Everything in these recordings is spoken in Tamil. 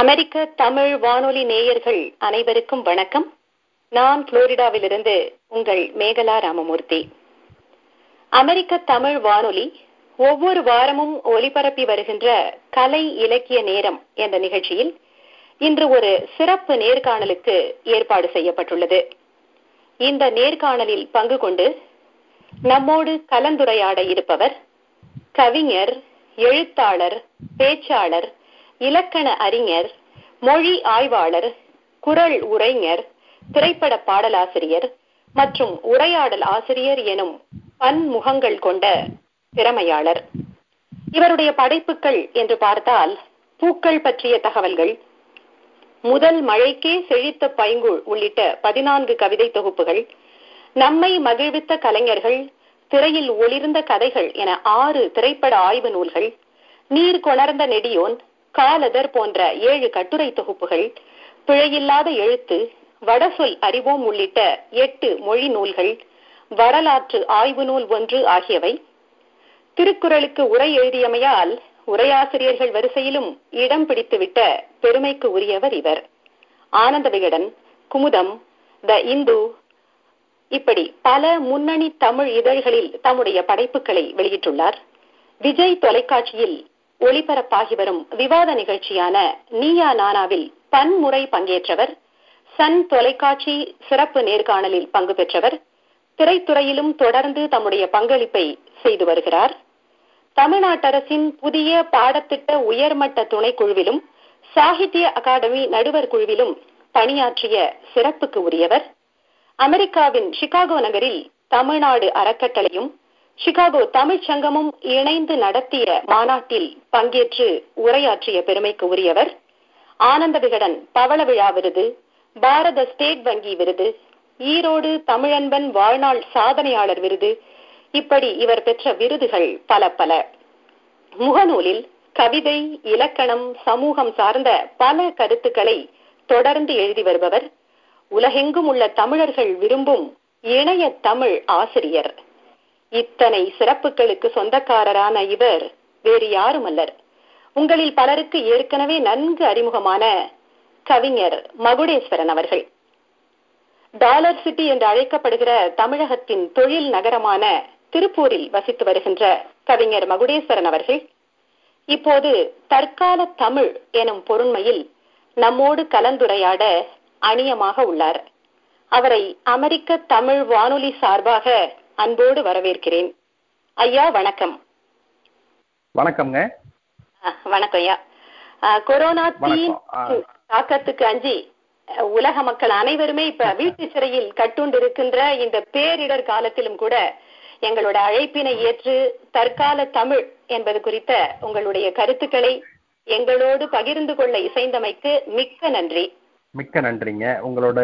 அமெரிக்க தமிழ் வானொலி நேயர்கள் அனைவருக்கும் வணக்கம். நான் புளோரிடாவிலிருந்து உங்கள் மேகலா ராமமூர்த்தி. அமெரிக்க தமிழ் வானொலி ஒவ்வொரு வாரமும் ஒலிபரப்பி வருகின்ற கலை இலக்கிய நேரம் என்ற நிகழ்ச்சியில் இன்று ஒரு சிறப்பு நேர்காணலுக்கு ஏற்பாடு செய்யப்பட்டுள்ளது. இந்த நேர்காணலில் பங்கு கொண்டு நம்மோடு கலந்துரையாட இருப்பவர் கவிஞர் எழுத்தாளர் பேச்சாளர் இலக்கண அறிஞர் மொழி ஆய்வாளர் குரல் உரைஞர் திரைப்பட பாடலாசிரியர் மற்றும் உரையாடல் ஆசிரியர் எனும் பன்முகங்கள் கொண்ட திறமையாளர். இவருடைய படைப்புகள் என்று பார்த்தால் பூக்கள் பற்றிய தகவல்கள் முதல் மழைக்கே செழித்த பைங்குள் உள்ளிட்ட பதினான்கு கவிதை தொகுப்புகள் நம்மை மகிழ்வித்த கலைஞர்கள் திரையில் ஒளிர்ந்த கதைகள் என ஆறு திரைப்பட ஆய்வு நூல்கள் நீர் கொணர்ந்த நெடியோன் காலதர் போன்ற ஏழு கட்டுரை தொகுப்புகள் பிழையில்லாத எழுத்து வடசொல் அறிவோம் உள்ளிட்ட எட்டு மொழி நூல்கள் வரலாற்று ஆய்வு நூல் ஒன்று ஆகியவை. திருக்குறளுக்கு உரை எழுதியமையால் உரையாசிரியர்கள் வரிசையிலும் இடம் பிடித்துவிட்ட பெருமைக்கு உரியவர் இவர். ஆனந்த விகடன் குமுதம் த இந்து இப்படி பல முன்னணி தமிழ் இதழ்களில் தம்முடைய படைப்புகளை வெளியிட்டுள்ளார். விஜய் தொலைக்காட்சியில் ஒளிபரப்பாகி வரும் விவாத நிகழ்ச்சியான நீயா நானாவில் பன்முறை பங்கேற்றவர் சன் தொலைக்காட்சி சிறப்பு நேர்காணலில் பங்கு பெற்றவர் திரைத்துறையிலும் தொடர்ந்து தம்முடைய பங்களிப்பை செய்து வருகிறார். தமிழ்நாட்டரசின் புதிய பாடத்திட்ட உயர்மட்ட துணைக்குழுவிலும் சாகித்ய அகாடமி நடுவர் குழுவிலும் பணியாற்றிய சிறப்புக்கு உரியவர். அமெரிக்காவின் சிகாகோ நகரில் தமிழ்நாடு அறக்கட்டளையும் சிகாகோ தமிழ்ச் சங்கமும் இணைந்து நடத்திய மாநாட்டில் பங்கேற்று உரையாற்றிய பெருமைக்கு உரியவர் ஆனந்த விகடன் பவள விழா விருது பாரத ஸ்டேட் வங்கி விருது ஈரோடு தமிழன்பன் வாழ்நாள் சாதனையாளர் விருது இப்படி இவர் பெற்ற விருதுகள் பல பல. முகநூலில் கவிதை இலக்கணம் சமூகம் சார்ந்த பல கருத்துக்களை தொடர்ந்து எழுதி வருபவர் உலகெங்கும் உள்ள தமிழர்கள் விரும்பும் இணைய தமிழ் ஆசிரியர். இத்தனை சிறப்புகளுக்கு சொந்தக்காரரான இவர் வேறு யாரும் அல்லர் உங்களில் பலருக்கு ஏற்கனவே நன்கு அறிமுகமான கவிஞர் மகுடேஸ்வரன் அவர்கள். டாலர் சிட்டி என்று அழைக்கப்படுகிற தமிழகத்தின் தொழில் நகரமான திருப்பூரில் வசித்து வருகின்ற கவிஞர் மகுடேஸ்வரன் அவர்கள் இப்போது தற்கால தமிழ் எனும் பொருண்மையில் நம்மோடு கலந்துரையாட அணியமாக உள்ளார். அவரை அமெரிக்க தமிழ் வானொலி சார்பாக அன்போடு வரவேற்கிறேன். ஐயா வணக்கம். வணக்கம்ங்க. வணக்கம் ஐயா. கொரோனா தாக்கத்துக்கு அஞ்சி உலக மக்கள் அனைவருமே இப்ப வீட்டு சிறையில் கட்டுண்டு இருக்கின்ற இந்த பேரிடர் காலத்திலும் கூட எங்களோட அழைப்பினை ஏற்று தற்கால தமிழ் என்பது குறித்த உங்களுடைய கருத்துக்களை எங்களோடு பகிர்ந்து கொள்ள இசைந்தமைக்கு மிக்க நன்றி. மிக்க நன்றிங்க. உங்களோட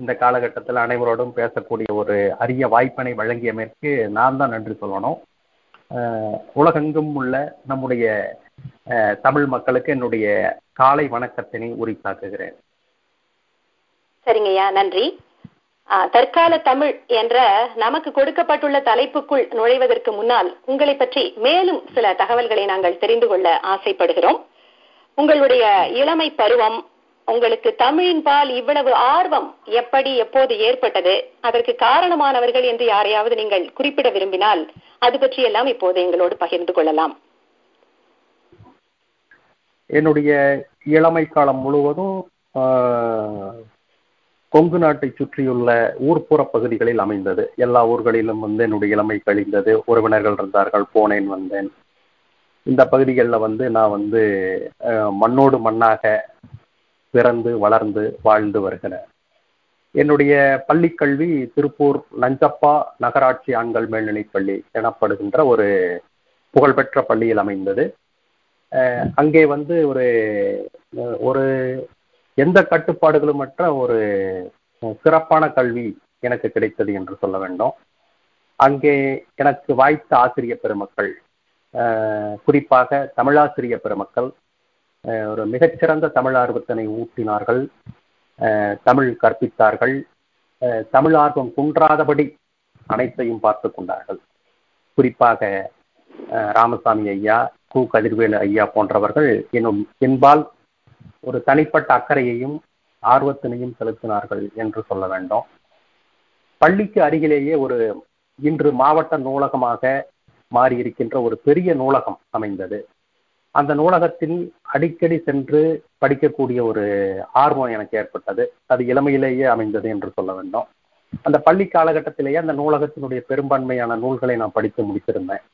இந்த காலகட்டத்தில் அனைவரோடும் பேசக்கூடிய ஒரு அரிய வாய்ப்பினை வழங்கியமைக்கு நான் தான் நன்றி சொல்லணும். உலகெங்கும் உள்ள நம்முடைய தமிழ் மக்களுக்கு என்னுடைய காலை வணக்கத்தினை உரித்தாக்குகிறேன். சரிங்கய்யா நன்றி. தற்கால தமிழ் என்ற நமக்கு கொடுக்கப்பட்டுள்ள தலைப்புக்குள் நுழைவதற்கு முன்னால் உங்களை பற்றி மேலும் சில தகவல்களை நாங்கள் தெரிந்து கொள்ள ஆசைப்படுகிறோம். உங்களுடைய இளமை பருவம் உங்களுக்கு தமிழின் பால் இவ்வளவு ஆர்வம் எப்படி எப்போது ஏற்பட்டது? அதற்கு காரணமானவர்கள் என்று யாரையாவது நீங்கள் குறிப்பிட விரும்பினால் அது பற்றி எல்லாம் இப்போது எங்களோடு பகிர்ந்து கொள்ளலாம். என்னுடைய இளமை காலம் முழுவதும் கொங்கு நாட்டை சுற்றியுள்ள ஊர்ப்புற பகுதிகளில் அமைந்தது. எல்லா ஊர்களிலும் வந்து என்னுடைய இளமை கழிந்தது. உறவினர்கள் இருந்தார்கள் போனேன் வந்தேன். இந்த பகுதிகளில் வந்து நான் வந்து மண்ணோடு மண்ணாக பிறந்து வளர்ந்து வாழ்ந்து வருகிறார் என்னுடைய பள்ளிக்கல்வி திருப்பூர் நஞ்சப்பா நகராட்சி ஆண்கள் மேல்நிலைப்பள்ளி எனப்படுகின்ற ஒரு புகழ்பெற்ற பள்ளியில் அமைந்தது. அங்கே வந்து ஒரு ஒரு எந்த கட்டுப்பாடுகளுமற்ற ஒரு சிறப்பான கல்வி எனக்கு கிடைத்தது என்று சொல்ல வேண்டும். அங்கே எனக்கு வாய்த்த ஆசிரிய பெருமக்கள் குறிப்பாக தமிழாசிரிய பெருமக்கள் ஒரு மிகச்சிறந்த தமிழ் ஆர்வத்தினை ஊட்டினார்கள். தமிழ் கற்பித்தார்கள். தமிழ் ஆர்வம் குன்றாதபடி அனைத்தையும் பார்த்து கொண்டார்கள். குறிப்பாக ராமசாமி ஐயா கு. கதிர்வேலு ஐயா போன்றவர்கள் என்னும் என்பால் ஒரு தனிப்பட்ட அக்கறையையும் ஆர்வத்தினையும் செலுத்தினார்கள் என்று சொல்ல வேண்டும். பள்ளிக்கு அருகிலேயே ஒரு இன்று மாவட்ட நூலகமாக மாறியிருக்கின்ற ஒரு பெரிய நூலகம் அமைந்தது. அந்த நூலகத்தில் அடிக்கடி சென்று படிக்கக்கூடிய ஒரு ஆர்வம் எனக்கு ஏற்பட்டது. அது இளமையிலேயே அமைந்தது என்று சொல்ல வேண்டும். அந்த பள்ளி காலகட்டத்திலேயே அந்த நூலகத்தினுடைய பெரும்பான்மையான நூல்களை நான் படித்து முடித்திருந்தேன்.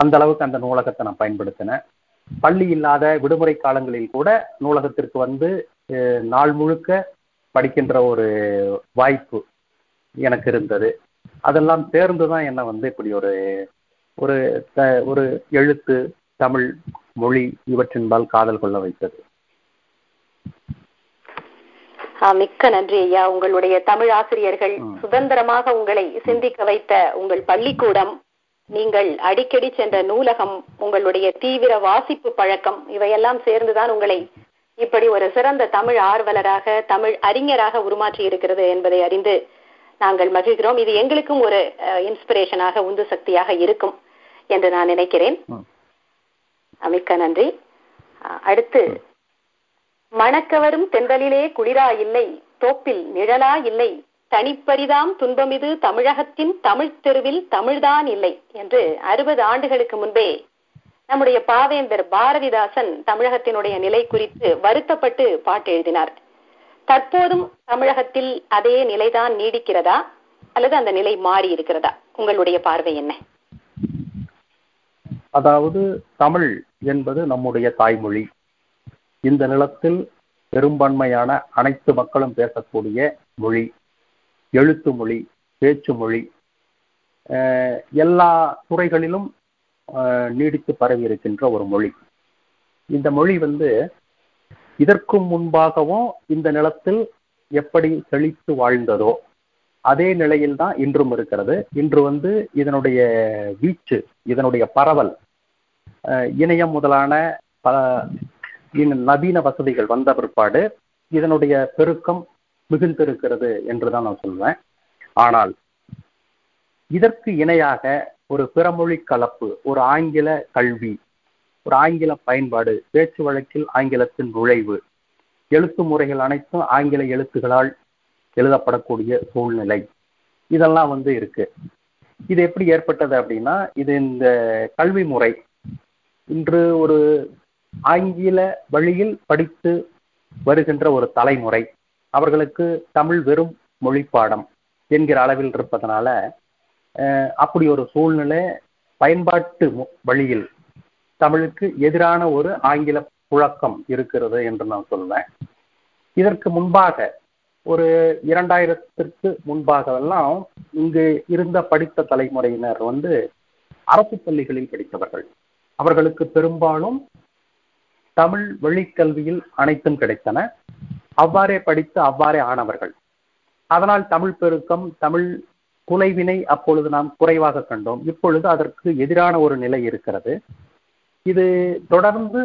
அந்த அளவுக்கு அந்த நூலகத்தை நான் பயன்படுத்தினேன். பள்ளி இல்லாத விடுமுறை காலங்களில் கூட நூலகத்திற்கு வந்து நாள் முழுக்க படிக்கின்ற ஒரு வாய்ப்பு எனக்கு இருந்தது. அதெல்லாம் சேர்ந்து தான் என்னை வந்து இப்படி ஒரு ஒரு ஒரு எழுத்து தமிழ் மொழி இவற்றின்பால் காதல் கொள்ள வைத்தது. மிக்க நன்றி ஐயா. உங்களுடைய தமிழ் ஆசிரியர்கள் சுதந்திரமாக உங்களை சிந்திக்க வைத்த உங்கள் பள்ளிக்கூடம் நீங்கள் அடிக்கடி சென்ற நூலகம் உங்களுடைய தீவிர வாசிப்பு பழக்கம் இவையெல்லாம் சேர்ந்துதான் உங்களை இப்படி ஒரு சிறந்த தமிழ் ஆர்வலராக தமிழ் அறிஞராக உருமாற்றி இருக்கிறது என்பதை அறிந்து நாங்கள் மகிழ்கிறோம். இது எங்களுக்கும் ஒரு இன்ஸ்பிரேஷனாக உந்து சக்தியாக இருக்கும் என்று நான் நினைக்கிறேன். மிக்க நன்றி. அடுத்து மணக்கவரும் தென்றலிலே குளிரா இல்லை தோப்பில் நிழலா இல்லை தனிப்பரிதாம் துன்பமிது தமிழகத்தின் தமிழ் தெருவில் தமிழ்தான் இல்லை என்று அறுபது ஆண்டுகளுக்கு முன்பே நம்முடைய பாவேந்தர் பாரதிதாசன் தமிழகத்தினுடைய நிலை குறித்து வருத்தப்பட்டு பாட்டு எழுதினார். தற்போதும் தமிழகத்தில் அதே நிலைதான் நீடிக்கிறதா? அல்லது அந்த நிலை மாறி இருக்கிறதா உங்களுடைய பார்வை என்ன? அதாவது தமிழ் என்பது நம்முடைய தாய்மொழி. இந்த நிலத்தில் பெரும்பான்மையான அனைத்து மக்களும் பேசக்கூடிய மொழி எழுத்து மொழி பேச்சு மொழி எல்லா துறைகளிலும் நீடித்து பரவி இருக்கின்ற ஒரு மொழி. இந்த மொழி வந்து இதற்கும் முன்பாகவும் இந்த நிலத்தில் எப்படி செழித்து வாழ்ந்ததோ அதே நிலையில் தான் இன்றும் இருக்கிறது. இன்று வந்து இதனுடைய வீச்சு இதனுடைய பரவல் இணையம் முதலான பல நவீன வசதிகள் வந்த பிற்பாடு இதனுடைய பெருக்கம் மிகுந்திருக்கிறது என்றுதான் நான் சொல்வேன். ஆனால் இதற்கு இணையாக ஒரு பிறமொழி கலப்பு ஒரு ஆங்கில கல்வி ஒரு ஆங்கில பயன்பாடு பேச்சு வழக்கில் ஆங்கிலத்தின் நுழைவு எழுத்து முறைகள் அனைத்தும் ஆங்கில எழுத்துகளால் எழுதப்படக்கூடிய சூழ்நிலை. இதெல்லாம் வந்து இருக்கு. இது எப்படி ஏற்பட்டது அப்படின்னா இது இந்த கல்வி முறை. இன்று ஒரு ஆங்கில வழியில் படித்து வருகின்ற ஒரு தலைமுறை. அவர்களுக்கு தமிழ் வெறும் மொழி பாடம் என்கிற அளவில் இருப்பதனால அப்படி ஒரு சூழ்நிலை பயன்பாட்டு வழியில் தமிழுக்கு எதிரான ஒரு ஆங்கில புழக்கம் இருக்கிறது என்று நான் சொல்வேன். இதற்கு முன்பாக ஒரு இரண்டாயிரத்திற்கு முன்பாகவெல்லாம் இங்கு இருந்த படித்த தலைமுறையினர் வந்து அரசு பள்ளிகளில் படித்தவர்கள். அவர்களுக்கு பெரும்பாலும் தமிழ் வழிக்கல்வியில் அனைத்தும் கிடைத்தன. அவ்வாறே படித்து அவ்வாறே ஆனவர்கள். அதனால் தமிழ் பெருக்கம் தமிழ் குலைவினை அப்பொழுது நாம் குறைவாக கண்டோம். இப்பொழுது அதற்கு எதிரான ஒரு நிலை இருக்கிறது. இது தொடர்ந்து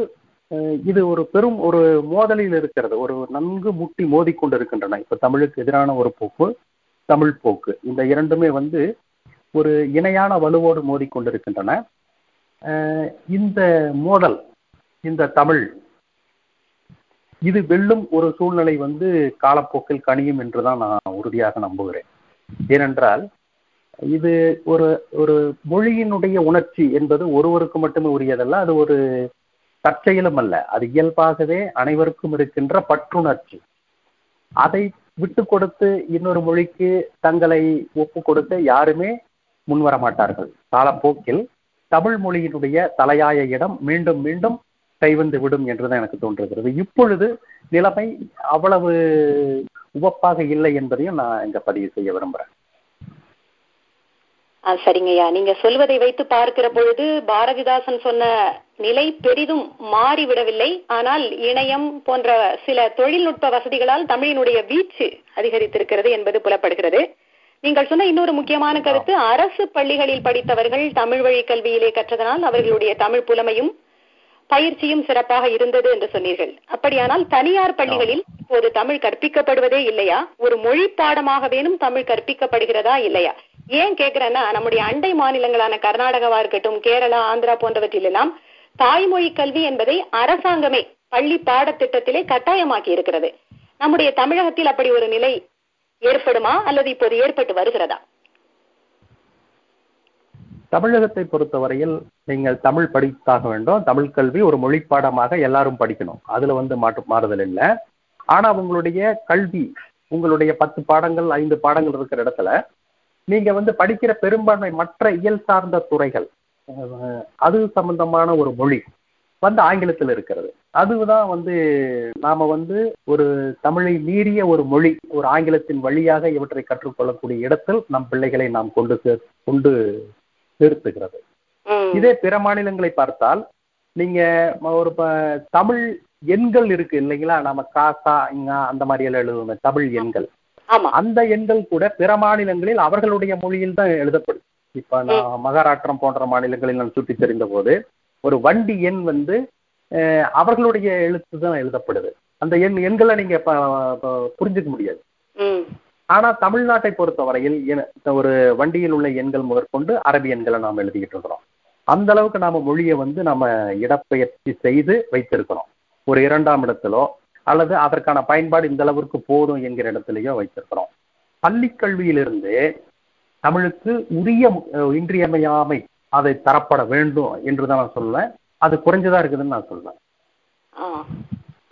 இது ஒரு பெரும் ஒரு மோதலில் இருக்கிறது. ஒரு நன்கு முட்டி மோதி கொண்டிருக்கின்றன இப்ப தமிழுக்கு எதிரான ஒரு போக்கு தமிழ் போக்கு. இந்த இரண்டுமே வந்து ஒரு இணையான வலுவோடு மோதிக்கொண்டிருக்கின்றன. இந்த மோதல் இந்த தமிழ் இது வெல்லும் ஒரு சூழ்நிலை வந்து காலப்போக்கில் கனியும் என்றுதான் நான் உறுதியாக நம்புகிறேன். ஏனென்றால் இது ஒரு ஒரு மொழியினுடைய உணர்ச்சி என்பது ஒருவருக்கு மட்டுமே உரியதல்ல அது ஒரு தற்செயலும் அல்ல அது இயல்பாகவே அனைவருக்கும் இருக்கின்ற பற்றுணர்ச்சி. அதை விட்டு கொடுத்து இன்னொரு மொழிக்கு தங்களை ஒப்பு கொடுக்க யாருமே முன்வர மாட்டார்கள் காலப்போக்கில் தமிழ் மொழியினுடைய தலையாய இடம் மீண்டும் மீண்டும் கைவந்து விடும் என்றுதான் எனக்கு தோன்றுகிறது. இப்பொழுது நிலைமை அவ்வளவு உவப்பாக இல்லை என்பதையும் நான் இங்க பதிவு செய்ய விரும்புறேன். சரிங்கய்யா. நீங்க சொல்வதை வைத்து பார்க்கிற பொழுது பாரதிதாசன் சொன்ன நிலை பெரிதும் மாறிவிடவில்லை. ஆனால் இணையம் போன்ற சில தொழில்நுட்ப வசதிகளால் தமிழினுடைய வீச்சு அதிகரித்திருக்கிறது என்பது புலப்படுகிறது. நீங்கள் சொன்ன இன்னொரு முக்கியமான கருத்து அரசு பள்ளிகளில் படித்தவர்கள் தமிழ் வழி கல்வியிலே கற்றதனால் அவர்களுடைய தமிழ் புலமையும் பயிற்சியும் சிறப்பாக இருந்தது என்று சொன்னீர்கள். அப்படியானால் தனியார் பள்ளிகளில் இப்போது தமிழ் கற்பிக்கப்படுவதே இல்லையா? ஒரு மொழி பாடமாகவேனும் தமிழ் கற்பிக்கப்படுகிறதா இல்லையா? ஏன் கேக்குறேன்னா நம்முடைய அண்டை மாநிலங்களான கர்நாடகாவா இருக்கட்டும் கேரளா ஆந்திரா போன்றவற்றில் எல்லாம் தாய்மொழி கல்வி என்பதை அரசாங்கமே பள்ளி பாடத்திட்டத்திலே கட்டாயமாக்கி இருக்கிறது. நம்முடைய தமிழகத்தில் அப்படி ஒரு நிலை ஏற்படுமா? அல்லது இப்போது ஏற்பட்டு வருகிறதா? தமிழகத்தை பொறுத்தவரையில் நீங்கள் தமிழ் படித்தாக வேண்டும். தமிழ் கல்வி ஒரு மொழி பாடமாக எல்லாரும் படிக்கணும். அதுல வந்து மாற்று மாறுதல் இல்லை. ஆனா உங்களுடைய கல்வி உங்களுடைய பத்து பாடங்கள் ஐந்து பாடங்கள் இருக்கிற இடத்துல நீங்க வந்து படிக்கிற பெரும்பான்மை மற்ற இயல் சார்ந்த துறைகள் அது சம்பந்தமான ஒரு மொழி வந்து ஆங்கிலத்தில் இருக்கிறது. அதுதான் வந்து நாம வந்து ஒரு தமிழை மீறிய ஒரு மொழி ஒரு ஆங்கிலத்தின் வழியாக இவற்றை கற்றுக்கொள்ளக்கூடிய இடத்தில் நம் பிள்ளைகளை நாம் கொண்டு கொண்டு நிறுத்துகிறது. இதே பிற மாநிலங்களை பார்த்தால் நீங்க ஒரு தமிழ் எண்கள் இருக்கு இல்லைங்களா? நம்ம கா சா இங்க அந்த மாதிரி எல்லாம் எழுதுவோமே தமிழ் எண்கள். அந்த எண்கள் கூட பிற மாநிலங்களில் அவர்களுடைய மொழியில் தான் எழுதப்படும். இப்ப நான் மகாராஷ்டிரம் போன்ற மாநிலங்களில் நான் சுற்றி தெரிந்த போது ஒரு வண்டி எண் வந்து அவர்களுடைய எழுத்து தான் எழுதப்படுது. அந்த எண் எண்களை நீங்க புரிஞ்சுக்க முடியாது. ஆனா தமிழ்நாட்டை பொறுத்தவரையில் ஒரு வண்டியில் உள்ள எண்கள் முதற்கொண்டு அரபி எண்களை நாம் எழுதிக்கிட்டு இருக்கிறோம். அந்த அளவுக்கு நாம மொழியை வந்து நம்ம இடப்பெயர்ச்சி செய்து வைத்திருக்கிறோம். ஒரு இரண்டாம் இடத்திலோ அல்லது அதற்கான பயன்பாடு இந்த அளவிற்கு போதும் என்கிற இடத்திலேயோ வைத்திருக்கிறோம். பள்ளிக் கல்வியிலிருந்து தமிழுக்கு உரிய இன்றியமையாமை அதை தரப்பட வேண்டும் என்று தான் நான் சொல்லுவேன் அது குறைஞ்சதா இருக்குதுன்னு நான் சொல்லுவேன்.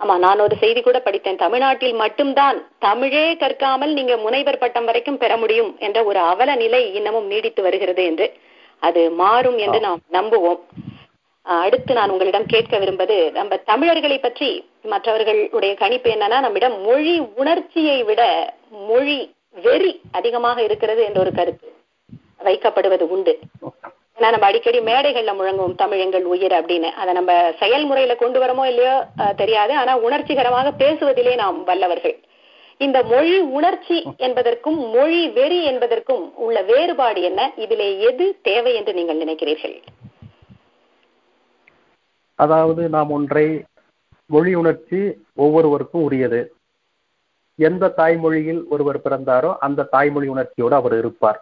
ஆமா நான் ஒரு செய்தி கூட படித்தேன். தமிழ்நாட்டில் மட்டும்தான் தமிழே கற்காமல் நீங்க முனைவர் பட்டம் வரைக்கும் பெற முடியும் என்ற ஒரு அவல நிலை இன்னமும் நீடித்து வருகிறது என்று அது மாறும் என்று நாம் நம்புவோம். அடுத்து நான் உங்களிடம் கேட்க விரும்பது நம்ம தமிழர்களை பற்றி மற்றவர்களுடைய கணிப்பு என்னன்னா நம்மிடம் மொழி உணர்ச்சியை விட மொழி வெறி அதிகமாக இருக்கிறது என்ற ஒரு கருத்து வைக்கப்படுவது உண்டு. ஏன்னா நம்ம அடிக்கடி மேடைகள்ல முழங்குவோம் தமிழ் எங்கள் உயிர் அப்படின்னு. அதை நம்ம செயல்முறையில கொண்டு வரமோ இல்லையோ தெரியாது. ஆனா உணர்ச்சிகரமாக பேசுவதிலே நாம் வல்லவர்கள். இந்த மொழி உணர்ச்சி என்பதற்கும் மொழி வெறி என்பதற்கும் உள்ள வேறுபாடு என்ன? இதிலே எது தேவை என்று நீங்கள் நினைக்கிறீர்கள்? அதாவது நாம் ஒன்றை மொழி உணர்ச்சி ஒவ்வொருவருக்கும் உரியது. எந்த தாய்மொழியில் ஒருவர் பிறந்தாரோ அந்த தாய்மொழி உணர்ச்சியோடு அவர் இருப்பார்.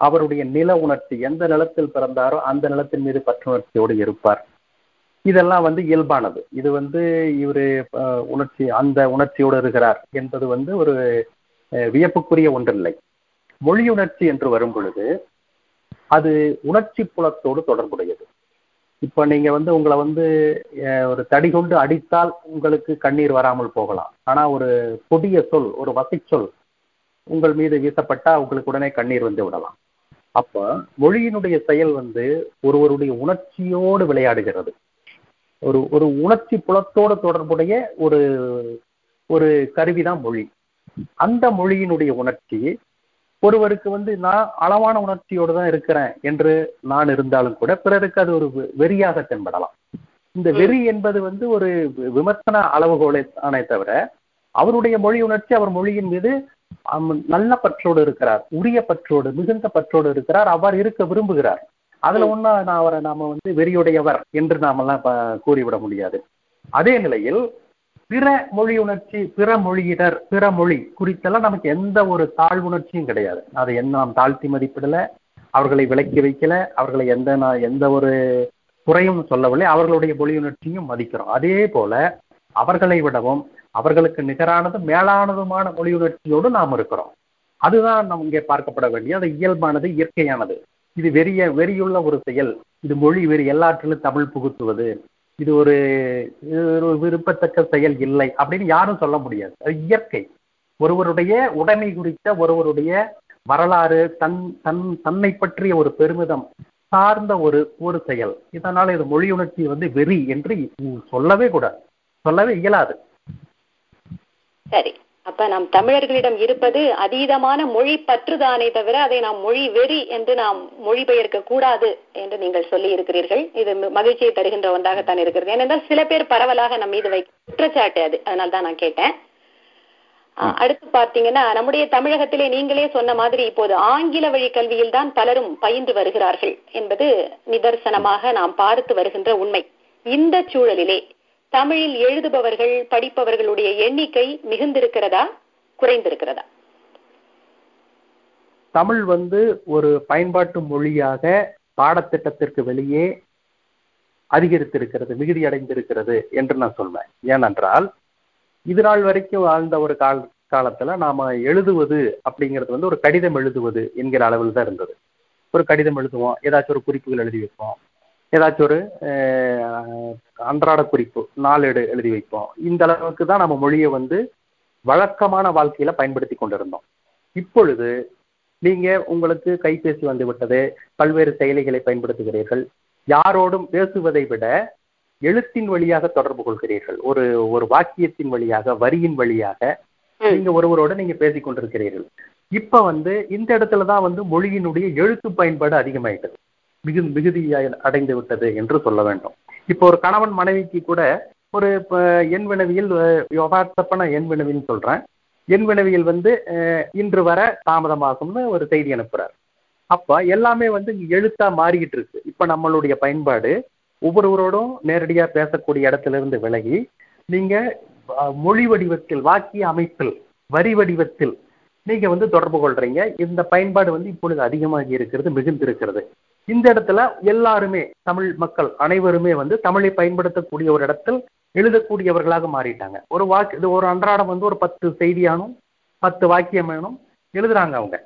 அவருடைய நில உணர்ச்சி எந்த நிலத்தில் பிறந்தாரோ அந்த நிலத்தின் மீது பற்றுணர்ச்சியோடு இருப்பார். இதெல்லாம் வந்து இயல்பானது. இது வந்து இவர் உணர்ச்சி அந்த உணர்ச்சியோடு இருக்கிறார் என்பது வந்து ஒரு வியப்புக்குரிய ஒன்றில்லை. மொழி உணர்ச்சி என்று வரும் பொழுது அது உணர்ச்சி புலத்தோடு தொடர்புடையது. இப்போ நீங்க வந்து உங்களை வந்து ஒரு தடி கொண்டு அடித்தால் உங்களுக்கு கண்ணீர் வராமல் போகலாம். ஆனா ஒரு கொடிய சொல் ஒரு வசைச்சொல் உங்கள் மீது வீசப்பட்டா உங்களுக்கு உடனே கண்ணீர் வந்து விடலாம். அப்ப மொழியினுடைய செயல் வந்து ஒருவருடைய உணர்ச்சியோடு விளையாடுகிறது. ஒரு ஒரு உணர்ச்சி புலத்தோடு தொடர்புடைய ஒரு ஒரு கருவிதான் மொழி. அந்த மொழியினுடைய உணர்ச்சி ஒருவருக்கு வந்து நான் அளவான உணர்ச்சியோடு தான் இருக்கிறேன் என்று நான் இருந்தாலும் கூட பிறருக்கு அது ஒரு வெறியாக தென்படலாம். இந்த வெறி என்பது வந்து ஒரு விமர்சன அளவுகோலை ஆனே தவிர அவருடைய மொழி உணர்ச்சி அவர் மொழியின் மீது நல்ல பற்றோடு இருக்கிறார் உரிய பற்றோடு மிகுந்த பற்றோடு இருக்கிறார் அவ்வாறு இருக்க விரும்புகிறார். அதுல ஒண்ணா நான் அவரை நாம வந்து வெறியுடையவர் என்று நாமெல்லாம் கூறிவிட முடியாது. அதே நிலையில் பிற மொழி உணர்ச்சி பிற மொழியிடர் பிற மொழி குறித்தெல்லாம் நமக்கு எந்த ஒரு தாழ்வுணர்ச்சியும் கிடையாது. அதை என்ன நாம் தாழ்த்தி மதிப்பிடல அவர்களை விலக்கி வைக்கல அவர்களை எந்த நான் எந்த ஒரு குறையும் சொல்லவில்லை அவர்களுடைய மொழி உணர்ச்சியும் மதிக்கிறோம். அதே போல அவர்களை விடவும் அவர்களுக்கு நிகரானதும் மேலானதுமான மொழி உணர்ச்சியோடு நாம் இருக்கிறோம். அதுதான் நம் இங்கே பார்க்கப்பட வேண்டிய அது இயல்பானது இயற்கையானது. இது வெறிய வெறியுள்ள ஒரு செயல். இது மொழி வெறி எல்லாற்றிலும் தமிழ் புகுத்துவது. இது ஒரு இது ஒரு விருப்பத்தக்க செயல் இல்லை அப்படின்னு யாரும் சொல்ல முடியாது. அது இயற்கை. ஒருவருடைய உடைமை குறித்த ஒருவருடைய வரலாறு தன் தன் தன்னை பற்றிய ஒரு பெருமிதம் சார்ந்த ஒரு ஒரு செயல். இதனால இது மொழி உணர்ச்சி வந்து வெறி என்று சொல்லவே கூடாது. சொல்லவே இயலாது. சரி. அப்ப நாம் தமிழர்களிடம் இருப்பது அதீதமான மொழி பற்றுதானே தவிர அதை நாம் மொழி வெறி என்று நாம் மொழிபெயர்க்க கூடாது என்று நீங்கள் சொல்லி இருக்கிறீர்கள். இது மகிழ்ச்சியை தருகின்ற ஒன்றாகத்தான் இருக்கிறது. ஏனென்றால் சில பேர் பரவலாக நம் மீது வைக்க குற்றச்சாட்டு அது. அதனால தான் நான் கேட்டேன். ஆஹ் அடுத்து பார்த்தீங்கன்னா நம்முடைய தமிழகத்திலே நீங்களே சொன்ன மாதிரி இப்போது ஆங்கில வழி கல்வியில் தான் பலரும் பயின்று வருகிறார்கள் என்பது நிதர்சனமாக நாம் பார்த்து வருகின்ற உண்மை. இந்த சூழலிலே தமிழில் எழுதுபவர்கள் படிப்பவர்களுடைய எண்ணிக்கை மிகுந்திருக்கிறதா? குறைந்திருக்கிறதா? தமிழ் வந்து ஒரு பயன்பாட்டு மொழியாக பாடத்திட்டத்திற்கு வெளியே அதிகரித்திருக்கிறது மிகுதி அடைந்திருக்கிறது என்று நான் சொல்வேன். ஏனென்றால் இது நாள் வரைக்கும் வாழ்ந்த ஒரு கால காலத்துல நாம எழுதுவது அப்படிங்கிறது வந்து ஒரு கடிதம் எழுதுவது என்கிற அளவில் தான் இருந்தது. ஒரு கடிதம் எழுதுவோம் ஏதாச்சும் ஒரு குறிப்புகள் எழுதி வைப்போம். ஏதாச்சும் ஒரு அன்றாட குறிப்பு நாளேடு எழுதி வைப்போம். இந்த அளவுக்கு தான் நம்ம மொழியை வந்து வழக்கமான வாழ்க்கையில பயன்படுத்தி கொண்டிருந்தோம். இப்பொழுது நீங்க உங்களுக்கு கைபேசி வந்து விட்டது பல்வேறு செயலிகளை பயன்படுத்துகிறீர்கள் யாரோடும் பேசுவதை விட எழுத்தின் வழியாக தொடர்பு கொள்கிறீர்கள். ஒரு ஒரு வாக்கியத்தின் வழியாக வரியின் வழியாக நீங்க ஒருவரோட நீங்க பேசிக் கொண்டிருக்கிறீர்கள். இப்ப வந்து இந்த இடத்துல தான் வந்து மொழியினுடைய எழுத்து பயன்பாடு அதிகமாயிட்டது. மிகு மிகுதியாக அடைந்து விட்டது என்று சொல்ல வேண்டும். இப்போ ஒரு கணவன் மனைவிக்கு கூட ஒரு எண் வினவியில் யோகார்த்தப்பன எண் வினவின்னு சொல்றேன். எண் வினவியல் வந்து இன்று வர தாமதமாகும்னு ஒரு செய்தி அனுப்புறாரு. அப்ப எல்லாமே வந்து எழுத்தா மாறிக்கிட்டு இருக்கு. இப்ப நம்மளுடைய பயன்பாடு ஒவ்வொருவரோடும் நேரடியா பேசக்கூடிய இடத்துல இருந்து விலகி நீங்க மொழி வடிவத்தில் வாக்கிய அமைப்பில் வரி வடிவத்தில் நீங்க வந்து தொடர்பு கொள்றீங்க. இந்த பயன்பாடு வந்து இப்பொழுது அதிகமாகி இருக்கிறது மிகுந்திருக்கிறது. இந்த இடத்துல எல்லாருமே தமிழ் மக்கள் அனைவருமே வந்து தமிழை பயன்படுத்தக்கூடிய ஒரு இடத்தில் எழுதக்கூடியவர்களாக மாறிட்டாங்க. ஒரு வாக்கு இது ஒரு அன்றாடம் வந்து ஒரு பத்து செய்தியானும் பத்து வாக்கியம் வேணும் எழுதுறாங்க அவங்க.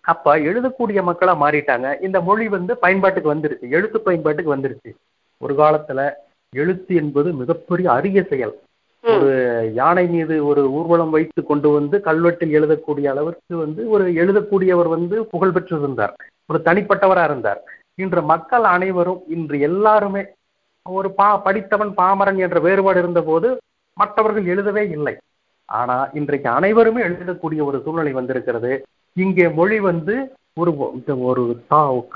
அப்ப எழுதக்கூடிய மக்களா மாறிட்டாங்க. இந்த மொழி வந்து பயன்பாட்டுக்கு வந்துருச்சு. எழுத்து பயன்பாட்டுக்கு வந்துருச்சு. ஒரு காலத்துல எழுத்து என்பது மிகப்பெரிய அரிய செயல். ஒரு யானை மீது ஒரு ஊர்வலம் வைத்து கொண்டு வந்து கல்வெட்டில் எழுதக்கூடிய அளவிற்கு வந்து ஒரு எழுதக்கூடியவர் வந்து புகழ் பெற்றிருந்தார் ஒரு தனிப்பட்டவரா இருந்தார். இன்று மக்கள் அனைவரும் இன்று எல்லாருமே ஒரு பா படித்தவன் பாமரன் என்ற வேறுபாடு இருந்த போது மற்றவர்கள் எழுதவே இல்லை. ஆனா இன்றைக்கு அனைவருமே எழுதக்கூடிய ஒரு சூழ்நிலை வந்திருக்கிறது. இங்கே மொழி வந்து ஒரு ஒரு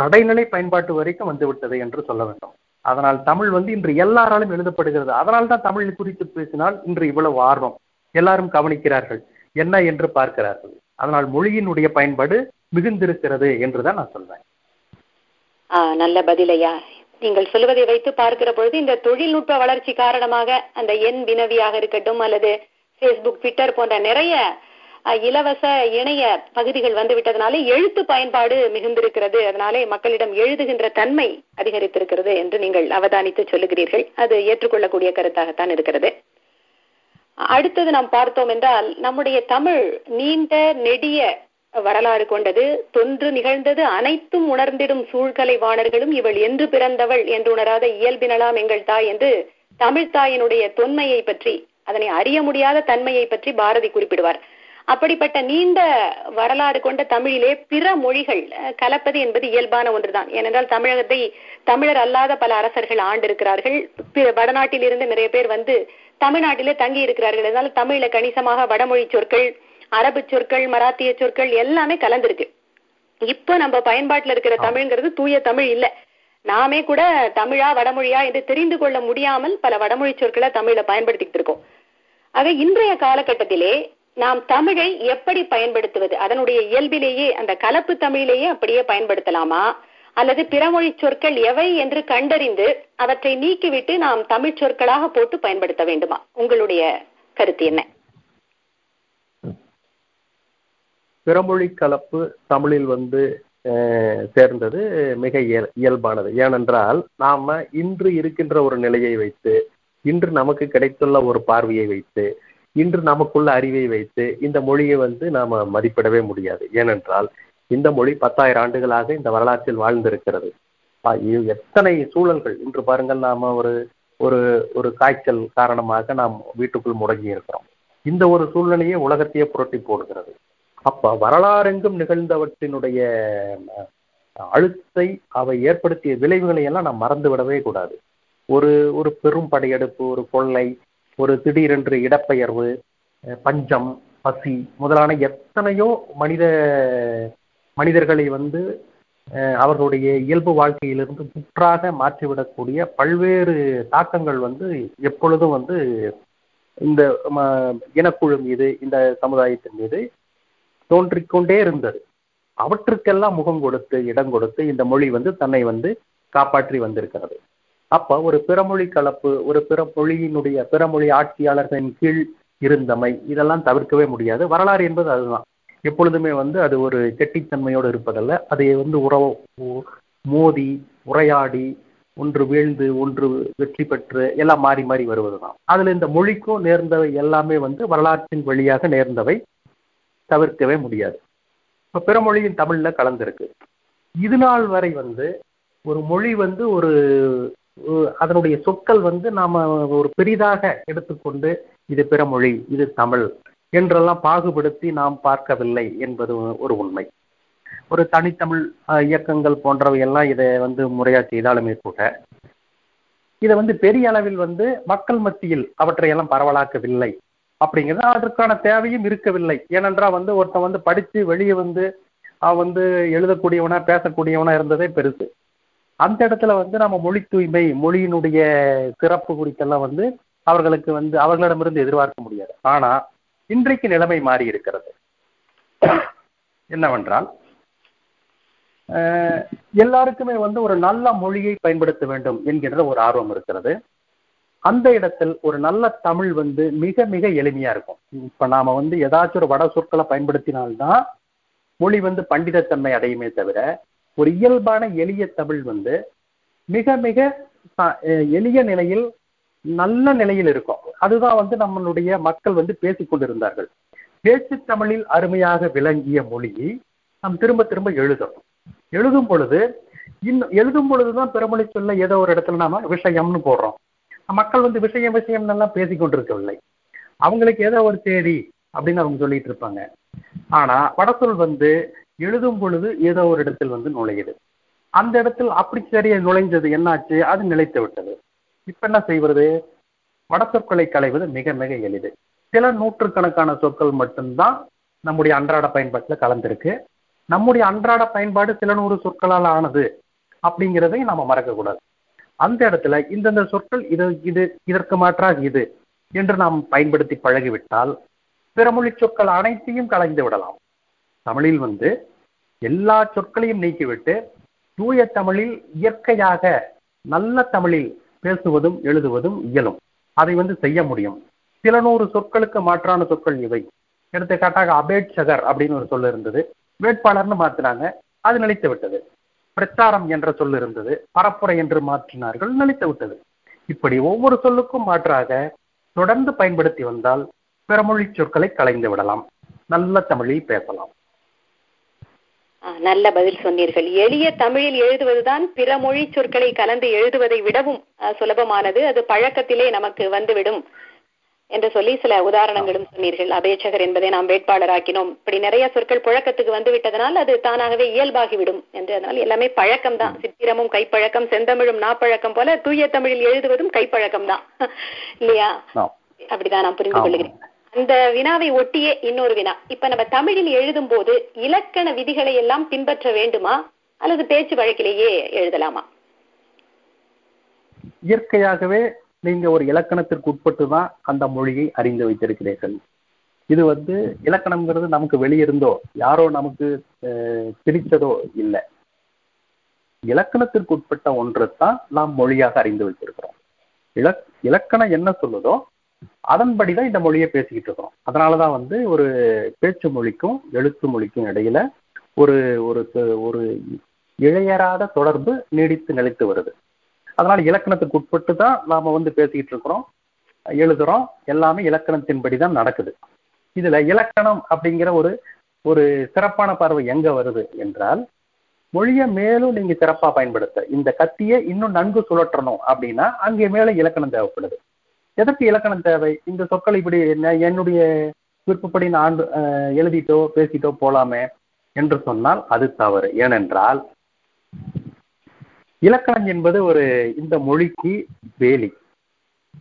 கடைநிலை பயன்பாட்டு வரைக்கும் வந்துவிட்டது என்று சொல்ல வேண்டும். அதனால் தமிழ் வந்து இன்று எல்லாராலும் எழுதப்படுகிறது. அதனால் தான் தமிழ் குறித்து பேசினால் இன்று இவ்வளவு ஆர்வம். எல்லாரும் கவனிக்கிறார்கள். என்ன என்று பார்க்கிறார்கள். அதனால் மொழியினுடைய பயன்பாடு மிகுந்திருக்கிறது என்றுதான் நான் சொல்றேன். நல்ல பதிலையா? நீங்கள் சொல்வதை வைத்து பார்க்கிற பொழுது இந்த தொழில்நுட்ப வளர்ச்சி காரணமாக அந்த எண் வினவியாக இருக்கட்டும் அல்லது பேஸ்புக் ட்விட்டர் போன்ற நிறைய இலவச இணைய பகுதிகள் வந்து விட்டதனாலே எழுத்து பயன்பாடு மிகுந்திருக்கிறது. அதனாலே மக்களிடம் எழுதுகின்ற தன்மை அதிகரித்திருக்கிறது என்று நீங்கள் அவதானித்து சொல்லுகிறீர்கள். அது ஏற்றுக்கொள்ளக்கூடிய கருத்தாகத்தான் இருக்கிறது. அடுத்தது நாம் பார்த்தோம் என்றால் நம்முடைய தமிழ் நீண்ட நெடிய வரலாறு கொண்டது. தொன்று நிகழ்ந்தது அனைத்தும் உணர்ந்திடும் சூழ்கலை வாணர்களும் இவள் என்று பிறந்தவள் என்று உணராத இயல்பினலாம் எங்கள் தாய் என்று தமிழ்த்தாயினுடைய தொன்மையை பற்றி அதனை அறிய முடியாத தன்மையை பற்றி பாரதி குறிப்பிடுவார். அப்படிப்பட்ட நீண்ட வரலாறு கொண்ட தமிழிலே பிற மொழிகள் கலப்பது என்பது இயல்பான ஒன்றுதான். ஏனென்றால் தமிழகத்தை தமிழர் அல்லாத பல அரசர்கள் ஆண்டிருக்கிறார்கள். வடநாட்டில் இருந்து நிறைய பேர் வந்து தமிழ்நாட்டிலே தங்கி இருக்கிறார்கள் அதனால தமிழ்ல கணிசமாக வடமொழி சொற்கள் அரபு சொற்கள் மராத்திய சொற்கள் எல்லாமே கலந்திருக்கு. இப்ப நம்ம பயன்பாட்டுல இருக்கிற தமிழ்ங்கிறது தூய தமிழ் இல்ல. நாமே கூட தமிழா வடமொழியா என்று தெரிந்து கொள்ள முடியாமல் பல வடமொழி சொற்களை தமிழ்ல பயன்படுத்திட்டு இருக்கோம். ஆக இன்றைய காலகட்டத்திலே நாம் தமிழை எப்படி பயன்படுத்துவது? அதனுடைய இயல்பிலேயே அந்த கலப்பு தமிழிலேயே அப்படியே பயன்படுத்தலாமா? அல்லது பிறமொழி சொற்கள் எவை என்று கண்டறிந்து அவற்றை நீக்கிவிட்டு நாம் தமிழ் சொற்களாக போட்டு பயன்படுத்த வேண்டுமா? உங்களுடைய கருத்து என்ன? பிறமொழி கலப்பு தமிழில் வந்து சேர்ந்தது மிக இயல் இயல்பானது. ஏனென்றால் நாம இன்று இருக்கின்ற ஒரு நிலையை வைத்து இன்று நமக்கு கிடைத்துள்ள ஒரு பார்வையை வைத்து இன்று நமக்குள்ள அறிவை வைத்து இந்த மொழியை வந்து நாம மதிப்பிடவே முடியாது. ஏனென்றால் இந்த மொழி பத்தாயிரம் ஆண்டுகளாக இந்த வரலாற்றில் வாழ்ந்திருக்கிறது. எத்தனை சூழல்கள். இன்று பாருங்கள் நாம ஒரு ஒரு ஒரு காய்ச்சல் காரணமாக நாம் வீட்டுக்குள் முடங்கி இருக்கிறோம். இந்த ஒரு சூழ்நிலையே உலகத்தையே புரட்டி போடுகிறது. அப்ப வரலாறெங்கும் நிகழ்ந்தவற்றினுடைய அழுத்தை அவை ஏற்படுத்திய விளைவுகளை எல்லாம் நாம் மறந்து விடவே கூடாது. ஒரு ஒரு பெரும் படையெடுப்பு ஒரு கொள்ளை ஒரு திடீரென்று இடப்பெயர்வு பஞ்சம் பசி முதலான எத்தனையோ மனித மனிதர்களை வந்து அவர்களுடைய இயல்பு வாழ்க்கையிலிருந்து முற்றாக மாற்றிவிடக்கூடிய பல்வேறு தாக்கங்கள் வந்து எப்பொழுதும் வந்து இந்த இனக்குழு மீது இந்த சமுதாயத்தின் மீது தோன்றிக்கொண்டே இருந்தது. அவற்றுக்கெல்லாம் முகம் கொடுத்து இடம் கொடுத்து இந்த மொழி வந்து தன்னை வந்து காப்பாற்றி வந்திருக்கிறது. அப்ப ஒரு பிறமொழி கலப்பு ஒரு பிற மொழியினுடைய பிறமொழி ஆட்சியாளர்களின் கீழ் இருந்தமை இதெல்லாம் தவிர்க்கவே முடியாது. வரலாறு என்பது அதுதான். எப்பொழுதுமே வந்து அது ஒரு கெட்டித்தன்மையோடு இருப்பதல்ல. அதை வந்து உறவு மோதி உரையாடி ஒன்று வீழ்ந்து ஒன்று வெற்றி பெற்று எல்லாம் மாறி மாறி வருவது தான் அதுல இந்த மொழிக்கும் நேர்ந்தவை எல்லாமே வந்து வரலாற்றின் வழியாக நேர்ந்தவை. தவிர்க்கவே முடியாது. இப்ப பிற மொழியின் தமிழ்ல கலந்திருக்கு. இது நாள் வரை வந்து ஒரு மொழி வந்து ஒரு அதனுடைய சொற்கள் வந்து நாம ஒரு பெரிதாக எடுத்துக்கொண்டு இது பிற மொழி இது தமிழ் என்றெல்லாம் பாகுபடுத்தி நாம் பார்க்கவில்லை என்பது ஒரு உண்மை. ஒரு தனித்தமிழ் இயக்கங்கள் போன்றவை எல்லாம் இதை வந்து முறையா செய்தாலுமே கூட இதை வந்து பெரிய அளவில் வந்து மக்கள் மத்தியில் அவற்றையெல்லாம் பரவலாக்கவில்லை. அப்படிங்கிறது அதற்கான தேவையும் இருக்கவில்லை. ஏனென்றால் வந்து ஒருத்தன் வந்து படித்து வெளியே வந்து அவன் வந்து எழுதக்கூடியவனா பேசக்கூடியவனா இருந்ததே பெருசு. அந்த இடத்துல வந்து நம்ம மொழி தூய்மை மொழியினுடைய சிறப்பு குறித்தெல்லாம் வந்து அவர்களுக்கு வந்து அவர்களிடமிருந்து எதிர்பார்க்க முடியாது. ஆனா இன்றைக்கு நிலைமை மாறி இருக்கிறது என்னவென்றால் எல்லாருக்குமே வந்து ஒரு நல்ல மொழியை பயன்படுத்த வேண்டும் என்கின்ற ஒரு ஆர்வம் இருக்கிறது. அந்த இடத்தில் ஒரு நல்ல தமிழ் வந்து மிக மிக எளிமையா இருக்கும். இப்ப நாம வந்து ஏதாச்சும் ஒரு வட சொற்களை பயன்படுத்தினால்தான் மொழி வந்து பண்டிதத்தன்மை அடையுமே தவிர ஒரு இயல்பான எளிய தமிழ் வந்து மிக மிக எளிய நிலையில் நல்ல நிலையில் இருக்கும். அதுதான் வந்து நம்மளுடைய மக்கள் வந்து பேசிக்கொண்டிருந்தார்கள் பேச்சு தமிழில் அருமையாக விளங்கிய மொழியை நாம் திரும்ப திரும்ப எழுதணும் எழுதும் பொழுது இன்னும் எழுதும் பொழுதுதான் பிறமொழி சொல்ல ஏதோ ஒரு இடத்துல நாம விஷயம்னு போடுறோம். மக்கள் வந்து விஷயம் விஷயம் எல்லாம் பேசிக்கொண்டிருக்கவில்லை. அவங்களுக்கு ஏதோ ஒரு தேதி அப்படின்னு அவங்க சொல்லிட்டு இருப்பாங்க ஆனா வடசொல் வந்து எழுதும் பொழுது ஏதோ ஒரு இடத்தில் வந்து நுழையுது. அந்த இடத்தில் அப்படி சரியா நுழைஞ்சது என்னாச்சு? அது நிலைத்து விட்டது. இப்ப என்ன செய்வது? வட சொற்களை களைவது மிக மிக எளிது. சில நூற்றுக்கணக்கான சொற்கள் மட்டும்தான் நம்முடைய அன்றாட பயன்பாட்டில் கலந்திருக்கு. நம்முடைய அன்றாட பயன்பாடு சில நூறு சொற்களால் ஆனது அப்படிங்கிறதை நாம மறக்கக்கூடாது. அந்த இடத்துல இந்தந்த சொற்கள் இது இது இதற்கு மாற்றாக இது என்று நாம் பயன்படுத்தி பழகிவிட்டால் பிறமொழி சொற்கள் அனைத்தையும் கலைந்து விடலாம். தமிழில் வந்து எல்லா சொற்களையும் நீக்கிவிட்டு தூய தமிழில் இயற்கையாக நல்ல தமிழில் பேசுவதும் எழுதுவதும் இயலும். அதை வந்து செய்ய முடியும். சில நூறு சொற்களுக்கு மாற்றான சொற்கள் இவை. எடுத்துக்காட்டாக அபேட்சகர் அப்படின்னு ஒரு சொல் இருந்தது. வேட்பாளர்னு மாத்தினாங்க. அது நிலைத்து விட்டது. பிரச்சாரம் என்ற சொல் இருந்தது. பரப்புரை என்று மாற்றினார்கள் நிலைத்து விட்டது. இப்படி ஒவ்வொரு சொல்லுக்கும் மாற்றாக தொடர்ந்து பயன்படுத்தி வந்தால் பிறமொழி சொற்களை கலைந்து விடலாம். நல்ல தமிழில் பேசலாம். நல்ல பதில் சொன்னீர்கள். எளிய தமிழில் எழுதுவதுதான் பிற மொழி சொற்களை கலந்து எழுதுவதை விடவும் சுலபமானது. அது பழக்கத்திலே நமக்கு வந்துவிடும். என்று சொல்லி சில உதாரணங்களும் சொன்னீர்கள். அபேட்சகர் என்பதை நாம் வேட்பாளராக்கினோம். இப்படி நிறைய சொற்கள் புழக்கத்துக்கு வந்து விட்டதனால் அது தானாகவே இயல்பாகிவிடும் என்று. அதனால் எல்லாமே பழக்கம் தான் சித்திரமும் கைப்பழக்கம் செந்தமிழும் நாப்பழக்கம் போல தூய தமிழில் எழுதுவதும் கைப்பழக்கம் தான் இல்லையா அப்படிதான் நான் புரிந்து கொள்கிறேன். அந்த வினாவை ஒட்டியே இன்னொரு வினா. இப்ப நம்ம தமிழில் எழுதும் போது இலக்கண விதிகளை எல்லாம் பின்பற்ற வேண்டுமா? அல்லது பேச்சு வழக்கிலேயே எழுதலாமா? இயற்கையாகவே நீங்க ஒரு இலக்கணத்திற்கு உட்பட்டு தான் அந்த மொழியை அறிந்து வைத்திருக்கிறீர்கள். இது வந்து இலக்கணம்ங்கிறது நமக்கு வெளியிருந்தோ யாரோ நமக்கு பிரித்ததோ இல்லை. இலக்கணத்திற்கு உட்பட்ட ஒன்று தான் நாம் மொழியாக அறிந்து வைத்திருக்கிறோம். இலக் இலக்கணம் என்ன சொல்லுதோ அதன்படி தான் இந்த மொழியை பேசிக்கிட்டு இருக்கிறோம். அதனாலதான் வந்து ஒரு பேச்சு மொழிக்கும் எழுத்து மொழிக்கும் இடையில ஒரு ஒரு ஒரு இழையராத தொடர்பு நீடித்து நிலைத்து வருது. அதனால இலக்கணத்துக்கு உட்பட்டு தான் நாம வந்து பேசிக்கிட்டு இருக்கிறோம். எழுதுறோம். எல்லாமே இலக்கணத்தின்படி தான் நடக்குது. இதுல இலக்கணம் அப்படிங்கிற ஒரு ஒரு சிறப்பான பார்வை எங்க வருது என்றால் மொழியை மேலும் நீங்க சிறப்பா பயன்படுத்த இந்த கத்தியை இன்னும் நன்கு சுழற்றணும் அப்படின்னா அங்கே மேல இலக்கணம் தேவைப்படுது. எதற்கு இலக்கணம் தேவை? இந்த சொற்கள் இப்படி என்னுடைய விருப்பப்படி நான் எழுதிட்டோ பேசிட்டோ போலாமே என்று சொன்னால் அது தவறு. ஏனென்றால் இலக்கணம் என்பது ஒரு இந்த மொழிக்கு வேலி.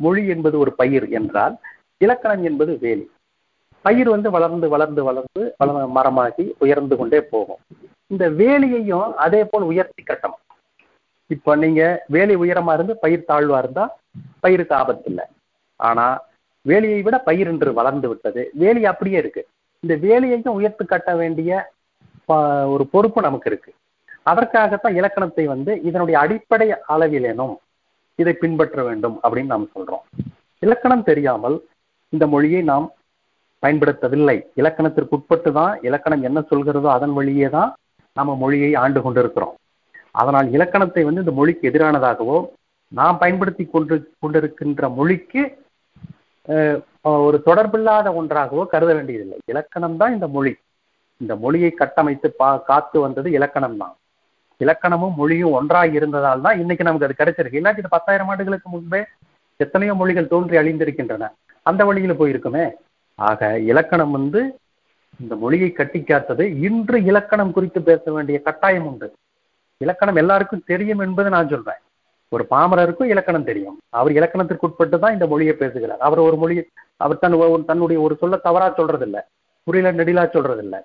மொழி என்பது ஒரு பயிர் என்றால் இலக்கணம் என்பது வேலி. பயிர் வந்து வளர்ந்து வளர்ந்து வளர்ந்து வள மரமாகி உயர்ந்து கொண்டே போகும். இந்த வேலியையும் அதே போல் உயர்த்தி கட்டணும். இப்போ நீங்க வேலி உயரமா இருந்து பயிர் தாழ்வா இருந்தா பயிருக்கு ஆபத்து இல்லை. ஆனா வேலியை விட பயிர் என்று வளர்ந்து விட்டது. வேலி அப்படியே இருக்கு. இந்த வேலியையும் உயர்த்து கட்ட வேண்டிய ஒரு பொறுப்பு நமக்கு இருக்கு. அதற்காகத்தான் இலக்கணத்தை வந்து இதனுடைய அடிப்படை அளவிலேனும் இதை பின்பற்ற வேண்டும் அப்படின்னு நாம் சொல்றோம். இலக்கணம் தெரியாமல் இந்த மொழியை நாம் பயன்படுத்தவில்லை. இலக்கணத்திற்கு உட்பட்டு தான் இலக்கணம் என்ன சொல்கிறதோ அதன் வழியே தான் நம்ம மொழியை ஆண்டு கொண்டிருக்கிறோம். அதனால் இலக்கணத்தை வந்து இந்த மொழிக்கு எதிரானதாகவோ நாம் பயன்படுத்தி கொண்டு கொண்டிருக்கின்ற மொழிக்கு ஒரு தொடர்பில்லாத ஒன்றாகவோ கருத வேண்டியதில்லை. இலக்கணம் தான் இந்த மொழி. இந்த மொழியை கட்டமைத்து பா காத்து வந்தது இலக்கணம் தான் இலக்கணமும் மொழியும் ஒன்றாக இருந்ததால் தான் இன்னைக்கு நமக்கு அது கிடைச்சிருக்கு. இல்லாட்டி இது பத்தாயிரம் ஆண்டுகளுக்கு முன்பே எத்தனையோ மொழிகள் தோன்றி அழிந்திருக்கின்றன. அந்த வழியில போயிருக்குமே. ஆக இலக்கணம் வந்து இந்த மொழியை கட்டி காத்தது இன்று இலக்கணம் குறித்து பேச வேண்டிய கட்டாயம் உண்டு. இலக்கணம் எல்லாருக்கும் தெரியும் என்பது நான் சொல்றேன். ஒரு பாமரருக்கும் இலக்கணம் தெரியும். அவர் இலக்கணத்திற்கு உட்பட்டு தான் இந்த மொழியை பேசுகிறார். அவர் ஒரு மொழி அவர் தன் ஒரு- தன்னுடைய ஒரு சொல்ல தவறா சொல்றதில்லை. புரியல நெடிலா சொல்றதில்லை.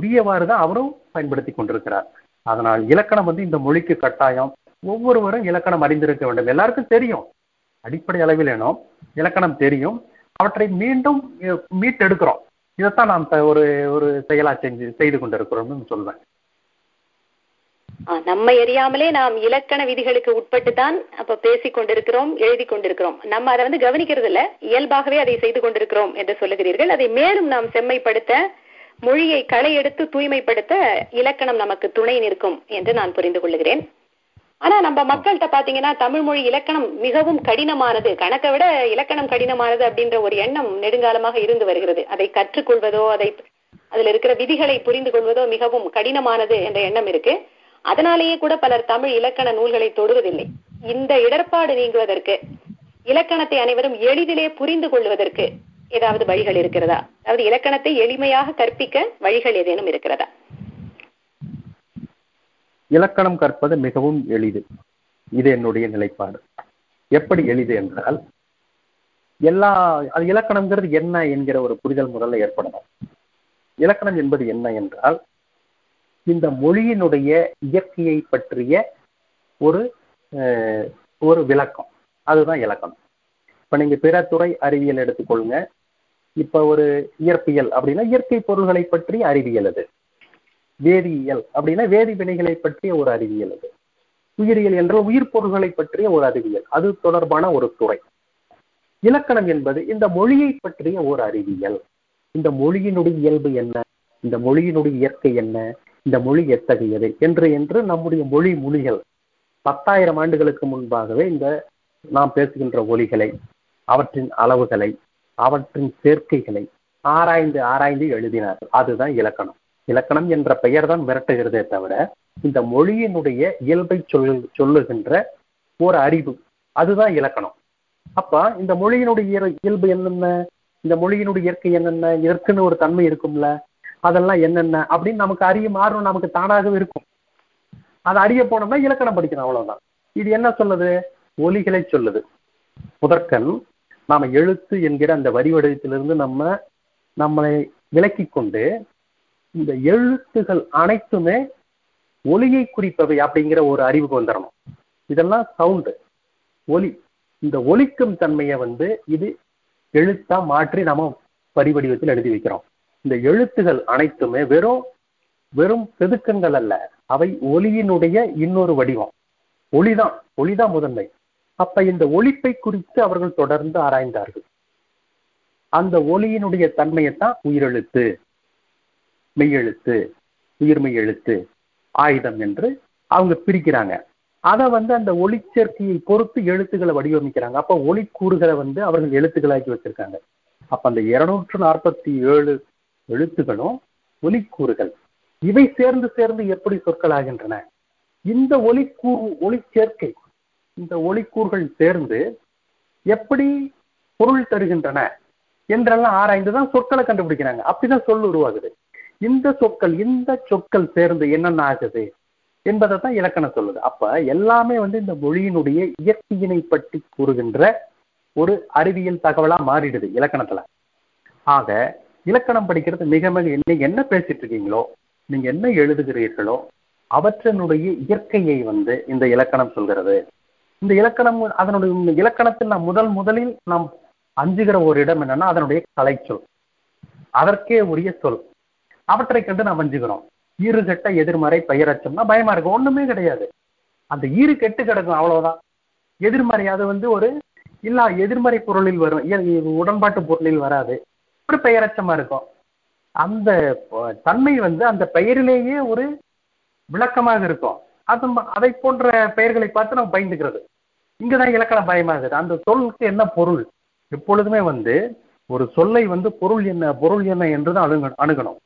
உரியவாறு தான் அவரும் பயன்படுத்தி கொண்டிருக்கிறார். அதனால் இலக்கணம் வந்து இந்த மொழிக்கு கட்டாயம். ஒவ்வொருவரும் இலக்கணம் அறிந்திருக்க வேண்டும். எல்லாருக்கும் தெரியும். அடிப்படை அளவிலேனும் இலக்கணம் தெரியும். அவற்றை மீண்டும் மீட்டெடுக்கிறோம். இதைத்தான் நாம் ஒரு ஒரு செயலா செஞ்சு செய்து கொண்டிருக்கிறோம்னு சொல்வேன். நம்ம எரியாமலே நாம் இலக்கண விதிகளுக்கு உட்பட்டு தான் அப்ப பேசிக் கொண்டிருக்கிறோம் எழுதி கொண்டிருக்கிறோம். நம்ம அதை வந்து கவனிக்கிறது இல்ல இயல்பாகவே அதை செய்து கொண்டிருக்கிறோம் என்று சொல்லுகிறீர்கள். அதை மேலும் நாம் செம்மைப்படுத்த மொழியை களை எடுத்து தூய்மைப்படுத்த இலக்கணம் நமக்கு துணை நிற்கும் என்று நான் புரிந்து கொள்ளுகிறேன். ஆனா நம்ம மக்கள்கிட்ட பாத்தீங்கன்னா தமிழ் மொழி இலக்கணம் மிகவும் கடினமானது. கணக்கை விட இலக்கணம் கடினமானது அப்படின்ற ஒரு எண்ணம் நெடுங்காலமாக இருந்து வருகிறது. அதை கற்றுக்கொள்வதோ அதை அதுல இருக்கிற விதிகளை புரிந்து கொள்வதோ மிகவும் கடினமானது என்ற எண்ணம் இருக்கு. அதனாலேயே கூட பலர் தமிழ் இலக்கண நூல்களை தொடுவதில்லை. இந்த இடர்பாடு நீங்குவதற்கு இலக்கணத்தை அனைவரும் எளிதிலே புரிந்து கொள்வதற்கு ஏதாவது வழிகள் இருக்கிறதா? அதாவது இலக்கணத்தை எளிமையாக கற்பிக்க வழிகள் ஏதேனும் இருக்கிறதா? இலக்கணம் கற்பது மிகவும் எளிது. இது என்னுடைய நிலைப்பாடு. எப்படி எளிது என்றால் எல்லா அது இலக்கணம்ங்கிறது என்ன என்கிற ஒரு புரிதல் முதல்ல ஏற்படணும். இலக்கணம் என்பது என்ன என்றால் இந்த மொழியினுடைய இயற்கையை பற்றிய ஒரு ஒரு விளக்கம். அதுதான் இலக்கணம். இப்ப நீங்க பிற துறை அறிவியல் எடுத்துக்கொள்ளுங்க. இப்ப ஒரு இயற்பியல் அப்படின்னா இயற்கை பொருள்களை பற்றி அறிவியல் அது. வேதியியல் அப்படின்னா வேதி வினைகளை பற்றிய ஒரு அறிவியல் அது. உயிரியல் என்றால் உயிர் பொருள்களை பற்றிய ஒரு அறிவியல். அது தொடர்பான ஒரு துறை. இலக்கணம் என்பது இந்த மொழியை பற்றிய ஒரு அறிவியல். இந்த மொழியினுடைய இயல்பு என்ன? இந்த மொழியினுடைய இயற்கை என்ன? இந்த மொழி எத்தகையது? என்று என்று நம்முடைய மொழி மொழிகள் பத்தாயிரம் ஆண்டுகளுக்கு முன்பாகவே இந்த நாம் பேசுகின்ற ஒலிகளை அவற்றின் அளவுகளை அவற்றின் சேர்க்கைகளை ஆராய்ந்து ஆராய்ந்து எழுதினார். அதுதான் இலக்கணம். இலக்கணம் என்ற பெயர் தான் மிரட்டுகிறதே தவிர இந்த மொழியினுடைய இயல்பை சொல் சொல்லுகின்ற ஒரு அறிவு அதுதான் இலக்கணம். அப்ப இந்த மொழியினுடைய இயல்பு என்னென்ன? இந்த மொழியினுடைய இயற்கை என்னென்ன? இதற்குன்னு ஒரு தன்மை இருக்கும்ல? அதெல்லாம் என்னென்ன? அப்படின்னு நமக்கு அறியும் ஆர்வம் நமக்கு தானாகவே இருக்கும். அதை அறிய போனோம்னா இலக்கணம் படிக்கணும் அவ்வளவுதான். இது என்ன சொல்லுது? ஒலிகளை சொல்லுது. முதற்கண் நாம எழுத்து என்கிற அந்த வரி வடிவத்திலிருந்து நம்ம நம்மளை விலக்கி கொண்டு இந்த எழுத்துகள் அனைத்துமே ஒளியை குறிப்பவை அப்படிங்கிற ஒரு அறிவுக்கு வந்துடணும் இதெல்லாம் சவுண்டு ஒலி. இந்த ஒலிக்கும் தன்மையை வந்து இது எழுத்தா மாற்றி நாம வரி வடிவத்தில் எழுதி வைக்கிறோம். இந்த எழுத்துகள் அனைத்துமே வெறும் வெறும் செதுக்கங்கள் அல்ல. அவை ஒலியினுடைய இன்னொரு வடிவம். ஒளிதான் ஒளிதான் முதன்மை. அப்ப இந்த ஒழிப்பை குறித்து அவர்கள் தொடர்ந்து ஆராய்ந்தார்கள். அந்த ஒளியினுடைய தன்மையைத்தான் உயிரெழுத்து மெய்யெழுத்து உயிர்மை எழுத்து ஆயுதம் என்று அவங்க பிரிக்கிறாங்க. அதை வந்து அந்த ஒளிச்சேர்க்கையை பொறுத்து எழுத்துக்களை வடிவமைக்கிறாங்க. அப்ப ஒளி கூறுகளை வந்து அவர்கள் எழுத்துக்களாக்கி வச்சிருக்காங்க. அப்ப அந்த இருநூற்று நாற்பத்தி ஏழு எழுத்துகளும் ஒலிக்கூறுகள். இவை சேர்ந்து சேர்ந்து எப்படி சொற்களாகின்றன இந்த ஒளிக்கூறு ஒளி சேர்க்கை இந்த ஒளிக்கூறுகள் சேர்ந்து எப்படி பொருள் தருகின்றன என்றெல்லாம் ஆராய்ந்துதான் சொற்களை கண்டுபிடிக்கிறாங்க. அப்படிதான் சொல் உருவாகுது. இந்த சொற்கள் இந்த சொற்கள் சேர்ந்து என்னென்ன ஆகுது என்பதை தான் இலக்கணம் சொல்லுது. அப்ப எல்லாமே வந்து இந்த மொழியினுடைய இயற்கையினை பற்றி கூறுகின்ற ஒரு அறிவியல் தகவலா மாறிடுது இலக்கணத்துல. ஆக இலக்கணம் படிக்கிறது மிக மிக நீங்க என்ன பேசிட்டு இருக்கீங்களோ நீங்க என்ன எழுதுகிறீர்களோ அவற்றினுடைய இயற்கையை வந்து இந்த இலக்கணம் சொல்கிறது. இந்த இலக்கணம் அதனுடைய இந்த இலக்கணத்தில் நாம் முதல் முதலில் நாம் அஞ்சுகிற ஒரு இடம் என்னன்னா அதனுடைய கலைச்சொல் அதற்கே உரிய சொல். அவற்றை கண்டு நாம் அஞ்சுகிறோம். ஈறு கெட்ட எதிர்மறை பெயரச்சம்னா பயமா இருக்கும். ஒண்ணுமே கிடையாது. அந்த ஈறு கெட்டு கிடக்கும் அவ்வளவுதான். எதிர்மறை அது வந்து ஒரு இல்ல எதிர்மறை பொருளில் வரும். உடன்பாட்டு பொருளில் வராது. ஒரு பெயரச்சமா இருக்கும். அந்த தன்மை வந்து அந்த பெயரிலேயே ஒரு விளக்கமாக இருக்கும். அது அதை போன்ற பெயர்களை பார்த்து நம்ம பயந்துக்கிறது. இங்கதான் இலக்கணம் பயமாகுது. அந்த சொல்லுக்கு என்ன பொருள்? எப்பொழுதுமே வந்து ஒரு சொல்லை வந்து பொருள் என்ன பொருள் என்ன என்றுதான் அணுக அணுகணும்.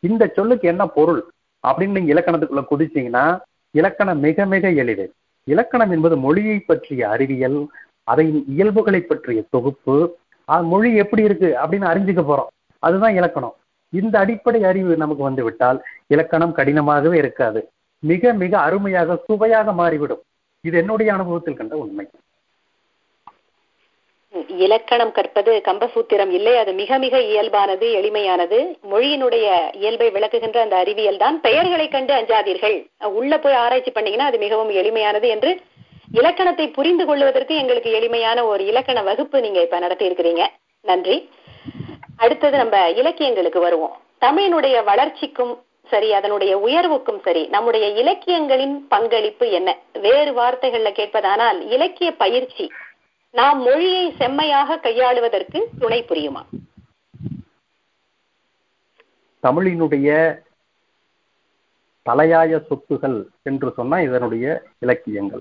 இந்த சொல்லுக்கு என்ன பொருள்? அப்படின்னு நீங்க இலக்கணத்துக்குள்ள குதிச்சீங்கன்னா இலக்கணம் மிக மிக எளிது. இலக்கணம் என்பது மொழியை பற்றிய அறிவியல் அதை இயல்புகளை பற்றிய தொகுப்பு மொழி எப்படி இருக்கு அப்படின்னு அறிஞ்சுக்க போறோம். அதுதான் இலக்கணம். இந்த அடிப்படை அறிவு நமக்கு வந்து விட்டால் இலக்கணம் கடினமாகவே இருக்காது. மிக மிக அருமையாக சுவையாக மாறிவிடும். இது என்னுடைய அனுபவத்தில் கண்ட உண்மை. இலக்கணம் கற்பது கம்பசூத்திரம் இல்லை. அது மிக மிக இயல்பானது எளிமையானது. மொழியினுடைய இயல்பை விளக்குகின்ற அந்த அறிவியல் தான். பெயர்களை கண்டு அஞ்சாதீர்கள். உள்ள போய் ஆராய்ச்சி பண்ணீங்கன்னா அது மிகவும் எளிமையானது என்று இலக்கணத்தை புரிந்து கொள்வதற்கு எங்களுக்கு எளிமையான ஒரு இலக்கண வகுப்பு நீங்க இப்ப நடத்தி இருக்கிறீங்க. நன்றி. அடுத்தது நம்ம இலக்கியங்களுக்கு வருவோம். தமிழினுடைய வளர்ச்சிக்கும் சரி அதனுடைய உயர்வுக்கும் சரி நம்முடைய இலக்கியங்களின் பங்களிப்பு என்ன? வேறு வார்த்தைகள்ல கேட்பதானால் இலக்கிய பயிற்சி நாம் மொழியை செம்மையாக கையாளுவதற்கு துணை புரியுமா? தமிழினுடைய தலையாய சொத்துகள் என்று சொன்னா இதனுடைய இலக்கியங்கள்.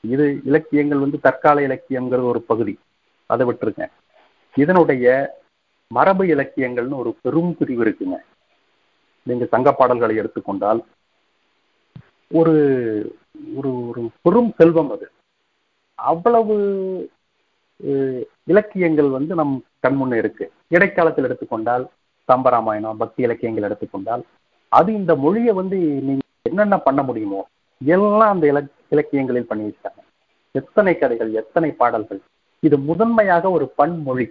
இது இலக்கியங்கள் வந்து தற்கால இலக்கியங்கிறது ஒரு பகுதி. அதை விட்டுருங்க. இதனுடைய மரபு இலக்கியங்கள்னு ஒரு பெரும் பிரிவு இருக்குங்க. நீங்கள் சங்க பாடல்களை எடுத்துக்கொண்டால் ஒரு ஒரு ஒரு பெரும் செல்வம் அது. அவ்வளவு இலக்கியங்கள் வந்து நம் கண்முன்னே இருக்கு. இடைக்காலத்தில் எடுத்துக்கொண்டால் சம்பராமாயணம் பக்தி இலக்கியங்கள் எடுத்துக்கொண்டால் அது இந்த மொழியை வந்து நீங்க என்னென்ன பண்ண முடியுமோ எல்லாம் அந்த இலக் இலக்கியங்களில் பண்ணி வச்சாங்க எத்தனை கதைகள் எத்தனை பாடல்கள் இது முதன்மையாக ஒரு பன்மொழி.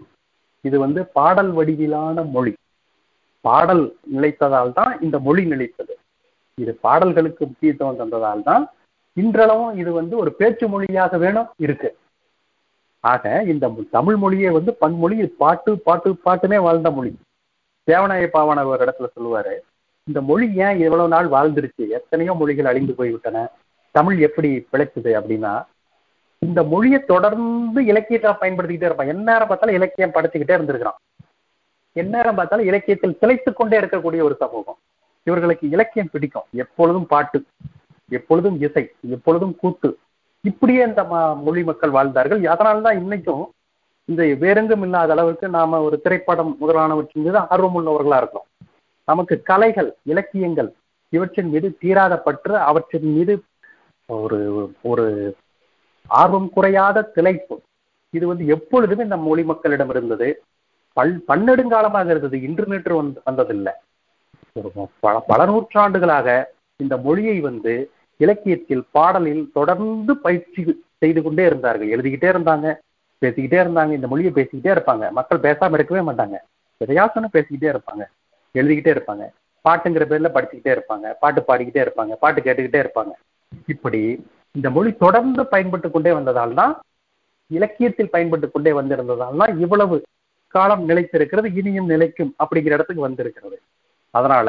இது வந்து பாடல் வடிவிலான மொழி. பாடல் நிலைத்ததால் தான் இந்த மொழி நிலைத்தது. இது பாடல்களுக்கு முக்கியத்துவம் தந்ததால் தான் இன்றளவும் இது வந்து ஒரு பேச்சு மொழியாக வேணும் இருக்கு. ஆக இந்த தமிழ் மொழியை வந்து பன்மொழி பாட்டு பாட்டு பாட்டுமே வாழ்ந்த மொழி. தேவநாய பாவன ஒரு இடத்துல சொல்லுவாரு இந்த மொழி ஏன் எவ்வளவு நாள் வாழ்ந்துருச்சு? எத்தனையோ மொழிகள் அழிந்து போய்விட்டன. தமிழ் எப்படி பிழைச்சது அப்படின்னா இந்த மொழியை தொடர்ந்து இலக்கியத்தை பயன்படுத்திக்கிட்டே இருப்பான். எந்நேரம் பார்த்தாலும் இலக்கியம் படைச்சுக்கிட்டே இருந்திருக்கிறான். எந்நேரம் பார்த்தாலும் இலக்கியத்தில் திளைத்து கொண்டே இருக்கக்கூடிய ஒரு சமூகம். இவர்களுக்கு இலக்கியம் பிடிக்கும். எப்பொழுதும் பாட்டு எப்பொழுதும் இசை எப்பொழுதும் கூத்து. இப்படியே இந்த ம- மொழி மக்கள் வாழ்ந்தார்கள். அதனால்தான் இன்னைக்கும் இந்த வேறெங்கும் இல்லாத அளவுக்கு நாம ஒரு திரைப்படம் முதலானவற்றின் மீது ஆர்வம் உள்ளவர்களா நமக்கு கலைகள் இலக்கியங்கள் இவற்றின் மீது தீராத பற்று அவற்றின் மீது ஒரு ஒரு ஆர்வம் குறையாத திளைப்பு. இது வந்து எப்பொழுதுமே இந்த மொழி மக்களிடம் இருந்தது. பல் பன்னெடுங்காலமாக இருந்தது. இன்று நேற்று வந்து வந்ததில்லை. ஒரு பல பல நூற்றாண்டுகளாக இந்த மொழியை வந்து இலக்கியத்தில் பாடலில் தொடர்ந்து பயிற்சி செய்து கொண்டே இருந்தார்கள். எழுதிக்கிட்டே இருந்தாங்க பேசிக்கிட்டே இருந்தாங்க இந்த மொழியை பேசிக்கிட்டே இருப்பாங்க. மக்கள் பேசாமல் இருக்கவே மாட்டாங்க. எதையாசனம் பேசிக்கிட்டே இருப்பாங்க எழுதிக்கிட்டே இருப்பாங்க. பாட்டுங்கிற பேர்ல படிச்சுக்கிட்டே இருப்பாங்க பாட்டு பாடிக்கிட்டே இருப்பாங்க பாட்டு கேட்டுக்கிட்டே இருப்பாங்க. இப்படி இந்த மொழி தொடர்ந்து பயன்பட்டு கொண்டே வந்ததால் தான் இலக்கியத்தில் பயன்பட்டு கொண்டே வந்திருந்ததால் தான் இவ்வளவு காலம் நிலைத்திருக்கிறது இனியும் நிலைக்கும் அப்படிங்கிற இடத்துக்கு வந்திருக்கிறது. அதனால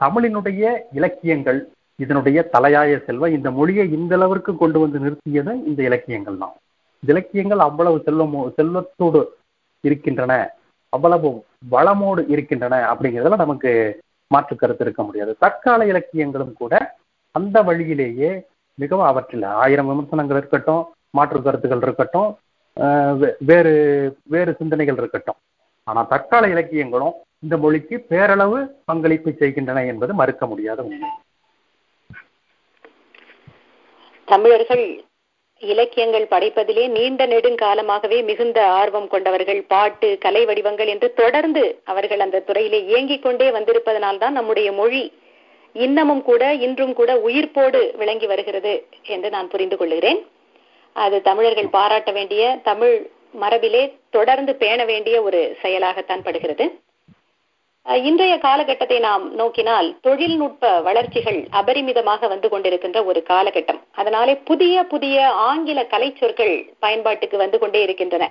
தமிழினுடைய இலக்கியங்கள் இதனுடைய தலையாய செல்வம் இந்த மொழியை இந்த அளவிற்கு கொண்டு வந்து நிறுத்தியது இந்த இலக்கியங்கள் தான். இந்த இலக்கியங்கள் அவ்வளவு செல்வமோ செல்வத்தோடு இருக்கின்றன அவ்வளவு வளமோடு இருக்கின்றன அப்படிங்கிறதுல நமக்கு மாற்று கருத்து இருக்க முடியாது. தற்கால இலக்கியங்களும் கூட அந்த வழியிலேயே மிகவும் அவற்றில் ஆயிரம் விமர்சனங்கள் இருக்கட்டும் மாற்று கருத்துக்கள் இருக்கட்டும் வேறு வேறு சிந்தனைகள் இருக்கட்டும். ஆனால் தற்கால இலக்கியங்களும் இந்த மொழிக்கு பேரளவு பங்களிப்பு செய்கின்றன என்பது மறுக்க முடியாத உண்மை. தமிழர்கள் இலக்கியங்கள் படைப்பதிலே நீண்ட நெடுங்காலமாகவே மிகுந்த ஆர்வம் கொண்டவர்கள் பாட்டு கலை வடிவங்கள் என்று தொடர்ந்து அவர்கள் அந்த துறையிலே இயங்கிக் கொண்டே வந்திருப்பதனால்தான் நம்முடைய மொழி இன்னமும் கூட இன்றும் கூட உயிர்ப்போடு விளங்கி வருகிறது என்று நான் புரிந்து கொள்கிறேன். அது தமிழர்கள் பாராட்ட வேண்டிய தமிழ் மரபிலே தொடர்ந்து பேண வேண்டிய ஒரு செயலாகத்தான் படுகிறது. இன்றைய காலகட்டத்தை நாம் நோக்கினால் தொழில்நுட்ப வளர்ச்சிகள் அபரிமிதமாக வந்து கொண்டிருக்கின்ற ஒரு காலகட்டம். அதனாலே புதிய புதிய ஆங்கில கலைச்சொற்கள் பயன்பாட்டுக்கு வந்து கொண்டே இருக்கின்றன.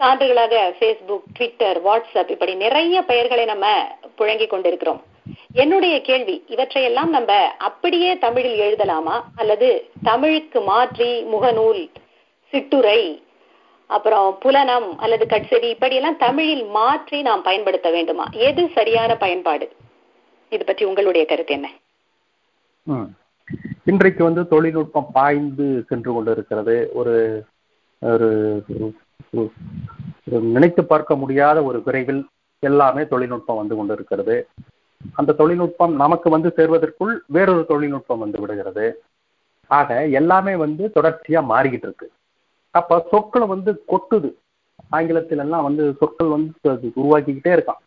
சான்றுகளாக ஃபேஸ்புக் ட்விட்டர் வாட்ஸ்அப் இப்படி நிறைய பெயர்களை நம்ம புழங்கிக் கொண்டிருக்கிறோம். என்னுடைய கேள்வி இவற்றையெல்லாம் நம்ம அப்படியே தமிழில் எழுதலாமா? அல்லது தமிழுக்கு மாற்றி முகநூல் சிட்டுரை அப்புறம் புலனம் அல்லது கட்செவி இப்படியெல்லாம் தமிழில் மாற்றி நாம் பயன்படுத்த வேண்டுமா? எது சரியான பயன்பாடு? இது பற்றி உங்களுடைய கருத்து என்ன? இன்றைக்கு வந்து தொழில்நுட்பம் பாய்ந்து சென்று கொண்டு இருக்கிறது ஒரு ஒரு நினைத்து பார்க்க முடியாத ஒரு விரைவில் எல்லாமே தொழில்நுட்பம் வந்து கொண்டு இருக்கிறது அந்த தொழில்நுட்பம் நமக்கு வந்து சேர்வதற்குள் வேறொரு தொழில்நுட்பம் வந்து விடுகிறது. ஆக எல்லாமே வந்து தொடர்ச்சியா மாறிக்கிட்டு இருக்கு. அப்ப சொற்களை வந்து கொட்டுது. ஆங்கிலத்துல எல்லாம் வந்து சொற்கள் வந்து உருவாக்கிக்கிட்டே இருக்கான்.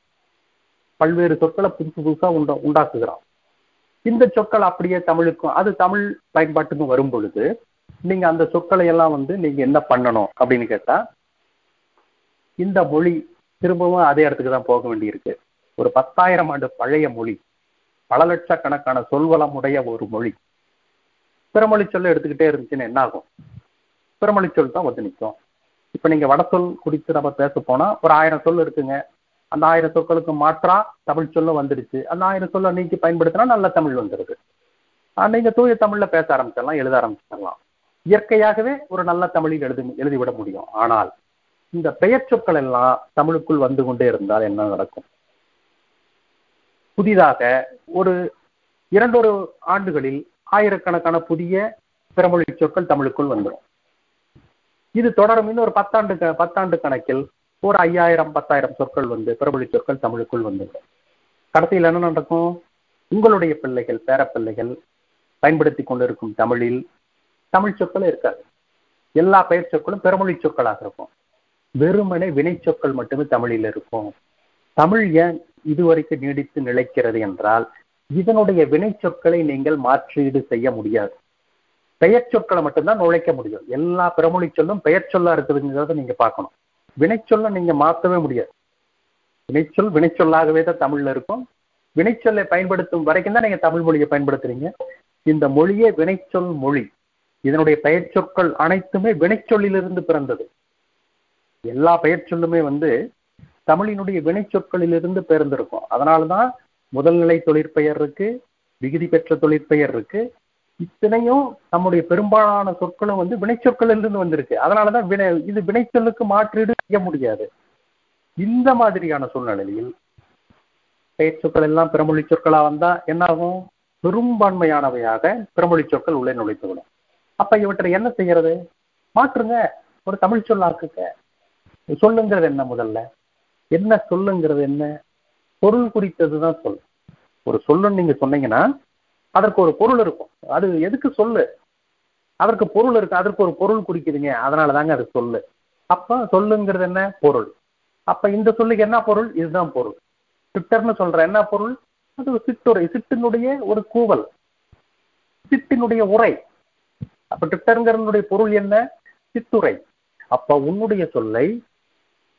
பல்வேறு சொற்களை புதுசு புதுசா உண்டா உண்டாக்குகிறான். இந்த சொற்கள் அப்படியே தமிழுக்கும் அது தமிழ் பயன்பாட்டுக்கு வரும் பொழுது நீங்க அந்த சொற்களை எல்லாம் வந்து நீங்க என்ன பண்ணணும் அப்படின்னு கேட்டா இந்த மொழி திரும்பவும் அதே இடத்துக்கு தான் போக வேண்டியிருக்கு. ஒரு பத்தாயிரம் ஆண்டு பழைய மொழி பல லட்சக்கணக்கான சொல்வளம் உடைய ஒரு மொழி. பிறமொழி சொல்ல எடுத்துக்கிட்டே இருந்துச்சுன்னா என்ன ஆகும் பிறமொழி சொல் தான் வந்து நிற்கும் இப்ப நீங்க வடசொல் குறித்து நம்ம பேச போனா ஒரு ஆயிரம் சொல் இருக்குங்க. அந்த ஆயிரம் சொற்களுக்கு மாற்றா தமிழ் சொல்லும் வந்துடுச்சு அந்த ஆயிரம் சொல்ல நீக்கி பயன்படுத்தினா நல்ல தமிழ் வந்துடுது ஆஹ் நீங்க தூய தமிழ்ல பேச ஆரம்பிச்சிடலாம் எழுத ஆரம்பிச்சிடலாம். இயற்கையாகவே ஒரு நல்ல தமிழில் எழுதி எழுதிவிட முடியும். ஆனால் இந்த பெயர் சொற்கள் எல்லாம் தமிழுக்குள் வந்து கொண்டே இருந்தால் என்ன நடக்கும்? புதிதாக ஒரு இரண்டொரு ஆண்டுகளில் ஆயிரக்கணக்கான புதிய பிறமொழி சொற்கள் தமிழுக்குள் வந்துடும். இது தொடரும் இன்னொரு பத்தாண்டு க- பத்தாண்டு கணக்கில் ஒரு ஐயாயிரம் பத்தாயிரம் சொற்கள் வந்து பிறமொழி சொற்கள் தமிழுக்குள் வந்துவிடும் கடைசியில் என்ன நடக்கும்? உங்களுடைய பிள்ளைகள் பேரப்பிள்ளைகள் பயன்படுத்தி கொண்டிருக்கும் தமிழில் தமிழ் சொற்கள் இருக்காது. எல்லா பெயர் சொற்களும் பிறமொழி சொற்களாக இருக்கும். வெறுமனே வினை சொற்கள் மட்டுமே தமிழில் இருக்கும். தமிழ் ஏன் இதுவரைக்கும் நீடித்து நிலைக்கிறது என்றால் இதனுடைய வினை சொற்களை நீங்கள் மாற்றீடு செய்ய முடியாது. பெயர் சொற்களை மட்டும்தான் நுழைக்க முடியும். எல்லா பிறமொழி சொல்லும் பெயர் சொல்லா இருக்குதுங்கிறத நீங்க பார்க்கணும். வினைச்சொல்லை நீங்க மாற்றவே முடியாது. வினைச்சொல் வினைச்சொல்லாகவே தான் தமிழ்ல இருக்கும். வினைச்சொல்லை பயன்படுத்தும் வரைக்கும் தான் நீங்க தமிழ் மொழியை பயன்படுத்துறீங்க. இந்த மொழியே வினைச்சொல் மொழி. இதனுடைய பெயர் சொற்கள் அனைத்துமே வினைச்சொல்லிலிருந்து பிறந்தது. எல்லா பெயர் சொல்லுமே வந்து தமிழினுடைய வினைச்சொற்களிலிருந்து பிறந்திருக்கும் அதனாலதான் முதல்நிலை தொழிற்பெயர் இருக்கு விகுதி பெற்ற தொழிற்பெயர் இருக்கு இத்தனையும் நம்முடைய பெரும்பாலான சொற்களும் வந்து வினைச்சொற்களிலிருந்து வந்திருக்கு. அதனாலதான் வினை இது வினைச்சொல்லுக்கு மாற்றீடு செய்ய முடியாது. இந்த மாதிரியான சூழ்நிலையில் பெயர் சொற்கள் எல்லாம் பிறமொழி சொற்களா வந்தா என்னாகும்? பெரும்பான்மையானவையாக பிறமொழி சொற்கள் உள்ளே நுழைத்துவிடும். அப்ப இவற்றை என்ன செய்யறது? மாற்றுங்க. ஒரு தமிழ் சொல்லாக்குங்க சொல்லுங்கிறது என்ன முதல்ல? என்ன சொல்லுங்கிறது என்ன? பொருள் குறித்தது தான் சொல். ஒரு சொல்லுன்னு நீங்க சொன்னீங்கன்னா அதற்கு ஒரு பொருள் இருக்கும். அது எதுக்கு சொல்லு? அதற்கு பொருள் இருக்கு அதற்கு ஒரு பொருள் குறிக்குதுங்க. அதனால தாங்க அது சொல்லு. அப்ப சொல்லுங்கிறது என்ன? பொருள். அப்ப இந்த சொல்லுக்கு என்ன பொருள்? இதுதான் பொருள். ட்விட்டர்னு சொல்ற என்ன பொருள்? அது ஒரு சிட்டுரை சிட்டினுடைய ஒரு கூவல். சிட்டினுடைய உரை. அப்ப டிட்டருங்கிறனுடைய பொருள் என்ன? சித்துரை அப்ப உன்னுடைய சொல்லை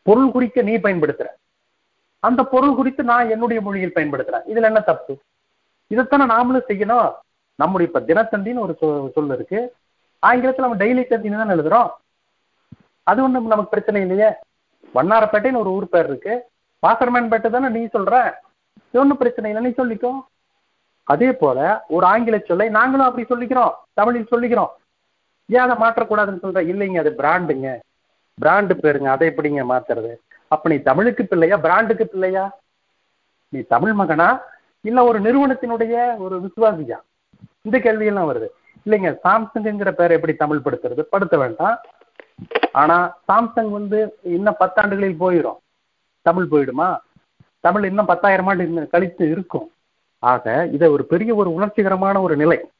பொருள் குறிக்க நீ பயன்படுத்துற. அந்த பொருள் குறித்து நான் என்னுடைய மொழியில் பயன்படுத்துறேன் இதுல என்ன தப்பு? இதைத்தானே நாமளும் செய்யணும். நம்முடைய இப்ப தினத்தந்தின்னு ஒரு சொ- சொல் இருக்கு. ஆங்கிலத்துல நம்ம டெய்லி தந்தின்னு தான் எழுதுறோம். அது ஒண்ணும் நமக்கு பிரச்சனை இல்லையே. வண்ணாரப்பேட்டைன்னு ஒரு ஊர் பேர் இருக்கு. வாசர்மேன்பேட்டை தானே நீ சொல்ற? இது ஒன்றும் பிரச்சனை இல்லை. நீ சொல்லிக்கோ. அதே போல ஒரு ஆங்கில சொல்லை நாங்களும் அப்படி சொல்லிக்கிறோம். தமிழில் சொல்லிக்கிறோம். ஏன் அதை மாற்றக்கூடாதுன்னு சொல்ற? இல்லைங்க அது பிராண்டுங்க பிராண்டு பேருங்க அதை எப்படிங்க மாத்துறது? அப்ப நீ தமிழுக்கு பிள்ளையா பிராண்டுக்கு பிள்ளையா? நீ தமிழ் மகனா? இல்ல ஒரு நிறுவனத்தினுடைய ஒரு விசுவாசியா? இந்த கேள்வியெல்லாம் வருது. இல்லைங்க சாம்சங்குங்கிற பேரை எப்படி தமிழ் படுத்துறது? படுத்த வேண்டாம். ஆனா சாம்சங் வந்து இன்னும் பத்தாண்டுகளில் போயிடும் தமிழ் போயிடுமா? தமிழ் இன்னும் பத்தாயிரம் ஆண்டு கழித்து இருக்கும். ஆக இதை ஒரு பெரிய ஒரு உணர்ச்சிகரமான ஒரு நிலை.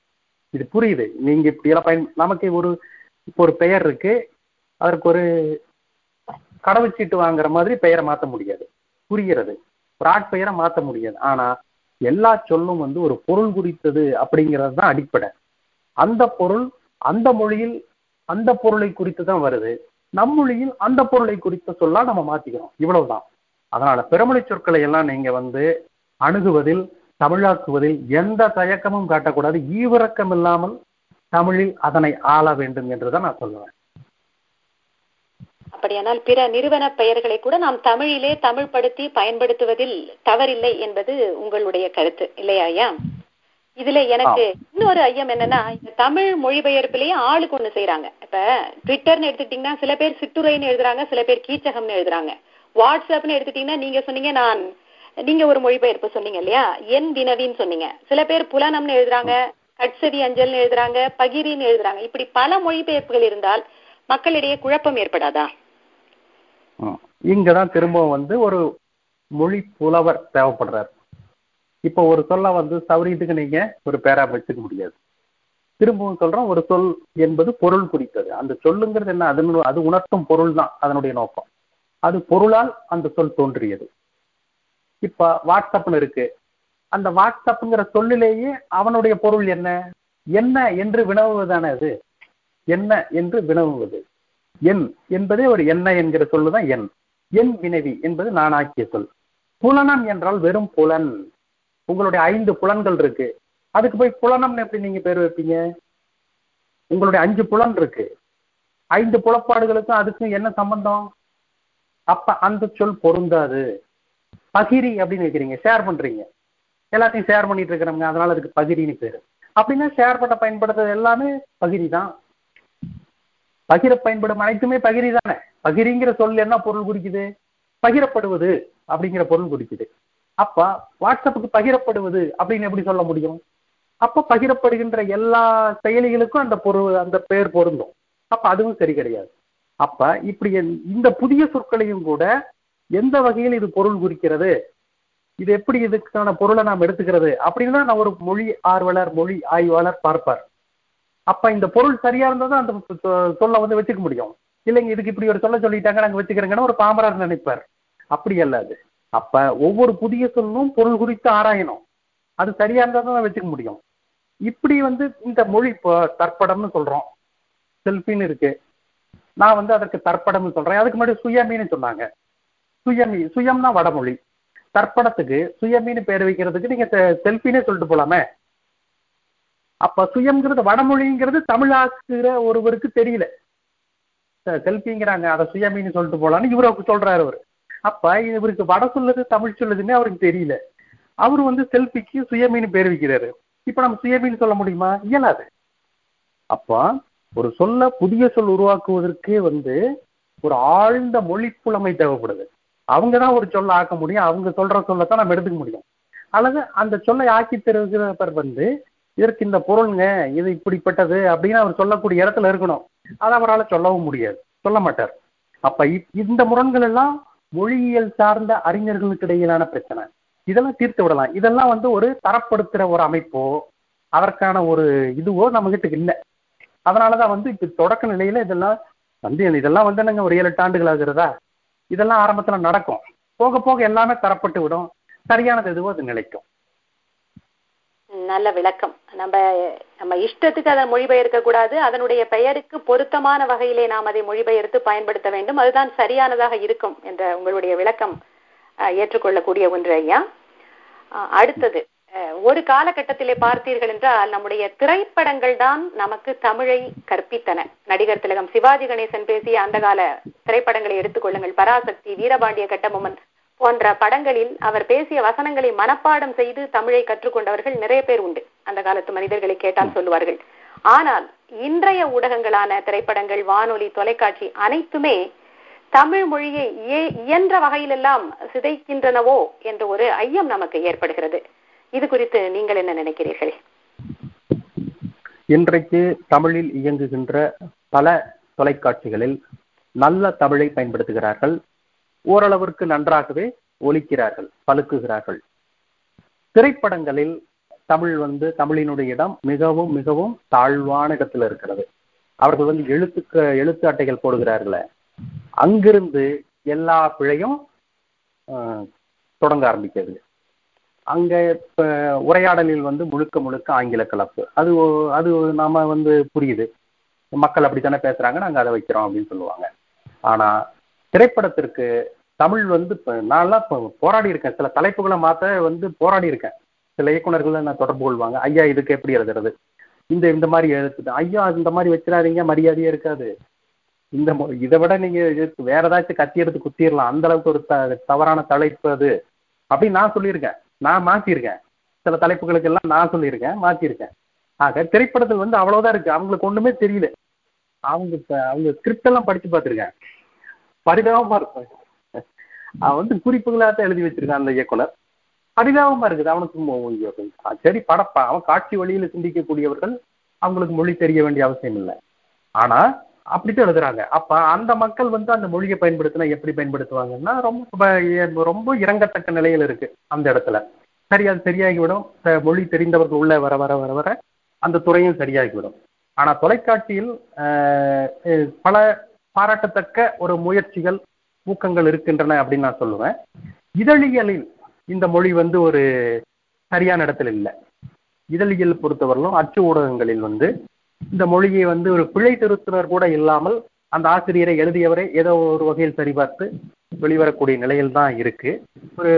இது புரியுது. நீங்க இப்படி எல்லாம் பயன் நமக்கு ஒரு இப்போ ஒரு பெயர் இருக்கு. அதற்கு ஒரு கடவுச்சீட்டு வாங்குற மாதிரி பெயரை மாற்ற முடியாது. புரிகிறது. ஒரு ஆட்பெயரை மாற்ற முடியாது. ஆனா எல்லா சொல்லும் வந்து ஒரு பொருள் குறித்தது அப்படிங்கிறது தான் அடிப்படை. அந்த பொருள் அந்த மொழியில் அந்த பொருளை குறித்து தான் வருது. நம் மொழியில் அந்த பொருளை குறித்த சொல்லா நம்ம மாத்திக்கிறோம். இவ்வளவுதான். அதனால பெருமொழி சொற்களை எல்லாம் நீங்க வந்து அணுகுவதில் தமிழாக்குவதில் எந்த தயக்கமும் காட்டக்கூடாது. ஈவிரக்கம் இல்லாமல் தமிழில் அதனை ஆள வேண்டும் என்றுதான் நான் சொல்லுவேன். அப்படியானால் பிற நிறுவன பெயர்களை கூட நாம் தமிழிலே தமிழ் படுத்தி பயன்படுத்துவதில் தவறில்லை என்பது உங்களுடைய கருத்து இல்லையா ஐயா? இதுல எனக்கு இன்னொரு ஐயம் என்னன்னா இந்த தமிழ் மொழிபெயர்ப்பிலேயே ஆளுக்கு ஒண்ணு செய்யறாங்க இப்ப ட்விட்டர்னு எடுத்துக்கிட்டீங்கன்னா சில பேர் சிற்றுரைன்னு எழுதுறாங்க சில பேர் கீச்சகம்னு எழுதுறாங்க. வாட்ஸ்அப்னு எடுத்துட்டீங்கன்னா நீங்க சொன்னீங்க நான் நீங்க ஒரு மொழிபெயர்ப்பு சொன்னீங்க இல்லையா? என் வினவின்னு சொன்னீங்க. சில பேர் புலனம்னு எழுதுறாங்க கட்சவி அஞ்சல்னு எழுதுறாங்க பகிரின்னு எழுதுறாங்க. இப்படி பல மொழிபெயர்ப்புகள் இருந்தால் மக்களிடையே குழப்பம் ஏற்படாதா? இங்கே தான் திரும்பவும் வந்து ஒரு மொழி புலவர் தேவைப்படுறார். இப்போ ஒரு சொல்ல வந்து சௌரியத்துக்கு நீங்கள் ஒரு பேரா வச்சுக்க முடியாது. திரும்பவும் சொல்கிறோம் ஒரு சொல் என்பது பொருள் குறித்தது. அந்த சொல்லுங்கிறது என்ன? அது அது உணர்த்தும் பொருள் தான் அதனுடைய நோக்கம். அது பொருளால் அந்த சொல் தோன்றியது. இப்போ வாட்ஸ்அப்னு இருக்கு. அந்த வாட்ஸ்அப்புங்கிற சொல்லிலேயே அவனுடைய பொருள் என்ன? என்ன என்று வினவுவதான அது. என்ன என்று வினவுவது. என் என்பதே ஒரு என்ன என்கிற சொல்லுதான் என். என் வினவி என்பது நான் ஆக்கிய சொல். புலனம் என்றால் வெறும் புலன். உங்களுடைய ஐந்து புலன்கள் இருக்கு. அதுக்கு போய் புலனம்னு எப்படி நீங்க பேர் வைப்பீங்க? உங்களுடைய அஞ்சு புலன் இருக்கு. ஐந்து புலப்பாடுகளுக்கும் அதுக்கும் என்ன சம்பந்தம்? அப்ப அந்த சொல் பொருந்தாது. பகிரி அப்படின்னு வைக்கிறீங்க ஷேர் பண்றீங்க. எல்லாத்தையும் ஷேர் பண்ணிட்டு இருக்கிறவங்க அதனால அதுக்கு பகிரின்னு பேரு. அப்படின்னா ஷேர் பண்ண பயன்படுத்துறது எல்லாமே பகிரி தான் பகிர பயன்படும் அனைத்துமே பகிரி தானே? பகிரிங்கிற சொல் என்ன பொருள் குறிக்குது பகிரப்படுவது அப்படிங்கிற பொருள் குறிக்குது அப்ப வாட்ஸ்அப்புக்கு பகிரப்படுவது அப்படின்னு எப்படி சொல்ல முடியும்? அப்ப பகிரப்படுகின்ற எல்லா செயலிகளுக்கும் அந்த பொருள் அந்த பெயர் பொருந்தும். அப்ப அதுவும் சரி கிடையாது. அப்ப இப்படி இந்த புதிய சொற்களையும் கூட எந்த வகையில் இது பொருள் குறிக்கிறது? இது எப்படி இதுக்கான பொருளை நாம் எடுத்துக்கிறது? அப்படின்னு தான் நான் ஒரு மொழி ஆர்வலர் மொழி ஆய்வாளர் பார்ப்பார். அப்ப இந்த பொருள் சரியா இருந்தா தான் அந்த சொல்ல வந்து வச்சுக்க முடியும். இல்லைங்க இதுக்கு இப்படி ஒரு சொல்ல சொல்லிட்டாங்க நாங்க வச்சுக்கிறோங்கன்னா ஒரு பாமரர் நினைப்பார். அப்படி அல்ல அது. அப்ப ஒவ்வொரு புதிய சொல்லும் பொருள் குறித்து ஆராயணும். அது சரியா இருந்தா தான் வச்சுக்க முடியும். இப்படி வந்து இந்த மொழி இப்போ தற்படம்னு சொல்றோம். செல்ஃபின்னு இருக்கு. நான் வந்து அதற்கு தற்படம்னு சொல்றேன். அதுக்கு முன்னாடி சுயமின்னு சொன்னாங்க. சுயமி சுயம்னா வடமொழி. தற்படத்துக்கு சுயமின்னு பேர் வைக்கிறதுக்கு நீங்க செல்ஃபினே சொல்லிட்டு போலாமே. அப்ப சுயம்ங்கிறது வடமொழிங்கிறது தமிழாக்குற ஒருவருக்கு தெரியல. செல்ஃபிங்கிறாங்க அதை சுயமின்னு சொல்லிட்டு போலான்னு இவரு சொல்றாரு அவர். அப்ப இவருக்கு வட சொல்லுது தமிழ் சொல்லுதுன்னு அவருக்கு தெரியல. அவர் வந்து செல்ஃபிக்கு சுயமின்னு பேர் வைக்கிறாரு. இப்ப நம்ம சுயமின்னு சொல்ல முடியுமா? இயலாது. அப்போ ஒரு சொல்ல புதிய சொல் உருவாக்குவதற்கே வந்து ஒரு ஆழ்ந்த மொழி புலமை தேவைப்படுது. அவங்க தான் ஒரு சொல்ல ஆக்க முடியும். அவங்க சொல்ற சொல்லத்தான் நம்ம எடுத்துக்க முடியும். அல்லது அந்த சொல்லை ஆக்கி தருகிறவர் வந்து இதற்கு இந்த பொருளுங்க இது இப்படிப்பட்டது அப்படின்னு அவர் சொல்லக்கூடிய இடத்துல இருக்கணும். அதை அவரால் சொல்லவும் முடியாது. சொல்ல மாட்டார். அப்ப இந்த முரண்கள் எல்லாம் மொழியியல் சார்ந்த அறிஞர்களுக்கு இடையிலான பிரச்சனை. இதெல்லாம் தீர்த்து விடலாம். இதெல்லாம் வந்து ஒரு தரப்படுத்துற ஒரு அமைப்போ அதற்கான ஒரு இதுவோ நம்ம கிட்ட இல்லை. அதனாலதான் வந்து இப்ப தொடக்க நிலையில இதெல்லாம் வந்து இதெல்லாம் வந்து என்னங்க ஒரு ஏழு எட்டு ஆண்டுகள் ஆகுறதா? இதெல்லாம் ஆரம்பத்துல நடக்கும். போக போக எல்லாமே தரப்பட்டு விடும். சரியானது எதுவோ அது நிலைக்கும். நல்ல விளக்கம். நம்ம நம்ம இஷ்டத்துக்கு அதை மொழிபெயர்க்க கூடாது அதனுடைய பெயருக்கு பொருத்தமான வகையிலே நாம் அதை மொழிபெயர்த்து பயன்படுத்த வேண்டும். அதுதான் சரியானதாக இருக்கும் என்ற உங்களுடைய விளக்கம் ஏற்றுக்கொள்ளக்கூடிய ஒன்று ஐயா. அடுத்தது ஒரு காலகட்டத்திலே பார்த்தீர்கள் என்றால் நம்முடைய திரைப்படங்கள் தான் நமக்கு தமிழை கற்பித்தன. நடிகர் திலகம் சிவாஜி கணேசன் பேசிய அந்த கால திரைப்படங்களை எடுத்துக்கொள்ளுங்கள் பராசக்தி வீரபாண்டிய கட்டபொம்மன் போன்ற படங்களில் அவர் பேசிய வசனங்களை மனப்பாடம் செய்து தமிழை கற்றுக்கொண்டவர்கள் நிறைய பேர் உண்டு. அந்த காலத்து மனிதர்களை கேட்டால் சொல்லுவார்கள். ஆனால் இன்றைய ஊடகங்களான திரைப்படங்கள் வானொலி தொலைக்காட்சி அனைத்துமே தமிழ் மொழியை இயன்ற வகையிலெல்லாம் சிதைக்கின்றனவோ என்ற ஒரு ஐயம் நமக்கு ஏற்படுகிறது. இது குறித்து நீங்கள் என்ன நினைக்கிறீர்கள்? இன்றைக்கு தமிழில் இயங்குகின்ற பல தொலைக்காட்சிகளில் நல்ல தமிழை பயன்படுத்துகிறார்கள். ஓரளவிற்கு நன்றாகவே ஒலிக்கிறார்கள் பழுக்குகிறார்கள் திரைப்படங்களில் தமிழ் வந்து தமிழினுடைய இடம் மிகவும் மிகவும் தாழ்வான இடத்துல இருக்கிறது. அவர்கள் வந்து எழுத்துக்க எழுத்து அட்டைகள் போடுகிறார்களே அங்கிருந்து எல்லா பிழையும் தொடங்க ஆரம்பிக்கிறது. அங்க இப்ப உரையாடலில் வந்து முழுக்க முழுக்க ஆங்கில கலப்பு. அது அது நாம வந்து புரியுது. மக்கள் அப்படித்தானே பேசுறாங்க நாங்க அதை வைக்கிறோம் அப்படின்னு சொல்லுவாங்க. ஆனா திரைப்படத்திற்கு தமிழ் வந்து இப்போ நான்லாம் இப்போ போராடி இருக்கேன். சில தலைப்புகளை மாற்ற வந்து போராடி இருக்கேன். சில இயக்குநர்கள் நான் தொடர்பு கொள்வாங்க. ஐயா இதுக்கு எப்படி எழுதுறது? இந்த இந்த மாதிரி எழுத்து. ஐயா இந்த மாதிரி வச்சிடாதீங்க மரியாதையே இருக்காது. இந்த இதை விட நீங்க வேற ஏதாச்சும் கத்தி எடுத்து குத்திடலாம். அந்த அளவுக்கு ஒரு த தவறான தலைப்பு அது. அப்படின்னு நான் சொல்லியிருக்கேன். நான் மாற்றிருக்கேன் சில தலைப்புகளுக்கு எல்லாம் நான் சொல்லியிருக்கேன் மாற்றிருக்கேன் ஆக திரைப்படத்தில் வந்து அவ்வளோதான் இருக்கு. அவங்களுக்கு ஒன்றுமே தெரியல. அவங்க அவங்க ஸ்கிரிப்ட் எல்லாம் படித்து பார்த்துருக்கேன். பரிதாபமாக இருக்கும் அவன் வந்து குறிப்புகளாக தான் எழுதி வச்சிருக்கான் அந்த இயக்குனர். பரிதாபமா இருக்குது. அவனுக்கு சரி படப்பா. அவன் காட்சி வழியில சிந்திக்கக்கூடியவர்கள் அவங்களுக்கு மொழி தெரிய வேண்டிய அவசியம் இல்லை. ஆனா அப்படித்தான் எழுதுறாங்க. அப்ப அந்த மக்கள் வந்து அந்த மொழியை பயன்படுத்தினா எப்படி பயன்படுத்துவாங்கன்னா ரொம்ப ரொம்ப இறங்கத்தக்க நிலையில் இருக்கு அந்த இடத்துல. சரி அது சரியாகிவிடும். மொழி தெரிந்தவர்கள் உள்ள வர வர வர வர அந்த துறையும் சரியாகிவிடும். ஆனா தொலைக்காட்சியில் பல பாராட்டத்தக்க ஒரு முயற்சிகள் ஊக்கங்கள் இருக்கின்றன அப்படின்னு நான் சொல்லுவேன். இதழியலில் இந்த மொழி வந்து ஒரு சரியான இடத்துல இல்லை. இதழியல் பொறுத்தவரையிலும் அச்சு ஊடகங்களில் வந்து இந்த மொழியை வந்து ஒரு பிழை திருத்தினர் கூட இல்லாமல் அந்த ஆசிரியரை எழுதியவரை ஏதோ ஒரு வகையில் சரிபார்த்து வெளிவரக்கூடிய நிலையில் தான் இருக்கு. ஒரு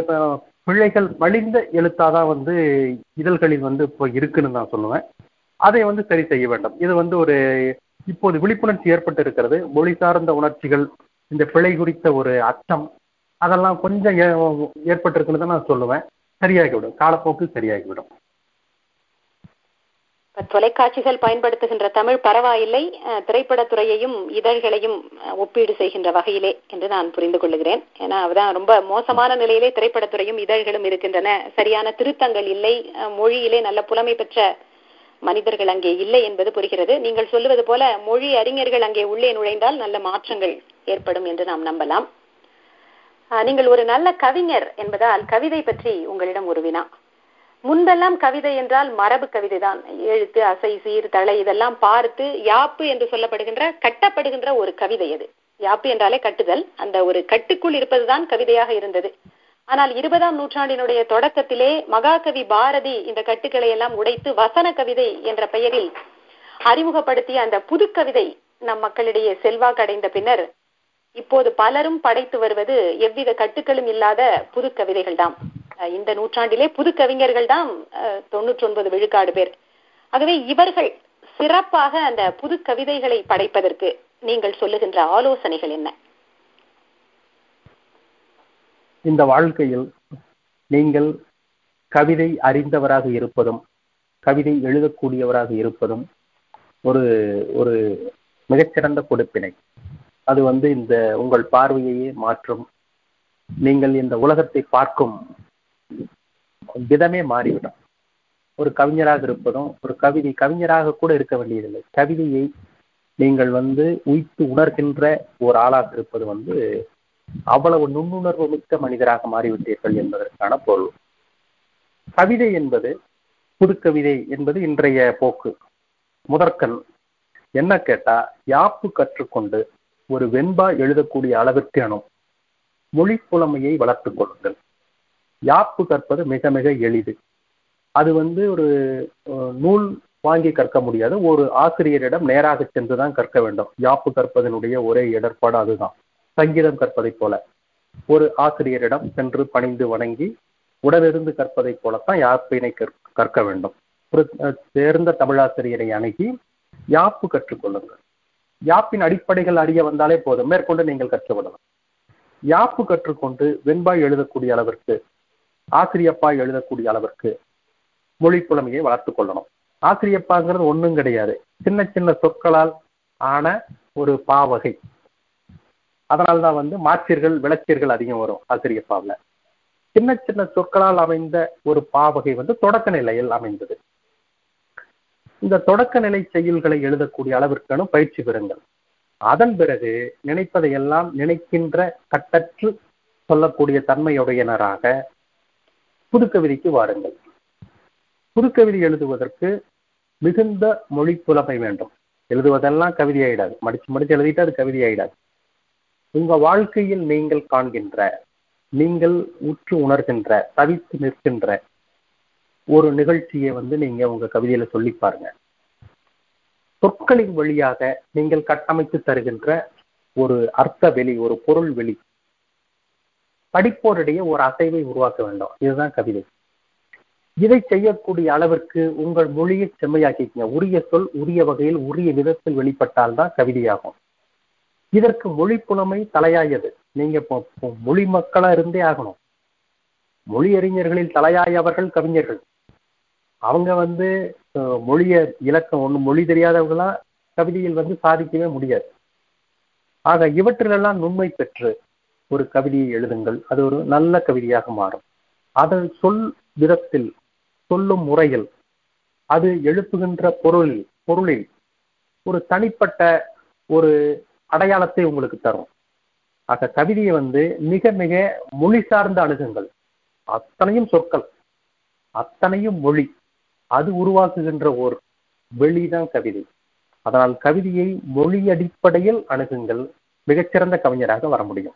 பிழைகள் மலிந்த எழுத்தாதான் வந்து இதழ்களில் வந்து இப்போ இருக்குன்னு நான் சொல்லுவேன். அதை வந்து சரி செய்ய வேண்டும். இது வந்து ஒரு இப்போது விழிப்புணர்ச்சி ஏற்பட்டு இருக்கிறது மொழி சார்ந்த உணர்ச்சிகள் இந்த பிழை குறித்த ஒரு அச்சம் அதெல்லாம் கொஞ்சம் ஏற்பட்டிருக்குன்னு தான் நான் சொல்லுவேன். சரியாகிவிடும். காலப்போக்கு சரியாகிவிடும். தொலைக்காட்சிகள் பயன்படுத்துகின்ற தமிழ் பரவாயில்லை. திரைப்படத்துறையையும் இதழ்களையும் ஒப்பீடு செய்கின்ற வகையிலே என்று நான் புரிந்து கொள்ளுகிறேன். ஏன்னா அதுதான் ரொம்ப மோசமான நிலையிலே திரைப்படத்துறையும் இதழ்களும் இருக்கின்றன. சரியான திருத்தங்கள் இல்லை. மொழியிலே நல்ல புலமை பெற்ற மனிதர்கள் அங்கே இல்லை என்பது புரிகிறது. நீங்கள் சொல்லுவது போல மொழி அறிஞர்கள் அங்கே உள்ளே நுழைந்தால் நல்ல மாற்றங்கள் ஏற்படும் என்று நாம் நம்பலாம். நீங்கள் ஒரு நல்ல கவிஞர் என்பதால் கவிதை பற்றி உங்களிடம் ஒரு வினா. முன்பெல்லாம் கவிதை என்றால் மரபு கவிதை தான் எழுத்து அசை சீர் தலை இதெல்லாம் பார்த்து யாப்பு என்று சொல்லப்படுகின்ற கட்டப்படுகின்ற ஒரு கவிதை அது. யாப்பு என்றாலே கட்டுதல். அந்த ஒரு கட்டுக்குள் இருப்பதுதான் கவிதையாக இருந்தது. ஆனால் இருபதாம் நூற்றாண்டினுடைய தொடக்கத்திலே மகாகவி பாரதி இந்த கட்டுக்களை எல்லாம் உடைத்து வசன கவிதை என்ற பெயரில் அறிமுகப்படுத்திய அந்த புது கவிதை நம் மக்களிடையே செல்வாக்கடைந்த பின்னர் இப்போது பலரும் படைத்து வருவது எவ்வித கட்டுக்களும் இல்லாத புது கவிதைகள் தான் இந்த நூற்றாண்டிலே புது கவிஞர்கள் தான் தொன்னூற்றி ஒன்பது விழுக்காடு பேர். ஆகவே இவர்கள் சிறப்பாக அந்த புது கவிதைகளை படைப்பதற்கு நீங்கள் சொல்லுகின்ற ஆலோசனைகள் என்ன? இந்த வாழ்க்கையில் நீங்கள் கவிதை அறிந்தவராக இருப்பதும் கவிதை எழுதக்கூடியவராக இருப்பதும் ஒரு ஒரு மிகச்சிறந்த கொடுப்பினை. அது வந்து இந்த உங்கள் பார்வையையே மாற்றும். நீங்கள் இந்த உலகத்தை பார்க்கும் விதமே மாறிவிடும். ஒரு கவிஞராக இருப்பதும் ஒரு கவிதை கவிஞராக கூட இருக்க வேண்டியதில்லை. கவிதையை நீங்கள் வந்து உய்த்து உணர்கின்ற ஒரு ஆளாக இருப்பது வந்து அவ்வளவு நுண்ணுணர்வு மிக்க மனிதராக மாறிவிட்டீர்கள் என்பதற்கான பொருள். கவிதை என்பது புதுக்கவிதை என்பது இன்றைய போக்கு. முதற்கண். என்ன கேட்டா யாப்பு கற்றுக்கொண்டு ஒரு வெண்பா எழுதக்கூடிய அளவிற்கு அணும். மொழி புலமையை வளர்த்துக் கொள்ளுங்கள். யாப்பு கற்பது மிக மிக எளிது. அது வந்து ஒரு நூல் வாங்கி கற்க முடியாது. ஒரு ஆசிரியரிடம் நேராக சென்றுதான் கற்க வேண்டும். யாப்பு கற்பதனுடைய ஒரே இடர்பாடு அதுதான். சங்கீதம் கற்பதைப் போல. ஒரு ஆசிரியரிடம் சென்று பணிந்து வணங்கி உடனிருந்து கற்பதைப் போலத்தான் யாப்பினை கற்க வேண்டும். ஒரு தேர்ந்த தமிழாசிரியரை அணுகி யாப்பு கற்றுக்கொள்ளுங்கள் யாப்பின் அடிப்படைகள் அறிய வந்தாலே போதும். மேற்கொண்டு நீங்கள் கற்றுவிடலாம் யாப்பு கற்றுக்கொண்டு வெண்பாய் எழுதக்கூடிய அளவிற்கு ஆசிரியப்பாய் எழுதக்கூடிய அளவிற்கு மொழி புலமையை வளர்த்து கொள்ளணும். ஆசிரியப்பாங்கிறது ஒன்றும் கிடையாது. சின்ன சின்ன சொற்களால் ஆன ஒரு பாவகை. அதனால்தான் வந்து மாற்றியர்கள் விளச்சீர்கள் அதிகம் வரும் ஆசிரியப்பாவில். சின்ன சின்ன சொற்களால் அமைந்த ஒரு பாவகை வந்து தொடக்க நிலையில் அமைந்தது. இந்த தொடக்க நிலை செயல்களை எழுதக்கூடிய அளவிற்கான பயிற்சி பெறுங்கள். அதன் பிறகு நினைப்பதையெல்லாம் நினைக்கின்ற கட்டற்று சொல்லக்கூடிய தன்மையுடையனராக புதுக்கவிதைக்கு வாருங்கள். புதுக்கவிதை எழுதுவதற்கு மிகுந்த மொழி புலமை வேண்டும். எழுதுவதெல்லாம் கவிதையாயிடாது. மடிச்சு மடிச்சு எழுதிட்டு அது கவிதையாயிடாது. உங்க வாழ்க்கையில் நீங்கள் காண்கின்ற நீங்கள் உற்று உணர்கின்ற தவித்து நிற்கின்ற ஒரு நிகழ்ச்சியை வந்து நீங்க உங்க கவிதையில சொல்லி பாருங்க. சொற்களின் வழியாக நீங்கள் கட்டமைத்து தருகின்ற ஒரு அர்த்த வெளி ஒரு பொருள் வெளி படிப்போரிடையே ஒரு அசைவை உருவாக்க வேண்டும். இதுதான் கவிதை. இதை செய்யக்கூடிய அளவிற்கு உங்கள் மொழியை செம்மையாக்கிக்கங்க. உரிய சொல் உரிய வகையில் உரிய விதத்தில் வெளிப்பட்டால்தான் கவிதையாகும். இதற்கு மொழி புலமை தலையாயது. நீங்க மொழி மக்களா இருந்தே ஆகணும். மொழி அறிஞர்களில் தலையாயவர்கள் கவிஞர்கள். அவங்க வந்து மொழிய இலக்கம் ஒன்று மொழி தெரியாதவங்களா கவிதையில் வந்து சாதிக்கவே முடியாது. ஆக இவற்றிலெல்லாம் நுண்மை பெற்று ஒரு கவிதையை எழுதுங்கள். அது ஒரு நல்ல கவிதையாக மாறும். அதை சொல் விதத்தில் சொல்லும் முறையில் அது எழுப்புகின்ற பொருளில் பொருளில் ஒரு தனிப்பட்ட ஒரு அடையாளத்தை உங்களுக்கு தரும். ஆக கவிதையை வந்து மிக மிக மொழி சார்ந்த அணுகுங்கள். அத்தனையும் சொற்கள். அத்தனையும் மொழி. அது உருவாக்குகின்ற ஓர் வெளிதான் கவிதை. அதனால் கவிதையை மொழி அடிப்படையில் அணுகுங்கள். மிகச்சிறந்த கவிஞராக வர முடியும்.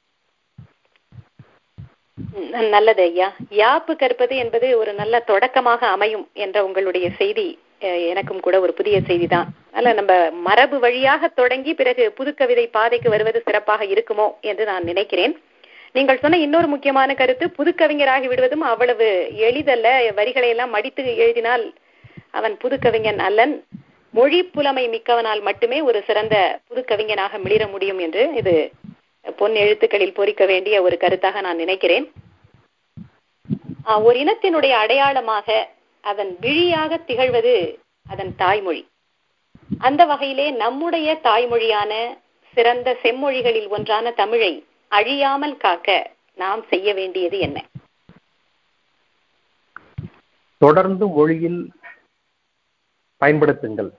நல்லது ஐயா. யாப்பு கற்பது என்பது ஒரு நல்ல தொடக்கமாக அமையும் என்ற உங்களுடைய செய்தி எனக்கும் கூட ஒரு புதிய செய்தி தான் அல்ல நம்ம மரபு வழியாக தொடங்கி பிறகு புதுக்கவிதை பாதைக்கு வருவது சிறப்பாக இருக்குமோ என்று நான் நினைக்கிறேன். நீங்கள் சொன்ன இன்னொரு முக்கியமான கருத்து புதுக்கவிஞராகி விடுவதும் அவ்வளவு எளிதல்ல. வரிகளை எல்லாம் மடித்து எழுதினால் அவன் புதுக்கவிஞன் அல்லன். மொழி புலமை மிக்கவனால் மட்டுமே ஒரு சிறந்த புதுக்கவிஞனாக மிளிர முடியும் என்று இது பொன் எழுத்துக்களில் பொறிக்க வேண்டிய ஒரு கருத்தாக நான் நினைக்கிறேன். ஒரு இனத்தினுடைய அடையாளமாக அதன் விழியாக திகழ்வது அதன் தாய்மொழி. அந்த வகையிலே நம்முடைய தாய்மொழியான சிறந்த செம்மொழிகளில் ஒன்றான தமிழை அழியாமல் காக்க நாம் செய்ய வேண்டியது என்ன? தொடர்ந்து மொழியில் பயன்படுத்துங்கள்.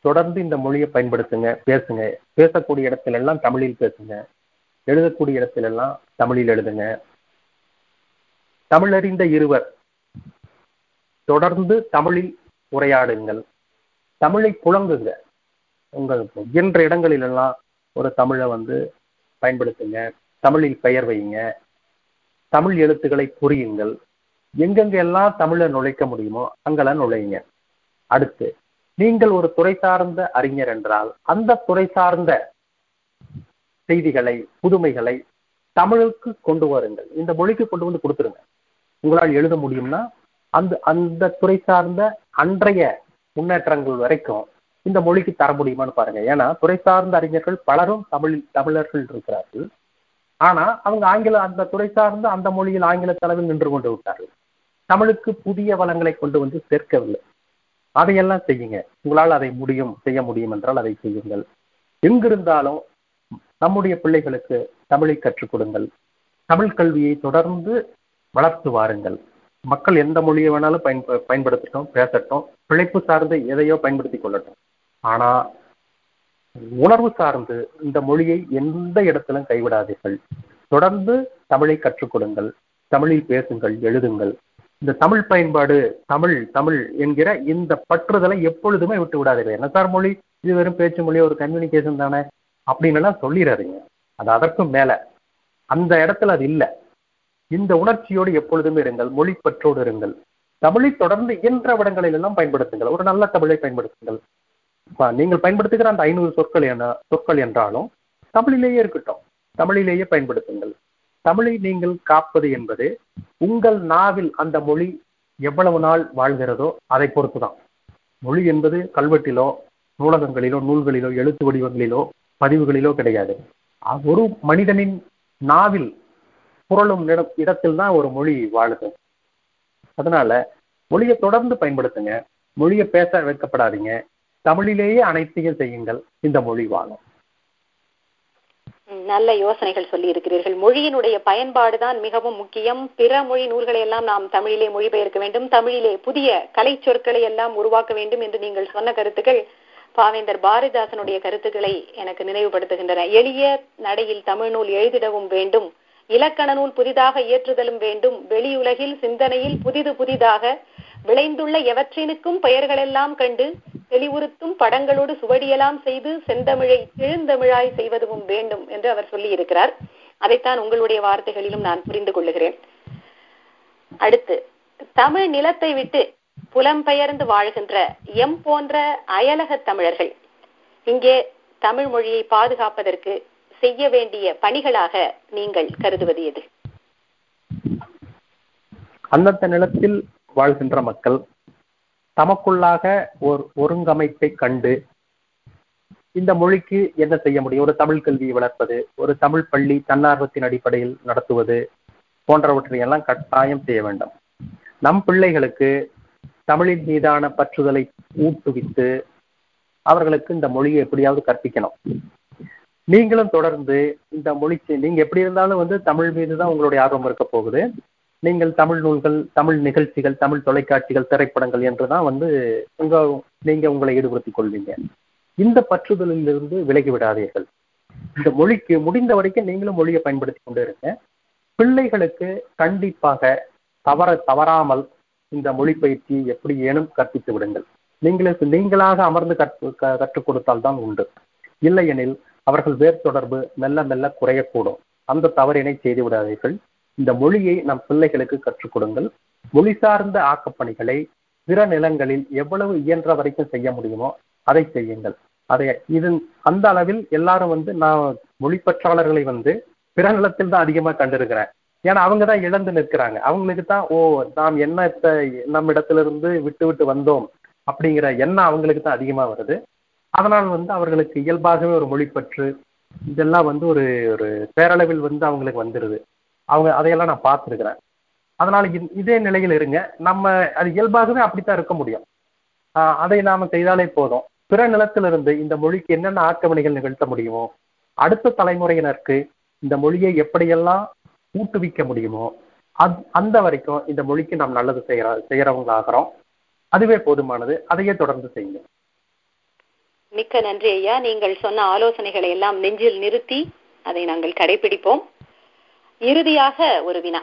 தொடர்ந்து இந்த மொழியை பயன்படுத்துங்க பேசுங்க. பேசக்கூடிய இடத்துல எல்லாம் தமிழில் பேசுங்க. எழுதக்கூடிய இடத்துல எல்லாம் தமிழில் எழுதுங்க. தமிழறிந்த இருவர் தொடர்ந்து தமிழில் உரையாடுங்கள். தமிழை புழங்குங்க. உங்கள் இயன்ற இடங்களில் எல்லாம் ஒரு தமிழை வந்து பயன்படுத்துங்க. தமிழில் பெயர் வையுங்க தமிழ் எழுத்துக்களை புரியுங்கள். எங்கெங்க எல்லாம் தமிழை நுழைக்க முடியுமோ அங்கெல்லாம் நுழையுங்க அடுத்து நீங்கள் ஒரு துறை சார்ந்த அறிஞர் என்றால் அந்த துறை சார்ந்த செய்திகளை புதுமைகளை தமிழுக்கு கொண்டு வாருங்கள். இந்த மொழிக்கு கொண்டு வந்து கொடுத்துருங்க. உங்களால் எழுத முடியும்னா அந்த அந்த துறை சார்ந்த அன்றைய முன்னேற்றங்கள் வரைக்கும் இந்த மொழிக்கு தர முடியுமான்னு பாருங்க. ஏன்னா துறை சார்ந்த அறிஞர்கள் பலரும் தமிழில் தமிழர்கள் இருக்கிறார்கள். ஆனா அவங்க ஆங்கில அந்த துறை சார்ந்த அந்த மொழியில் ஆங்கில தலைவில் நின்று கொண்டு விட்டார்கள். தமிழுக்கு புதிய வளங்களை கொண்டு வந்து சேர்க்கவில்லை. அதையெல்லாம் செய்யுங்க. உங்களால் அதை முடியும் செய்ய முடியும் என்றால் அதை செய்யுங்கள். எங்கிருந்தாலும் நம்முடைய பிள்ளைகளுக்கு தமிழை கற்றுக் கொடுங்கள். தமிழ் கல்வியை தொடர்ந்து வளர்த்து வாருங்கள். மக்கள் எந்த மொழியை வேணாலும் பயன்ப பயன்படுத்தட்டும் பேசட்டும். பிழைப்பு சார்ந்து எதையோ பயன்படுத்திக் கொள்ளட்டும். ஆனா உணர்வு சார்ந்து இந்த மொழியை எந்த இடத்திலும் கைவிடாதீர்கள். தொடர்ந்து தமிழை கற்றுக் கொடுங்கள். தமிழில் பேசுங்கள் எழுதுங்கள். இந்த தமிழ் பயன்பாடு தமிழ் தமிழ் என்கிற இந்த பற்றுதலை எப்பொழுதுமே விட்டு விடாதீர்கள். என்ன சார் மொழி இது வெறும் பேச்சு மொழி ஒரு கம்யூனிகேஷன் தானே? அப்படின்னு எல்லாம் சொல்லிடாதீங்க அது அதற்கும் மேல. அந்த இடத்துல அது இல்லை. இந்த உணர்ச்சியோடு எப்பொழுதுமே இருங்கள் மொழி பற்றோடு இருங்கள். தமிழை தொடர்ந்து இயன்ற விடங்களில் எல்லாம் பயன்படுத்துங்கள். ஒரு நல்ல தமிழை பயன்படுத்துங்கள். நீங்கள் பயன்படுத்துகிற அந்த ஐநூறு சொற்கள் என சொற்கள் என்றாலும் தமிழிலேயே இருக்கட்டும். தமிழிலேயே பயன்படுத்துங்கள். தமிழை நீங்கள் காப்பது என்பது உங்கள் நாவில் அந்த மொழி எவ்வளவு நாள் வாழ்கிறதோ அதை பொறுத்துதான். மொழி என்பது கல்வெட்டிலோ நூலகங்களிலோ நூல்களிலோ எழுத்து வடிவங்களிலோ பதிவுகளிலோ கிடையாது. ஒரு மனிதனின் நாவில் புரளும் இடத்தில் தான் ஒரு மொழி வாழுது. அதனால மொழியை தொடர்ந்து பயன்படுத்துங்க. மொழியை பேச வைக்கப்படாதீங்க. தமிழிலேயே அனைத்தையும் செய்யுங்கள். இந்த மொழி வாழும். நல்ல யோசனைகள் சொல்லி இருக்கிறீர்கள் மொழியினுடைய பயன்பாடுதான் மிகவும் முக்கியம். பிற மொழி நூல்களை எல்லாம் நாம் தமிழிலே மொழிபெயர்க்க வேண்டும். தமிழிலே புதிய கலை சொற்களை எல்லாம் உருவாக்க வேண்டும் என்று நீங்கள் சொன்ன கருத்துக்கள் பாவேந்தர் பாரதிதாசனுடைய கருத்துக்களை எனக்கு நினைவுபடுத்துகின்றன. எளிய நடையில் தமிழ் நூல் எழுதிடவும் வேண்டும். இலக்கண நூல் புதிதாக இயற்றுதலும் வேண்டும். வெளியுலகில் சிந்தனையில் புதிது புதிதாக விளைந்துள்ள எவற்றினுக்கும் பெயர்களெல்லாம் கண்டு தெளிவுறுத்தும் படங்களோடு சுவடியெல்லாம் செய்து செந்தமிழை எழுந்தமிழாய் செய்வதும் வேண்டும் என்று அவர் சொல்லி இருக்கிறார் அதைத்தான் உங்களுடைய வார்த்தைகளிலும் நான் புரிந்து கொள்ளுகிறேன். அடுத்து தமிழ் நிலத்தை விட்டு புலம்பெயர்ந்து வாழ்கின்ற எம் போன்ற அயலக தமிழர்கள் இங்கே தமிழ் மொழியை பாதுகாப்பதற்கு செய்ய வேண்டிய பணிகளாக நீங்கள் கருதுவது எது? அந்தந்த நிலத்தில் வாழ்கின்ற மக்கள் தமக்குள்ளாக ஒரு ஒருங்கமைப்பை கண்டு இந்த மொழிக்கு என்ன செய்ய முடியும்? ஒரு தமிழ் கல்வியை வளர்ப்பது ஒரு தமிழ் பள்ளி தன்னார்வத்தின் அடிப்படையில் நடத்துவது போன்றவற்றை எல்லாம் கட்டாயம் செய்ய வேண்டும். நம் பிள்ளைகளுக்கு தமிழின் மீதான பற்றுதலை ஊக்குவித்து அவர்களுக்கு இந்த மொழியை எப்படியாவது கற்பிக்கணும். நீங்களும் தொடர்ந்து இந்த மொழி நீங்க எப்படி இருந்தாலும் வந்து தமிழ் மீது தான் உங்களுடைய ஆர்வம் இருக்க போகுது. நீங்கள் தமிழ் நூல்கள் தமிழ் நிகழ்ச்சிகள் தமிழ் தொலைக்காட்சிகள் திரைப்படங்கள் என்றுதான் வந்து உங்க நீங்க உங்களை ஈடுபடுத்திக் கொள்வீங்க. இந்த பற்றுதலிலிருந்து விலகி விடாதீர்கள். இந்த மொழிக்கு முடிந்த வரைக்கும் நீங்களும் மொழியை பயன்படுத்தி கொண்டு இருங்க. பிள்ளைகளுக்கு கண்டிப்பாக தவற தவறாமல் இந்த மொழி பயிற்சி எப்படி ஏனும் கற்பித்து விடுங்கள். நீங்களே நீங்களாக அமர்ந்து கற்று கற்றுக் கொடுத்தால் தான் உண்டு. இல்லையெனில் அவர்கள் வேர் தொடர்பு மெல்ல மெல்ல குறையக்கூடும். அந்த தவறினை செய்து விடாதீர்கள். இந்த மொழியை நம் பிள்ளைகளுக்கு கற்றுக் கொடுங்கள். மொழி சார்ந்த ஆக்கப்பணிகளை பிற நிலங்களில் எவ்வளவு இயன்ற வரைக்கும் செய்ய முடியுமோ அதை செய்யுங்கள். அதை இது அந்த அளவில் எல்லாரும் வந்து நான் மொழிப்பற்றாளர்களை வந்து பிற நிலத்தில் தான் அதிகமா கண்டிருக்கிறேன். ஏன்னா அவங்க தான் இழந்து நிற்கிறாங்க. அவங்களுக்கு தான் ஓ நாம் என்ன நம்ம இடத்திலிருந்து விட்டு விட்டு வந்தோம் அப்படிங்கிற எண்ணம் அவங்களுக்கு தான் அதிகமா வருது. அதனால் வந்து அவர்களுக்கு இயல்பாகவே ஒரு மொழிப்பற்று இதெல்லாம் வந்து ஒரு ஒரு பேரளவில் வந்து அவங்களுக்கு வந்துடுது அவங்க அதையெல்லாம் நான் பார்த்துருக்குறேன். அதனால் இந் இதே நிலையில் இருங்க. நம்ம அது இயல்பாகவே அப்படித்தான் இருக்க முடியும். அதை நாம் செய்தாலே போதும். பிற நிலத்திலிருந்து இந்த மொழிக்கு என்னென்ன ஆக்கமணிகள் நிகழ்த்த முடியுமோ அடுத்த தலைமுறையினருக்கு இந்த மொழியை எப்படியெல்லாம் ஊக்குவிக்க முடியுமோ அந் அந்த வரைக்கும் இந்த மொழிக்கு நாம் நல்லது செய்கிற செய்கிறவங்களாகிறோம் அதுவே போதுமானது. அதையே தொடர்ந்து செய்யுங்க. மிக்க நன்றி ஐயா. நீங்கள் சொன்ன ஆலோசனைகளை எல்லாம் நெஞ்சில் நிறுத்தி அதை நாங்கள் கடைபிடிப்போம். இறுதியாக ஒரு வினா.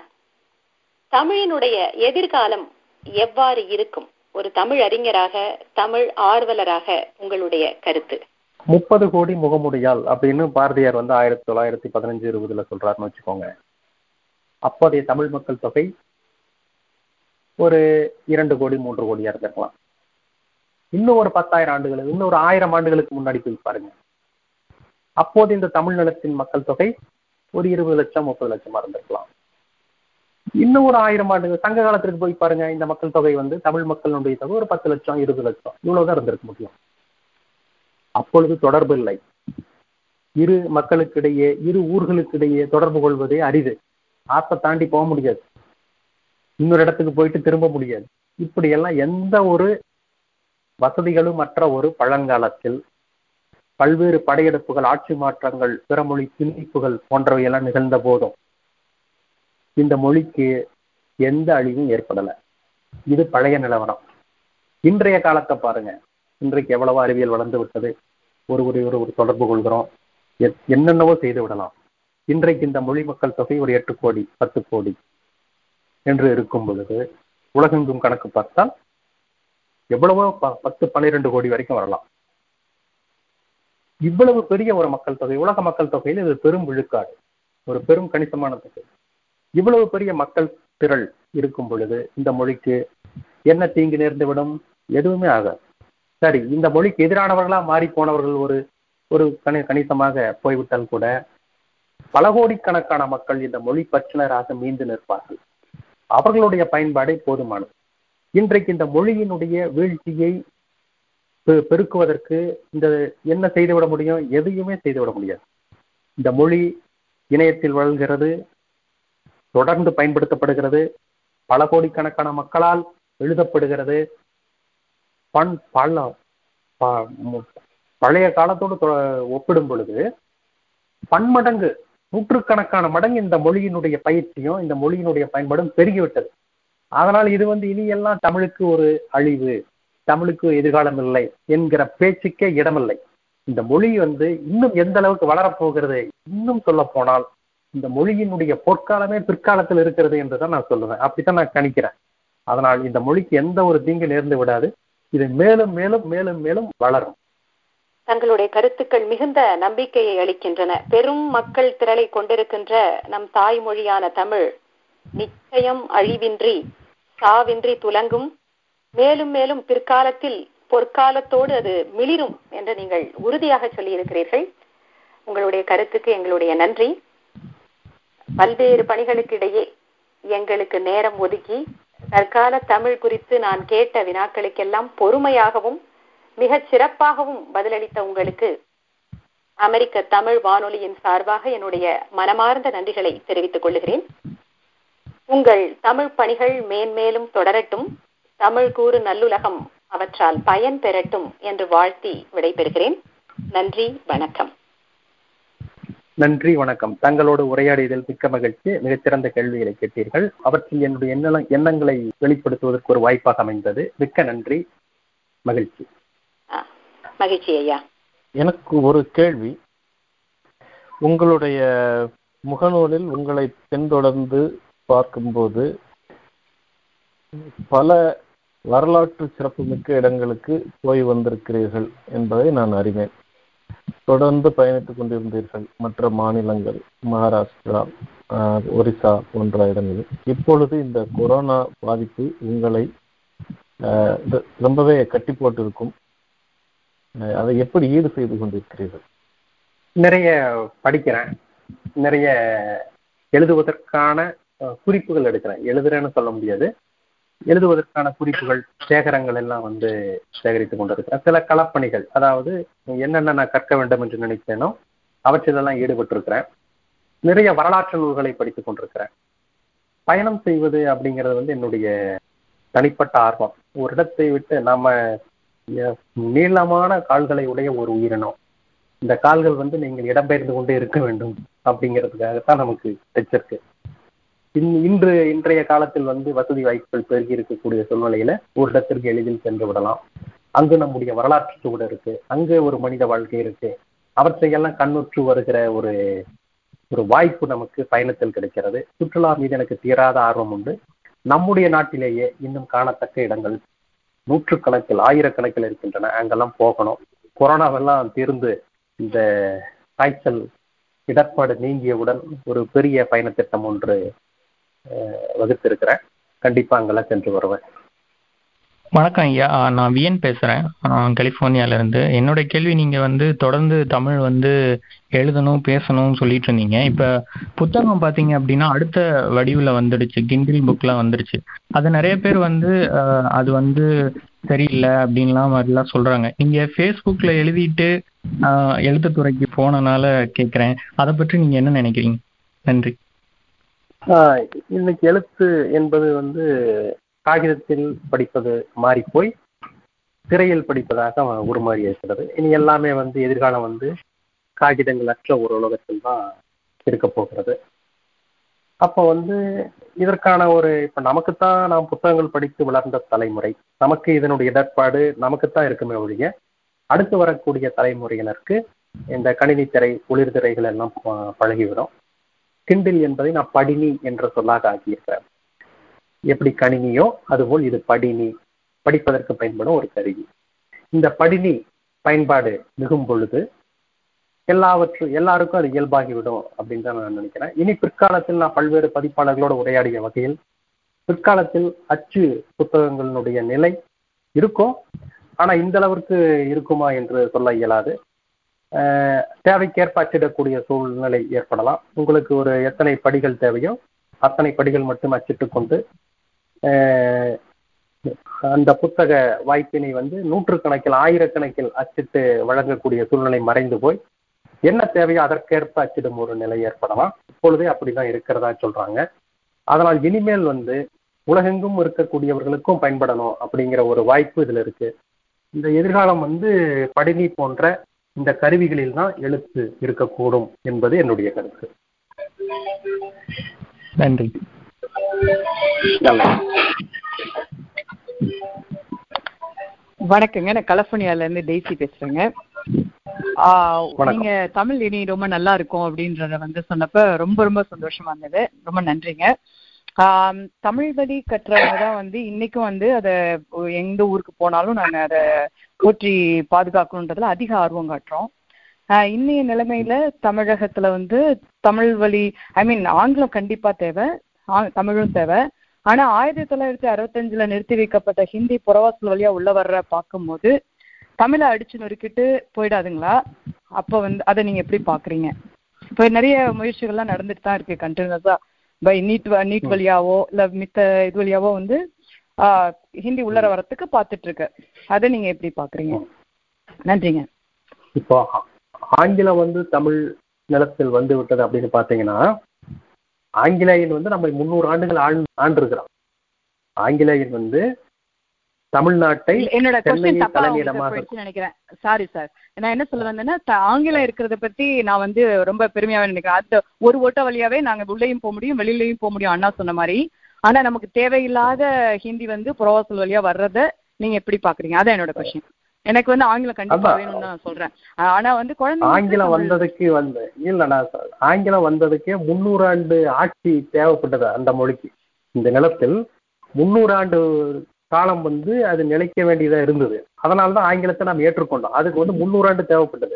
தமிழினுடைய எதிர்காலம் எவ்வாறு இருக்கும்? ஒரு தமிழ் அறிஞராக தமிழ் ஆர்வலராக உங்களுடைய கருத்து? முப்பது கோடி முகமுடியால் அப்படின்னு பாரதியார் வந்து ஆயிரத்தி தொள்ளாயிரத்தி பதினஞ்சு இருபதுல சொல்றாருன்னு வச்சுக்கோங்க. அப்போதைய தமிழ் மக்கள் தொகை ஒரு இரண்டு கோடி மூன்று கோடியா இருந்திருக்கலாம். இன்னும் ஒரு பத்தாயிரம் ஆண்டுகள் இன்னும் ஒரு ஆயிரம் ஆண்டுகளுக்கு முன்னாடி போய் பாருங்க. அப்போது இந்த தமிழ் நிலத்தின் மக்கள் தொகை ஒரு இருபது லட்சம் முப்பது லட்சமா இருந்திருக்கலாம். இன்னும் ஒரு ஆயிரம் ஆண்டுகள் சங்க காலத்திற்கு போய் பாருங்க இந்த மக்கள் தொகை வந்து தமிழ் மக்களுடைய தொகை ஒரு பத்து லட்சம் இருபது லட்சம் இவ்வளவுதான் இருந்திருக்க முடியும். அப்பொழுது தொடர்பு இல்லை. இரு மக்களுக்கிடையே இரு ஊர்களுக்கிடையே தொடர்பு கொள்வதே அரிது. ஆத்தை தாண்டி போக முடியாது. இன்னொரு இடத்துக்கு போயிட்டு திரும்ப முடியாது. இப்படியெல்லாம் எந்த ஒரு வசதிகளும் மற்ற ஒரு பழங்காலத்தில் பல்வேறு படையெடுப்புகள் ஆட்சி மாற்றங்கள் பிறமொழி திணிப்புகள் போன்றவையெல்லாம் நிகழ்ந்த போதும் இந்த மொழிக்கு எந்த அழிவும் ஏற்படலை. இது பழைய நிலவரம். இன்றைய காலத்தை பாருங்க. இன்றைக்கு எவ்வளவோ அறிவியல் வளர்ந்து விட்டது. ஒரு ஒரு ஒரு ஒரு தொடர்பு கொள்கிறோம். என்னென்னவோ செய்து விடலாம். இன்றைக்கு இந்த மொழி மக்கள் தொகை ஒரு எட்டு கோடி பத்து கோடி என்று இருக்கும் பொழுது உலகெங்கும் கணக்கு பார்த்தால் எவ்வளவோ பத்து பன்னிரெண்டு கோடி வரைக்கும் வரலாம். இவ்வளவு பெரிய ஒரு மக்கள் தொகை உலக மக்கள் தொகையில் இது பெரும் விழுக்காடு ஒரு பெரும் கணிசமான தொகை. இவ்வளவு பெரிய மக்கள் திரள் இருக்கும் பொழுது இந்த மொழிக்கு என்ன தீங்கு நேர்ந்து விடும் எதுவுமே ஆகாது. சரி இந்த மொழிக்கு எதிரானவர்களா மாறி போனவர்கள் ஒரு ஒரு கணி கணிசமாக போய்விட்டால் கூட பல கோடிக்கணக்கான மக்கள் இந்த மொழி பற்றினராக மீண்டு நிற்பார்கள். அவர்களுடைய பயன்பாடே போதுமானது. இன்றைக்கு இந்த மொழியினுடைய வீழ்ச்சியை பெருக்குவதற்கு இந்த என்ன செய்துவிட முடியும்? எதையுமே செய்துவிட முடியாது. இந்த மொழி இணையத்தில் வளர்கிறது தொடர்ந்து பயன்படுத்தப்படுகிறது பல கோடிக்கணக்கான மக்களால் எழுதப்படுகிறது. பண் பல பழைய காலத்தோடு ஒப்பிடும் பொழுது பன்மடங்கு நூற்றுக்கணக்கான மடங்கு இந்த மொழியினுடைய பயிற்சியும் இந்த மொழியினுடைய பயன்பாடும் பெருகிவிட்டது. அதனால் இது வந்து இனி எல்லாம் தமிழுக்கு ஒரு அழிவு. தமிழுக்கு எதிர்காலம் இல்லை என்கிற பேச்சுக்கே இடமில்லை. இந்த மொழி வந்து இன்னும் எந்த அளவுக்கு வளரப்போகிறது இன்னும் சொல்ல போனால் இந்த மொழியினுடைய பொற்காலமே பிற்காலத்தில் இருக்கிறது என்றுதான் நான் சொல்லுவேன். அப்படித்தான் நான் கணிக்கிறேன். அதனால் இந்த மொழிக்கு எந்த ஒரு தீங்கு நேர்ந்து விடாது. இது மேலும் மேலும் மேலும் மேலும் வளரும். தங்களுடைய கருத்துக்கள் மிகுந்த நம்பிக்கையை அளிக்கின்றன. பெரும் மக்கள் திரளை கொண்டிருக்கின்ற நம் தாய்மொழியான தமிழ் நிச்சயம் அழிவின்றி சாவின்றி துலங்கும். மேலும் மேலும் பிற்காலத்தில் பொற்காலத்தோடு அது மிளிரும் என்று நீங்கள் உறுதியாக சொல்லியிருக்கிறீர்கள். உங்களுடைய கருத்துக்கு எங்களுடைய நன்றி. பல்வேறு பணிகளுக்கிடையே எங்களுக்கு நேரம் ஒதுக்கி தற்கால தமிழ் குறித்து நான் கேட்ட வினாக்களுக்கெல்லாம் பொறுமையாகவும் மிகச் சிறப்பாகவும் பதிலளித்த உங்களுக்கு அமெரிக்க தமிழ் வானொலியின் சார்பாக என்னுடைய மனமார்ந்த நன்றிகளை தெரிவித்துக் கொள்கிறேன். உங்கள் தமிழ் பணிகள் மேன்மேலும் தொடரட்டும். தமிழ் கூறு நல்லுலகம் அவற்றால் பயன் பெறட்டும் என்று வாழ்த்தி விடைபெறுகிறேன். நன்றி வணக்கம். நன்றி வணக்கம். தங்களோடு உரையாடியதில் மிக்க மகிழ்ச்சி. மிகச்சிறந்த கேள்விகளை கேட்டீர்கள். அவற்றில் என்னுடைய எண்ண எண்ணங்களை வெளிப்படுத்துவதற்கு ஒரு வாய்ப்பாக அமைந்தது. மிக்க நன்றி. மகிழ்ச்சி. மகிழ்ச்சி ஐயா. எனக்கு ஒரு கேள்வி. உங்களுடைய முகநூலில் உங்களை பின்தொடர்ந்து பார்க்கும்போது பல வரலாற்று சிறப்புமிக்க இடங்களுக்கு போய் வந்திருக்கிறீர்கள் என்பதை நான் அறிவேன். தொடர்ந்து பயணித்துக் கொண்டிருந்தீர்கள் மற்ற மாநிலங்கள் மகாராஷ்டிரா ஆஹ், ஒரிசா போன்ற இடங்களில். இப்பொழுது இந்த கொரோனா பாதிப்பு உங்களை ரொம்பவே கட்டி போட்டிருக்கும். அதை எப்படி ஈடு செய்து கொண்டிருக்கிறீர்கள்? நிறைய படிக்கிறேன். நிறைய எழுதுவதற்கான குறிப்புகள் எடுக்கிறேன். எழுதுறேன்னு சொல்ல முடியாது. எழுதுவதற்கான குறிப்புகள் சேகரங்கள் எல்லாம் வந்து சேகரித்துக் கொண்டிருக்கிறேன். சில களப்பணிகள் அதாவது என்னென்ன நான் கற்க வேண்டும் என்று நினைத்தேனோ அவற்றிலெல்லாம் ஈடுபட்டிருக்கிறேன். நிறைய வரலாற்று நூல்களை படித்துக் கொண்டிருக்கிறேன். பயணம் செய்வது அப்படிங்கிறது வந்து என்னுடைய தனிப்பட்ட ஆர்வம். ஒரு இடத்தை விட்டு நாம நீளமான கால்களை உடைய ஒரு உயிரினம். இந்த கால்கள் வந்து நீங்கள் இடம்பெயர்ந்து கொண்டே இருக்க வேண்டும் அப்படிங்கிறதுக்காகத்தான் நமக்கு வச்சிருக்கு இன்- இன்று இன்றைய காலத்தில் வந்து வசதி வாய்ப்புகள் பெருகி இருக்கக்கூடிய சூழ்நிலையில ஒரு இடத்திற்கு எளிதில் சென்று விடலாம். அங்கு நம்முடைய வரலாற்று சூடு இருக்கு. அங்கே ஒரு மனித வாழ்க்கை இருக்கு. அவற்றையெல்லாம் கண்ணுற்று வருகிற ஒரு ஒரு வாய்ப்பு நமக்கு பயணத்தில் கிடைக்கிறது. சுற்றுலா மீது எனக்கு தீராத ஆர்வம் உண்டு. நம்முடைய நாட்டிலேயே இன்னும் காணத்தக்க இடங்கள் நூற்றுக்கணக்கில் ஆயிரக்கணக்கில் இருக்கின்றன. அங்கெல்லாம் போகணும். கொரோனாவெல்லாம் தீர்ந்து இந்த காய்ச்சல் இடர்பாடு நீங்கியவுடன் ஒரு பெரிய பயண திட்டம் ஒன்று வகுத்திருக்கிறேன். கண்டிப்பா அங்கெல்லாம் சென்று வருவேன். வணக்கம் ஐயா. நான் வியன் பேசுகிறேன் கலிஃபோர்னியாவிலேருந்து என்னோட கேள்வி நீங்கள் வந்து தொடர்ந்து தமிழ் வந்து எழுதணும் பேசணும்னு சொல்லிட்டு இருந்தீங்க. இப்போ புத்தகம் பார்த்தீங்க அப்படின்னா அடுத்த வடிவில் வந்துடுச்சு. கிண்டில் புக்லாம் வந்துடுச்சு. அது நிறைய பேர் வந்து அது வந்து சரியில்லை அப்படின்லாம் மாதிரிலாம் சொல்கிறாங்க நீங்கள் ஃபேஸ்புக்கில் எழுதிட்டு எழுத்துத்துறைக்கு போனனால கேட்குறேன் அதை பற்றி நீங்கள் என்ன நினைக்கிறீங்க? நன்றி. இன்னைக்கு எழுத்து என்பது வந்து காகிதத்தில் படிப்பது மாறி போய் திரையில் படிப்பதாக உருமாறி இருக்கிறது இனி எல்லாமே வந்து எதிர்காலம் வந்து காகிதங்கள் அற்ற ஒரு உலகத்தில் தான் இருக்க போகிறது. அப்போ வந்து இதற்கான ஒரு இப்ப நமக்குத்தான் நாம் புத்தகங்கள் படித்து வளர்ந்த தலைமுறை. நமக்கு இதனுடைய இடர்பாடு நமக்குத்தான் இருக்குமே ஒழிய அடுத்து வரக்கூடிய தலைமுறையினருக்கு இந்த கணினி திரை ஒளிர் திரைகள் எல்லாம் பழகிவிடும். கிண்டில் என்பதை நான் படினி என்ற சொல்லாக ஆக்கியிருக்கிறேன் எப்படி கணினியோ அதுபோல் இது படினி. படிப்பதற்கு பயன்படும் ஒரு கருவி. இந்த படினி பயன்பாடு மிகும் பொழுது எல்லாவற்றும் எல்லாருக்கும் அது இயல்பாகிவிடும் அப்படின்னு தான் நான் நினைக்கிறேன். இனி பிற்காலத்தில் நான் பல்வேறு பதிப்பாளர்களோடு உரையாடிய வகையில் பிற்காலத்தில் அச்சு புத்தகங்களினுடைய நிலை இருக்கும் ஆனா இந்த அளவிற்கு இருக்குமா என்று சொல்ல இயலாது. தேவைக்கேற்ப அச்சிடக்கூடிய சூழ்நிலை ஏற்படலாம். உங்களுக்கு ஒரு எத்தனை படிகள் தேவையோ அத்தனை படிகள் மட்டும் அச்சிட்டு கொண்டு அந்த புத்தக வாய்ப்பினை வந்து நூற்றுக்கணக்கில் ஆயிரக்கணக்கில் அச்சிட்டு வழங்கக்கூடிய சூழ்நிலை மறைந்து போய் என்ன தேவையோ அதற்கேற்ப அச்சிடும் ஒரு நிலை ஏற்படலாம். இப்பொழுதே அப்படிதான் இருக்கிறதா சொல்றாங்க. அதனால் இனிமேல் வந்து உலகெங்கும் இருக்கக்கூடியவர்களுக்கும் பயன்படணும் அப்படிங்கிற ஒரு வாய்ப்பு இதுல இருக்கு. இந்த எதிர்காலம் வந்து படினி போன்ற இந்த கருவிகளில் தான் எழுத்து இருக்கக்கூடும் என்பது என்னுடைய கருத்து. நன்றி. வணக்கங்க நான் கலிபோர்னியால இருந்து டெய்ஸி பேசுறேங்க. நீங்க தமிழ் இனி ரொம்ப நல்லா இருக்கும் அப்படின்றத வந்து சொன்னப்ப ரொம்ப ரொம்ப சந்தோஷமா இருந்தது. ரொம்ப நன்றிங்க. தமிழ் வழி கற்றவங்க தான் வந்து இன்னைக்கும் வந்து அதை எந்த ஊருக்கு போனாலும் நாங்க அதை போற்றி பாதுகாக்கணுன்றதுல அதிக ஆர்வம் காட்டுறோம். இன்னைய நிலைமையில தமிழகத்துல வந்து தமிழ் வழி ஐ மீன் ஆங்கிலம் கண்டிப்பா தேவை ஆ- தமிழும் தேவை. ஆனா ஆயிரத்தி தொள்ளாயிரத்தி அறுபத்தஞ்சுல நிறுத்தி வைக்கப்பட்ட ஹிந்தி புறவாசல் வழியா உள்ள வர்ற பார்க்கும்போது தமிழை அடிச்சு நொறுக்கிட்டு போயிடாதுங்களா? அப்ப வந்து அதை நீங்க எப்படி பாக்குறீங்க? இப்ப நிறைய முயற்சிகள்லாம் நடந்துட்டு தான் இருக்கு கண்டினியூஸா பை நீட் நீட் வழியாவோ இல்ல மித்த இது வழியாவோ வந்து ஹிந்தி உள்ளர வரத்துக்கு பார்த்துட்டு இருக்கு அதை நீங்க எப்படி பாக்குறீங்க? நன்றிங்க. இப்போ ஆங்கிலம் வந்து தமிழ் நிலத்தில் வந்து விட்டது அப்படின்னு பார்த்தீங்கன்னா ஆங்கிலேயன் வந்து நம்மை முந்நூறு ஆண்டுகள் ஆண் ஆண்டிருக்கிறான். ஆங்கிலேயன் வந்து தமிழ்நாட்டை என்னோட நினைக்கிறேன். சாரி சார் நான் என்ன சொல்ல வந்தேன்னா ஆங்கிலம் இருக்கிறத பத்தி நான் வந்து ரொம்ப பெருமையாவே நினைக்கிறேன். அந்த ஒரு ஓட்ட வழியாவே நாங்க உள்ளேயும் போக முடியும் வெளியிலயும் போக முடியும் அண்ணா சொன்ன மாதிரி. ஆனா நமக்கு தேவையில்லாத ஹிந்தி வந்து புறவாசல் வழியா வர்றத நீங்க எப்படி பாக்குறீங்க? அதான் என்னோட கொஸ்டின் எனக்கு வந்து ஆங்கிலம் கண்டிப்பா. வேணும்னு நான் சொல்றேன். ஆனா வந்து குழந்தைங்களுக்கு ஆங்கிலம் வந்ததுக்கு வந்து இல்லடா சார் ஆங்கிலம் வந்ததுக்கே முன்னூறு ஆண்டு ஆட்சி தேவைப்பட்டது அந்த மொழிக்கு? இந்த நிலத்தில் முன்னூறு ஆண்டு காலம் வந்து அது நிலைக்க வேண்டியதா இருந்தது. அதனால தான் ஆங்கிலத்தை நாம் ஏற்றுக்கொண்டோம். அதுக்கு வந்து முன்னூறு ஆண்டு தேவைப்பட்டது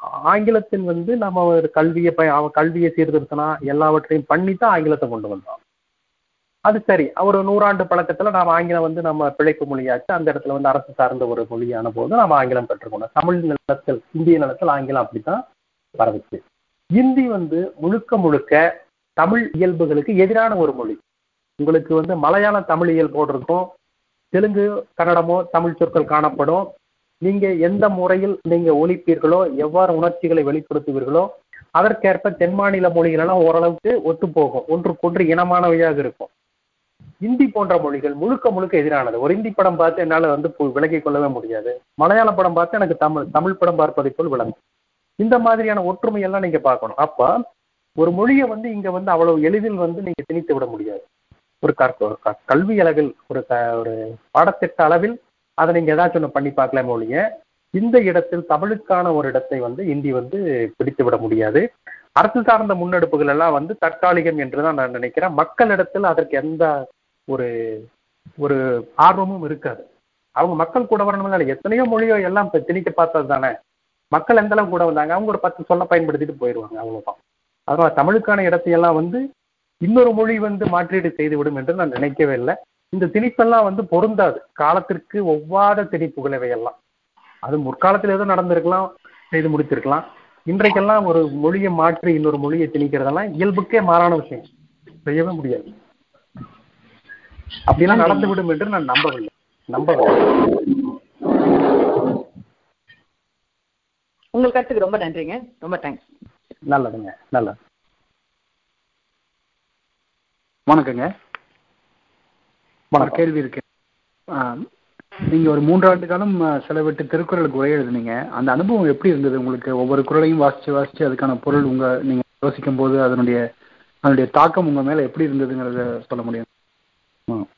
ஆங்கிலத்தின் வந்து நம்ம ஒரு கல்வியை ப- அவன் கல்வியை சீர்திருத்தினா எல்லாவற்றையும் பண்ணி தான் ஆங்கிலத்தை கொண்டு வந்தோம். அது சரி. ஒரு நூறாண்டு பழக்கத்துல நாம் ஆங்கிலம் வந்து நம்ம பிழைப்பு மொழியாச்சு. அந்த இடத்துல வந்து அரசு சார்ந்த ஒரு மொழியான போது நம்ம ஆங்கிலம் கற்றுக்கொண்டோம் தமிழ் நிலத்தில் இந்திய நிலத்தில் ஆங்கிலம் அப்படித்தான் பரவுச்சு. இந்தி வந்து முழுக்க முழுக்க தமிழ் இயல்புகளுக்கு எதிரான ஒரு மொழி. உங்களுக்கு வந்து மலையாள தமிழியல் போட்டிருக்கும். தெலுங்கு கன்னடமோ தமிழ் சொற்கள் காணப்படும். நீங்க எந்த முறையில் நீங்க ஒலிப்பீர்களோ எவ்வாறு உணர்ச்சிகளை வெளிப்படுத்துவீர்களோ அதற்கேற்ப தென் மாநில மொழிகள் எல்லாம் ஓரளவுக்கு ஒத்து போகும் ஒன்றுக்கொன்று இனமானவையாக இருக்கும். இந்தி போன்ற மொழிகள் முழுக்க முழுக்க எதிரானது. ஒரு இந்தி படம் பார்த்து என்னால வந்து பு- விலகிக் கொள்ளவே முடியாது. மலையாள படம் பார்த்து எனக்கு தமிழ் தமிழ் படம் பார்ப்பதை போல் விளங்கும். இந்த மாதிரியான ஒற்றுமையெல்லாம் நீங்கள் நீங்க பார்க்கணும். அப்ப ஒரு மொழியை வந்து இங்க வந்து அவ்வளவு எளிதில் வந்து நீங்க திணித்து விட முடியாது. ஒரு கல்வி அளவில் ஒரு க- ஒரு பாடத்திட்ட அளவில் அதை நீங்க ஏதாச்சும் ஒன்று பண்ணி பார்க்கலாமே ஒழிய இந்த இடத்தில் தமிழுக்கான ஒரு இடத்தை வந்து இந்தி வந்து பிடித்து விட முடியாது. அரசு சார்ந்த முன்னெடுப்புகள் எல்லாம் வந்து தற்காலிகம் என்றுதான் நான் நினைக்கிறேன். மக்களிடத்தில் அதற்கு எந்த ஒரு ஒரு ஆர்வமும் இருக்காது. அவங்க மக்கள் கூட வரணும்னால எத்தனையோ மொழியோ எல்லாம் இப்ப திணிக்க பார்த்தது தானே. மக்கள் எந்த அளவுக்கு கூட வந்தாங்க அவங்க ஒரு பத்து சொல்ல பயன்படுத்திட்டு போயிடுவாங்க அவ்வளவுதான். அதனால தமிழுக்கான இடத்தையெல்லாம் வந்து இன்னொரு மொழி வந்து மாற்றீடு செய்துவிடும் என்று நான் நினைக்கவே இல்லை. இந்த திணிப்பெல்லாம் வந்து பொருந்தாது. காலத்திற்கு ஒவ்வாத திணிப்புகள் இவையெல்லாம் அது முற்காலத்தில் ஏதோ நடந்திருக்கலாம் செய்து முடித்திருக்கலாம். இன்றைக்கெல்லாம் ஒரு மொழியை மாற்றி இன்னொரு மொழியை திணிக்கிறதெல்லாம் இயல்புக்கே மாறான விஷயம். செய்யவே முடியாது. அப்படிலாம் நடந்துவிடும் என்று நான் நம்பவில்லை. நம்பவில்லை. உங்கள் கருத்துக்கு ரொம்ப நன்றிங்க. ரொம்ப தேங்க்ஸ் நல்லதுங்க. நல்லது. வணக்கங்க. வணக்கம். கேள்வி இருக்கு. ஆ, நீங்க ஒரு மூன்றாண்டு காலம் செலவிட்டு திருக்குறளுக்கு உரை எழுதுனீங்க. அந்த அனுபவம் எப்படி இருந்தது உங்களுக்கு? ஒவ்வொரு குறளையும் வாசிச்சு வாசிச்சு அதுக்கான பொருள் உங்க நீங்க யோசிக்கும் போது அதனுடைய அதனுடைய தாக்கம் உங்க மேல எப்படி இருந்ததுங்கிறத சொல்ல முடியும்.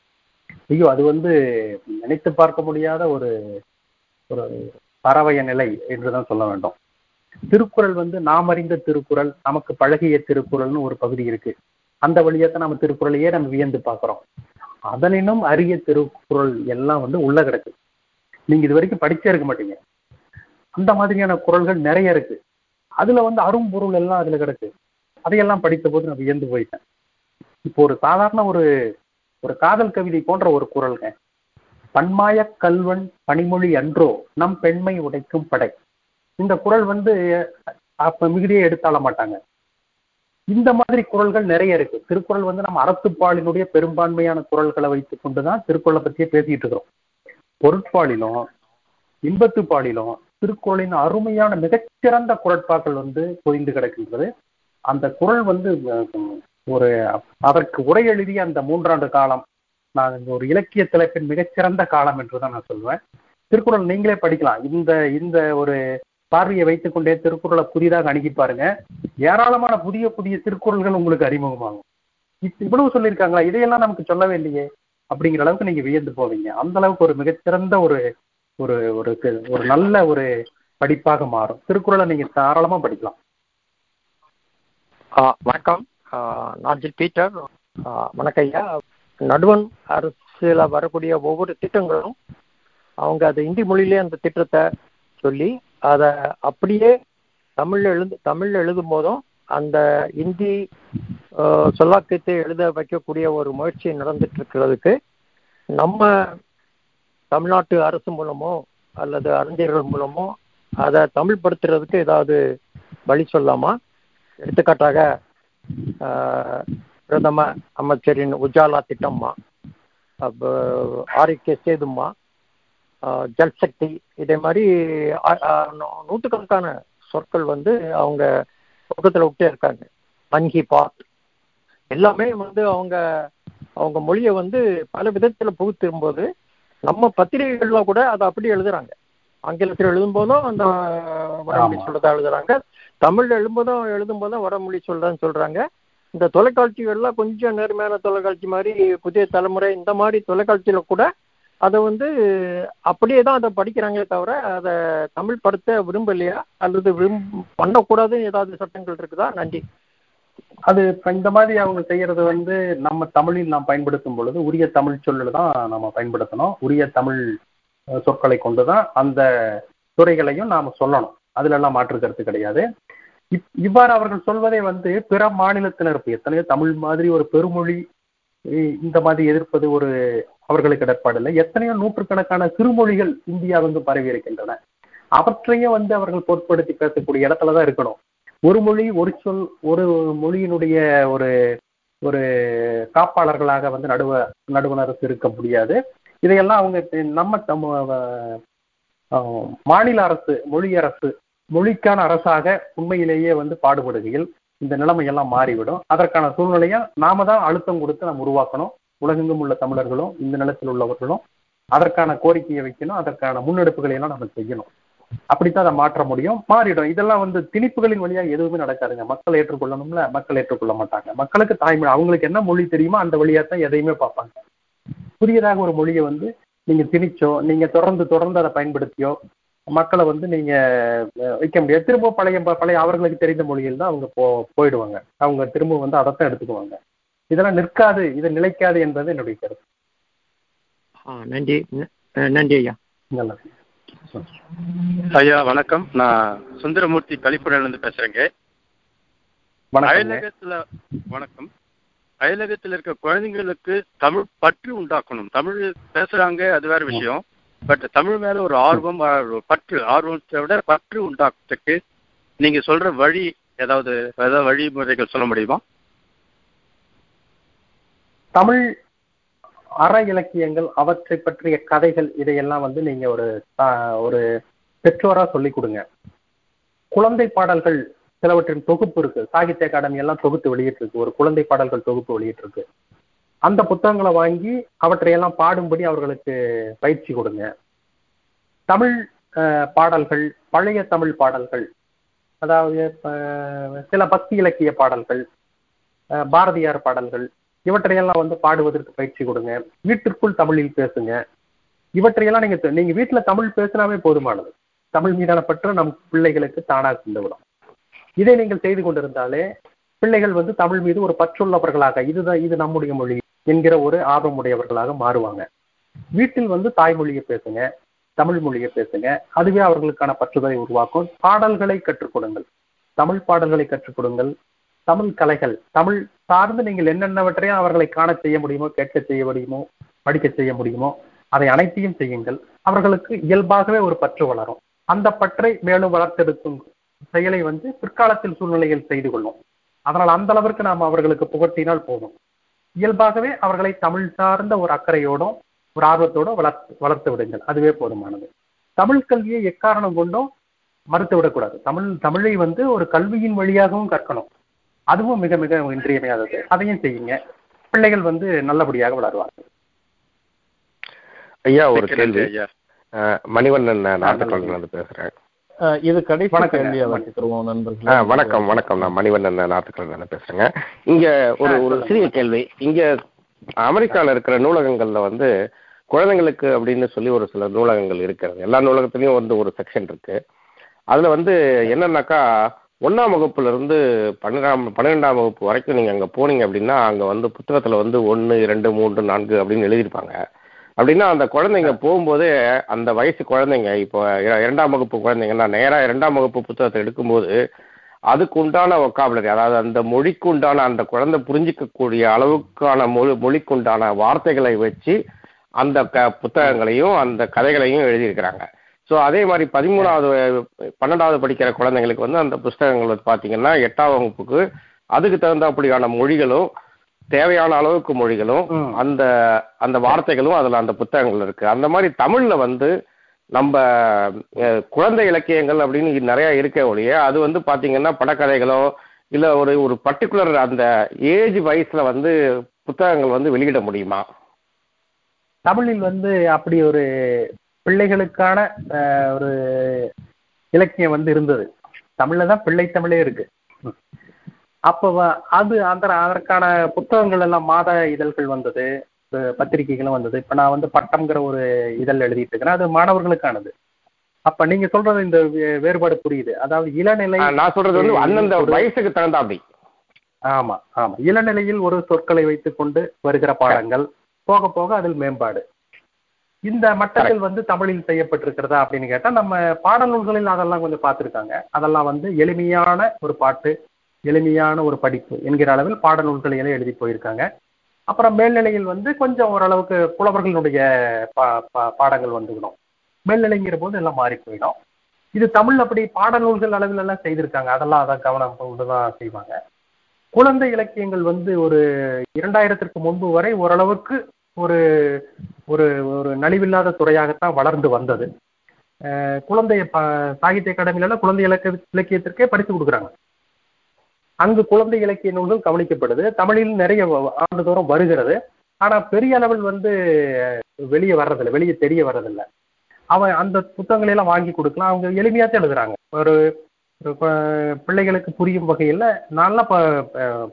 ஐயோ அது வந்து நினைத்து பார்க்க முடியாத ஒரு ஒரு பறவைய நிலை என்றுதான் சொல்ல வேண்டும். திருக்குறள் வந்து நாம் அறிந்த திருக்குறள் நமக்கு பழகிய திருக்குறள்னு ஒரு பகுதி இருக்கு. அந்த வழியாத்தான் நம்ம திருக்குறளையே நம்ம வியந்து பார்க்குறோம். அதனினும் அரிய திருக்குறள் எல்லாம் வந்து உள்ள கிடக்கு. நீங்க இது வரைக்கும் படிச்சே இருக்க மாட்டீங்க. அந்த மாதிரியான குறள்கள் நிறைய இருக்கு. அதுல வந்து அரும்பொருள் எல்லாம் அதுல கிடக்கு. அதையெல்லாம் படித்த போது நான் வியந்து போயிட்டேன். இப்போ ஒரு சாதாரண ஒரு ஒரு காதல் கவிதை போன்ற ஒரு குரல்ங்க பன்மாய கல்வன் பனிமொழி அன்றோ நம் பெண்மை உடைக்கும் படை. இந்த குறள் வந்து அப்ப மிகுதியே எடுத்தாள மாட்டாங்க. இந்த மாதிரி குறள்கள் நிறைய இருக்கு. திருக்குறள் வந்து நம்ம அறத்துப்பாலினுடைய பெரும்பான்மையான குறள்களை வைத்துக் கொண்டுதான் திருக்குறளை பத்தியே பேசிட்டு இருக்கிறோம். பொருட்பாலிலும் இன்பத்துப்பாலிலும் திருக்குறளின் அருமையான மிகச்சிறந்த குரட்பாக்கள் வந்து பொதிந்து கிடக்கின்றது. அந்த குறள் வந்து ஒரு அதற்கு உரை எழுதிய அந்த மூன்றாண்டு காலம் நான் இந்த ஒரு இலக்கிய தலைப்பின் மிகச்சிறந்த காலம் என்றுதான் நான் சொல்லுவேன். திருக்குறள் நீங்களே படிக்கலாம். இந்த இந்த ஒரு பார்வையை வைத்துக்கொண்டே திருக்குறளை புதிதாக அணுகி பாருங்க. ஏராளமான புதிய புதிய திருக்குறள்கள் உங்களுக்கு அறிமுகமாகும். இவ்வளவு சொல்லியிருக்காங்களா? இதையெல்லாம் நமக்கு சொல்லவே இல்லையே. அப்படிங்கிற அளவுக்கு நீங்க வியந்து போவீங்க. அந்த அளவுக்கு ஒரு மிகச்சிறந்த ஒரு ஒரு ஒரு ஒரு நல்ல ஒரு படிப்பாக மாறும். திருக்குறளை நீங்க தாராளமா படிக்கலாம். ஆ, வணக்கம். நான் பீட்டர். ஆ, வணக்கம் ஐயா. நடுவன் அரசியல வரக்கூடிய ஒவ்வொரு திட்டங்களும் அவங்க அது இந்தி மொழியிலே அந்த திட்டத்தை சொல்லி அதை அப்படியே தமிழ்ல எழுந்து தமிழ்ல எழுதும் போதும் அந்த இந்தி ஆ, சொல்லாக்கத்தை எழுத வைக்கக்கூடிய ஒரு முயற்சி நடந்துட்டு இருக்கிறதுக்கு நம்ம தமிழ்நாட்டு அரசு மூலமோ அல்லது அறிஞர்கள் மூலமோ அதை தமிழ் படுத்துறதுக்கு ஏதாவது வழி சொல்லாமா? எடுத்துக்காட்டாக பிரதம அமைச்சரின் உஜாலா திட்டம்மா ஆரோக்கிய சேதும்மா ஜல் சக்தி இதே மாதிரி நூற்றுக்கணக்கான சொற்கள் வந்து அவங்க பக்கத்தில் விட்டே இருக்காங்க. மன் கி பாத். எல்லாமே வந்து அவங்க அவங்க மொழியை வந்து பல விதத்தில் புகுத்தும்போது நம்ம பத்திரிகைகள்ல கூட அதை அப்படி எழுதுறாங்க. ஆங்கிலத்தில் எழுதும்போதும் அந்த வடமொழி. சொல்றதா எழுதுறாங்க. தமிழ்ல எழுதும்போதும் எழுதும்போதும் வடமொழி சொல்றதுன்னு சொல்றாங்க. இந்த தொலைக்காட்சிகள்ல கொஞ்சம் நேர்மையான தொலைக்காட்சி மாதிரி புதிய தலைமுறை இந்த மாதிரி தொலைக்காட்சியில கூட அதை வந்து அப்படியே தான் அதை படிக்கிறாங்களே தவிர அதை தமிழ் படுத்த விரும்பலையா? அல்லது விரும் பண்ணக்கூடாதுன்னு ஏதாவது சட்டங்கள் இருக்குதா? நன்றி. அது இந்த மாதிரி அவங்க செய்யறது வந்து நம்ம தமிழில் நாம் பயன்படுத்தும் பொழுது உரிய தமிழ் சொல்லில் தான் நம்ம பயன்படுத்தணும். உரிய தமிழ் சொற்களை கொண்டு தான் அந்த துறைகளையும் நாம சொல்லணும். அதுல எல்லாம் மாற்று கருத்து கிடையாது. இப்- இவ்வாறு அவர்கள் சொல்வதை வந்து பிற மாநிலத்தினர் எத்தனையோ தமிழ் மாதிரி ஒரு பெருமொழி இ- இந்த மாதிரி எதிர்ப்பது ஒரு அவர்களுக்கு இடர்பாடில்லை. எத்தனையோ நூற்றுக்கணக்கான சிறுமொழிகள் இந்தியா வந்து பரவி இருக்கின்றன. அவற்றையும் வந்து அவர்கள் பொருட்படுத்தி பேசக்கூடிய இடத்துல தான் இருக்கணும். ஒரு மொழி ஒரு சொல் ஒரு மொழியினுடைய ஒரு ஒரு காப்பாளர்களாக வந்து நடுவ நடுவணர் இருக்க முடியாது. இதையெல்லாம் அவங்க நம்ம மாநில அரசு மொழி அரசு மொழிக்கான அரசாக உண்மையிலேயே வந்து பாடுபடுகையில் இந்த நிலைமையெல்லாம் மாறிவிடும். அதற்கான சூழ்நிலையை நாம தான் அழுத்தம் கொடுத்து நம்ம உருவாக்கணும். உலகெங்கும் உள்ள தமிழர்களும் இந்த நிலத்தில் உள்ளவர்களும் அதற்கான கோரிக்கையை வைக்கணும் அதற்கான முன்னெடுப்புகளை எல்லாம் நம்ம செய்யணும். அப்படித்தான் அதை மாற்ற முடியும். மாறிடும். இதெல்லாம் வந்து திணிப்புகளின் வழியா எதுவுமே நடக்காதுங்க. மக்கள் ஏற்றுக்கொள்ளணும்ல? மக்கள் ஏற்றுக்கொள்ள மாட்டாங்க. மக்களுக்கு தாய்மொழி அவங்களுக்கு என்ன மொழி தெரியுமோ அந்த வழியா தான் எதையுமே பார்ப்பாங்க. புதியதாக ஒரு மொழியை வந்து நீங்க திணிச்சோ நீங்க தொடர்ந்து தொடர்ந்து அதை பயன்படுத்தியோ மக்களை வந்து நீங்க வைக்க முடியாது. திரும்ப பழைய பழைய அவர்களுக்கு தெரிந்த மொழியில் தான் அவங்க போ போயிடுவாங்க. அவங்க திரும்ப வந்து அதைத்தான் எடுத்துக்குவாங்க. இதெல்லாம் நிற்காது இது நிலைக்காது என்பது என்னுடைய கருத்து. ஆ, நன்றி. ந- நன்றி ஐயா. நல்லது. ஐயா வணக்கம். நான் சுந்தரமூர்த்தி கலிப்புறையிலிருந்து பேசுறேங்க. வணக்கம் அயலகத்துல வணக்கம். அயலகத்துல இருக்க குழந்தைங்களுக்கு தமிழ் பற்று உண்டாக்கணும். தமிழ் பேசுறாங்க அது வேற விஷயம். பட் தமிழ் மேல ஒரு ஆர்வம் பற்று ஆர்வத்தை விட பற்று உண்டாக்குறதுக்கு நீங்க சொல்ற வழி ஏதாவது ஏதாவது வழிமுறைகள் சொல்ல முடியுமா? தமிழ் அற இலக்கியங்கள் அவற்றை பற்றிய கதைகள் இதையெல்லாம் வந்து நீங்க ஒரு ஒரு பெற்றோரா சொல்லி கொடுங்க. குழந்தை பாடல்கள் சிலவற்றின் தொகுப்பு இருக்கு. சாகித்ய அகாடமி எல்லாம் தொகுத்து வெளியிட்டிருக்கு. ஒரு குழந்தை பாடல்கள் தொகுப்பு வெளியிட்டிருக்கு. அந்த புத்தகங்களை வாங்கி அவற்றையெல்லாம் பாடும்படி அவர்களுக்கு பயிற்சி கொடுங்க. தமிழ் பாடல்கள் பழைய தமிழ் பாடல்கள் அதாவது சில பக்தி இலக்கிய பாடல்கள் பாரதியார் பாடல்கள் இவற்றையெல்லாம் வந்து பாடுவதற்கு பயிற்சி கொடுங்க. வீட்டிற்குள் தமிழில் பேசுங்க. இவற்றையெல்லாம் நீங்க நீங்க வீட்டுல தமிழ் பேசினாவே போதுமானது. தமிழ் மீதான பற்று நம் பிள்ளைகளுக்கு தானாக சென்றுவிடும். இதை நீங்கள் செய்து கொண்டிருந்தாலே பிள்ளைகள் வந்து தமிழ் மீது ஒரு பற்றுள்ளவர்களாக இதுதான் இது நம்முடைய மொழி என்கிற ஒரு ஆர்வமுடையவர்களாக மாறுவாங்க. வீட்டில் வந்து தாய்மொழியை பேசுங்க தமிழ் மொழியை பேசுங்க. அதுவே அவர்களுக்கான பற்றுதலை உருவாக்கும். பாடல்களை கற்றுக் கொடுங்கள். தமிழ் பாடல்களை கற்றுக் கொடுங்கள். தமிழ் கலைகள் தமிழ் சார்ந்து நீங்கள் என்னென்னவற்றையும் அவர்களை காண செய்ய முடியுமோ கேட்க செய்ய முடியுமோ படிக்க செய்ய முடியுமோ அதை அனைத்தையும் செய்யுங்கள். அவர்களுக்கு இயல்பாகவே ஒரு பற்று வளரும். அந்த பற்றை மேலும் வளர்த்தெடுக்கும் செயலை வந்து பிற்காலத்தில் சூழ்நிலையில் செய்து கொள்ளும். அதனால் அந்த அளவிற்கு நாம் அவர்களுக்கு புகட்டினால் போதும். இயல்பாகவே அவர்களை தமிழ் சார்ந்த ஒரு அக்கறையோடும் ஒரு ஆர்வத்தோடும் வளர்த்து வளர்த்து விடுங்கள். அதுவே போதுமானது. தமிழ் கல்வியை எக்காரணம் கொண்டும் மறுத்து விடக்கூடாது தமிழ் தமிழை வந்து ஒரு கல்வியின் வழியாகவும் கற்கணும். அதுவும் மிக மிக இன்றியமையாதது. அதையும் செய்யுங்க. பிள்ளைகள் வந்து நல்லபடியாக வளருவார்கள் ஐயா ஒரு கேள்வி. மணிவண்ணன் நாட்டுக்கொண்டு பேசுறேன். இது கடைசி. கேள்வியா ஆ, நண்பர்களே. வணக்கம் வணக்கம். நான் மணிவண்ணன் நாட்டுக்கொண்டு பேசுறேங்க. இங்க ஒரு ஒரு. சிறிய கேள்வி. இங்க அமெரிக்கால இருக்கிற நூலகங்கள்ல வந்து குழந்தைங்களுக்கு அப்படின்னு சொல்லி ஒரு சில நூலகங்கள் இருக்கிறது. எல்லா நூலகத்துலயும் வந்து ஒரு செக்ஷன் இருக்கு. அதுல வந்து என்னன்னாக்கா ஒண்ணாம் வகுப்புல இருந்து பன்னிரெண்டாம் வகுப்பு வரைக்கும் நீங்க அங்க போனீங்க அப்படின்னா அங்க வந்து புத்தகத்துல வந்து ஒன்னு இரண்டு மூன்று நான்கு அப்படின்னு எழுதியிருப்பாங்க. அப்படின்னா அந்த குழந்தைங்க போகும்போதே அந்த வயசு குழந்தைங்க இப்போ இர- இரண்டாம் வகுப்பு குழந்தைங்கன்னா நேரா இரண்டாம் வகுப்பு புத்தகத்தை எடுக்கும்போது அதுக்கு உண்டான ஒக்காபுலரி அதாவது அந்த மொழிக்கு உண்டான அந்த குழந்தை புரிஞ்சிக்கக்கூடிய அளவுக்கான மொழி மொழிக்குண்டான வார்த்தைகளை வச்சு அந்த க புத்தகங்களையும் அந்த கதைகளையும் எழுதியிருக்கிறாங்க. ஸோ அதே மாதிரி பதிமூணாவது பன்னெண்டாவது படிக்கிற குழந்தைங்களுக்கு வந்து அந்த புஸ்தகங்கள் வந்து பார்த்தீங்கன்னா எட்டாம் வகுப்புக்கு அதுக்கு தகுந்தபடியான மொழிகளும் தேவையான அளவுக்கு மொழிகளும். அந்த அந்த வார்த்தைகளும் அதுல அந்த புத்தகங்கள் இருக்கு. அந்த மாதிரி தமிழ்ல வந்து நம்ம குழந்தை இலக்கியங்கள் அப்படின்னு நிறைய இருக்க ஒழிய அது வந்து பாத்தீங்கன்னா படக்கதைகளோ இல்ல ஒரு ஒரு பர்டிகுலர் அந்த ஏஜ் வயசுல வந்து புத்தகங்கள் வந்து வெளியிட முடியுமா? தமிழில் வந்து அப்படி ஒரு பிள்ளைகளுக்கான ஒரு இலக்கியம் வந்து இருந்தது. தமிழ்ல தான் பிள்ளை தமிழே இருக்கு. அப்போ அது அந்த அதற்கான புத்தகங்கள் எல்லாம் மாத இதழ்கள் வந்தது பத்திரிகைகளும் வந்தது. இப்ப நான் வந்து பட்டம்ங்கிற ஒரு இதழ் எழுதிட்டு இருக்கிறேன் அது மாணவர்களுக்கானது. அப்ப நீங்க சொல்றது இந்த வேறுபாடு புரியுது. அதாவது இளநிலை நான் சொல்றது வந்து அந்தந்த வயசுக்கு தகுந்த அப்படி ஆமா ஆமா. இளநிலையில் ஒரு சொற்களை வைத்துக்கொண்டு வருகிற பாடங்கள் போக போக அதில் மேம்பாடு. இந்த மட்டத்தில் வந்து தமிழில் செய்யப்பட்டிருக்கிறதா அப்படின்னு கேட்டா நம்ம பாடல் நூல்களில் அதெல்லாம் கொஞ்சம் பார்த்திருக்காங்க. அதெல்லாம் வந்து எளிமையான ஒரு பாட்டு எளிமையான ஒரு படிப்பு என்கிற அளவில் பாடல் நூல்களை எழுதி போயிருக்காங்க. அப்புறம் மேல்நிலையில் வந்து கொஞ்சம் ஓரளவுக்கு புலவர்களுடைய பா பா- பாடங்கள் வந்துவிடும். மேல்நிலைங்கிற போது எல்லாம் மாறி போயிடும். இது தமிழ் அப்படி பாடல் நூல்கள் அளவில் எல்லாம் செய்திருக்காங்க. அதெல்லாம் அதை கவனம் கொண்டு தான் செய்வாங்க. குழந்தை இலக்கியங்கள் வந்து ஒரு இரண்டாயிரத்திற்கு முன்பு வரை ஓரளவுக்கு ஒரு ஒரு ஒரு நலிவில்லாத துறையாகத்தான் வளர்ந்து வந்தது. குழந்தைய ப சாகித்ய அகாடமியில குழந்தை இலக்கிய இலக்கியத்திற்கே பரிசு கொடுக்குறாங்க. அங்கு குழந்தை இலக்கிய நூல்கள் கவனிக்கப்படுது. தமிழில் நிறைய ஆண்டுதோறும் வருகிறது. ஆனா பெரிய அளவில் வந்து வெளியே வர்றதில்லை வெளியே தெரிய வர்றதில்லை. அவன் அந்த புத்தகங்களை எல்லாம் வாங்கி கொடுக்கலாம். அவங்க எளிமையாத்தான் எழுதுறாங்க. ஒரு ஒரு பிள்ளைகளுக்கு புரியும் வகையில் நான்லாம் இப்போ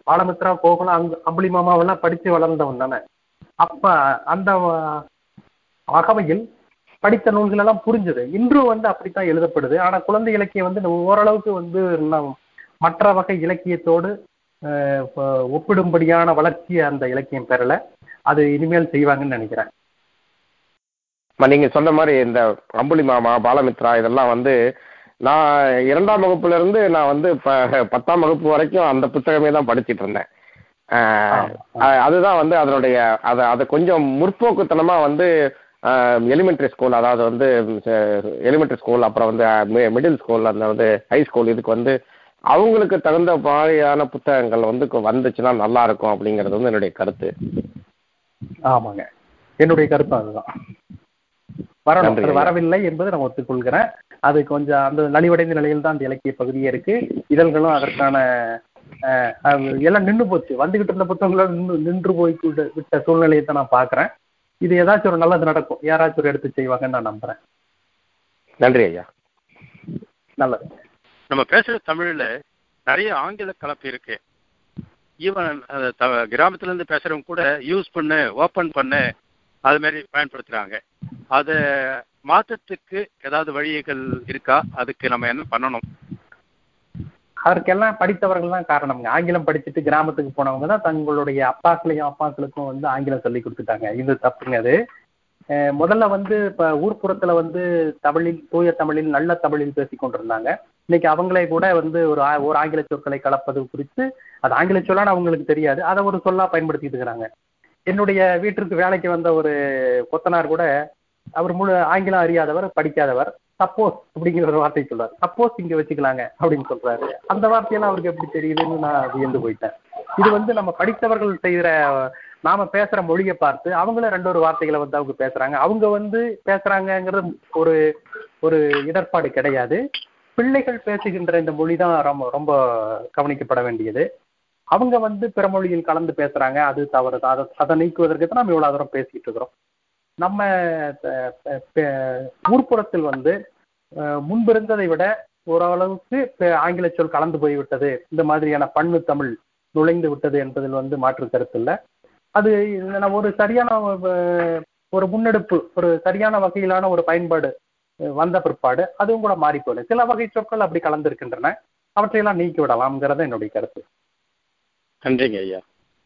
பாலமித்ரா கோகுலம் அங்க அம்புலிமாமாவெல்லாம் படித்து வளர்ந்தவன் தானே. அப்ப அந்த அகவையில் வகையில் படித்த நூல்கள் எல்லாம் புரிஞ்சது. இன்றும் வந்து அப்படித்தான் எழுதப்படுது. ஆனா குழந்தை இலக்கியம் வந்து ஓரளவுக்கு வந்து மற்ற வகை இலக்கியத்தோடு ஒப்பிடும்படியான வளர்ச்சி அந்த இலக்கியம் பெறல. அது இனிமேல் செய்வாங்கன்னு நினைக்கிறேன். நீங்க சொன்ன மாதிரி இந்த அம்புலி மாமா பாலமித்ரா இதெல்லாம் வந்து நான் இரண்டாம் வகுப்புல இருந்து நான் வந்து ப- பத்தாம் வகுப்பு வரைக்கும் அந்த புத்தகமே தான் படிச்சிட்டு இருந்தேன். அதுதான் வந்து அதனுடைய அதை அதை கொஞ்சம் முற்போக்குத்தனமா வந்து எலிமெண்ட்ரி ஸ்கூல் அதாவது வந்து எலிமெண்ட்ரி ஸ்கூல் அப்புறம் வந்து மிடில் ஸ்கூல் அந்த வந்து ஹை ஸ்கூல் இதுக்கு வந்து அவங்களுக்கு தகுந்த மாதிரியான புத்தகங்கள் வந்து வந்துச்சுன்னா நல்லா இருக்கும் அப்படிங்கிறது வந்து என்னுடைய கருத்து. ஆமாங்க. என்னுடைய கருத்து அதுதான். வரணும். வரவில்லை என்பதை நான் ஒத்துக்கொள்கிறேன். அது கொஞ்சம் அந்த நலிவடைந்த நிலையில் தான் அந்த இலக்கிய பகுதியே இருக்கு. இதழ்களும் அதற்கான எல்லாம் நின்று போச்சு. வந்துகிட்டு இருந்த புத்தகங்களும் நின்று நின்று போய் விட்ட- விட்ட சூழ்நிலையை தான் நான் பார்க்கிறேன். இது ஏதாச்சும் ஒரு நல்லது நடக்கும். யாராச்சும் ஒரு எடுத்து செய்வாங்கன்னு நான் நம்புறேன். நன்றி ஐயா. நல்லது. நம்ம பேசுற தமிழ்ல நிறைய ஆங்கில கலப்பு இருக்கு. ஈவன் கிராமத்துல இருந்து பேசுறவங்க கூட யூஸ் பண்ணு ஓபன் பண்ணு அது மாதிரி பயன்படுத்துறாங்க. அதை மாற்றத்துக்கு ஏதாவது வழிகள் இருக்கா? அதுக்கு நம்ம என்ன பண்ணணும்? அதற்கெல்லாம் படித்தவர்கள் தான் காரணம்ங்க. ஆங்கிலம் படிச்சுட்டு கிராமத்துக்கு போனவங்க தான் தங்களுடைய அப்பாக்களையும் அப்பாக்களுக்கும் வந்து ஆங்கிலம் சொல்லி கொடுத்துட்டாங்க. இது தப்புங்க அது. முதல்ல வந்து இப்ப ஊர்ப்புறத்துல வந்து தமிழில் தூய தமிழில் நல்ல தமிழில் பேசி கொண்டிருந்தாங்க. இன்னைக்கு அவங்களே கூட வந்து ஒரு ஆ- ஒரு ஆங்கில சொற்களை கலப்பது குறித்து அது ஆங்கில சொல்லான்னு அவங்களுக்கு தெரியாது. அதை ஒரு சொல்லா பயன்படுத்திட்டு இருக்கிறாங்க. என்னுடைய வீட்டிற்கு வேலைக்கு வந்த ஒரு கொத்தனார் கூட அவர் முழு ஆங்கிலம் அறியாதவர் படிக்காதவர். சப்போஸ் அப்படிங்கிற ஒரு வார்த்தை சொல்றாரு. சப்போஸ் இங்க வச்சுக்கலாங்க அப்படின்னு சொல்றாரு. அந்த வார்த்தையெல்லாம் அவருக்கு எப்படி தெரியுதுன்னு நான் வியந்து போயிட்டேன். இது வந்து நம்ம படித்தவர்கள் செய்யற நாம பேசுற மொழியை பார்த்து அவங்கள ரெண்டு ஒரு வார்த்தைகளை வந்து அவங்க பேசுறாங்க. அவங்க வந்து பேசுறாங்கங்கிறது ஒரு ஒரு இடர்பாடு கிடையாது. பிள்ளைகள் பேசுகின்ற இந்த மொழி தான் ரொம்ப ரொம்ப கவனிக்கப்பட வேண்டியது. அவங்க வந்து பிற மொழியில் கலந்து பேசுறாங்க. அது தவறு. தான் அதை அதை நீக்குவதற்கு தான் நம்ம இவ்வளவு தூரம் பேசிட்டு இருக்கிறோம். நம்ம ஊர்ப்புறத்தில் வந்து முன்பிருந்ததை விட ஓரளவுக்கு ஆங்கில சொல் கலந்து போய்விட்டது. இந்த மாதிரியான பண்பு தமிழ் நுழைந்து விட்டது என்பதில் வந்து மாற்று கருத்து இல்லை. அது நம்ம ஒரு சரியான ஒரு முன்னெடுப்பு ஒரு சரியான வகையிலான ஒரு பயன்பாடு வந்த பிற்பாடு அதுவும் கூட மாறி போகுது சில வகை சொற்கள் அப்படி கலந்திருக்கின்றன. அவற்றையெல்லாம் நீக்கி விடலாம்ங்கிறது என்னுடைய கருத்து. நன்றிங்க ஐயா.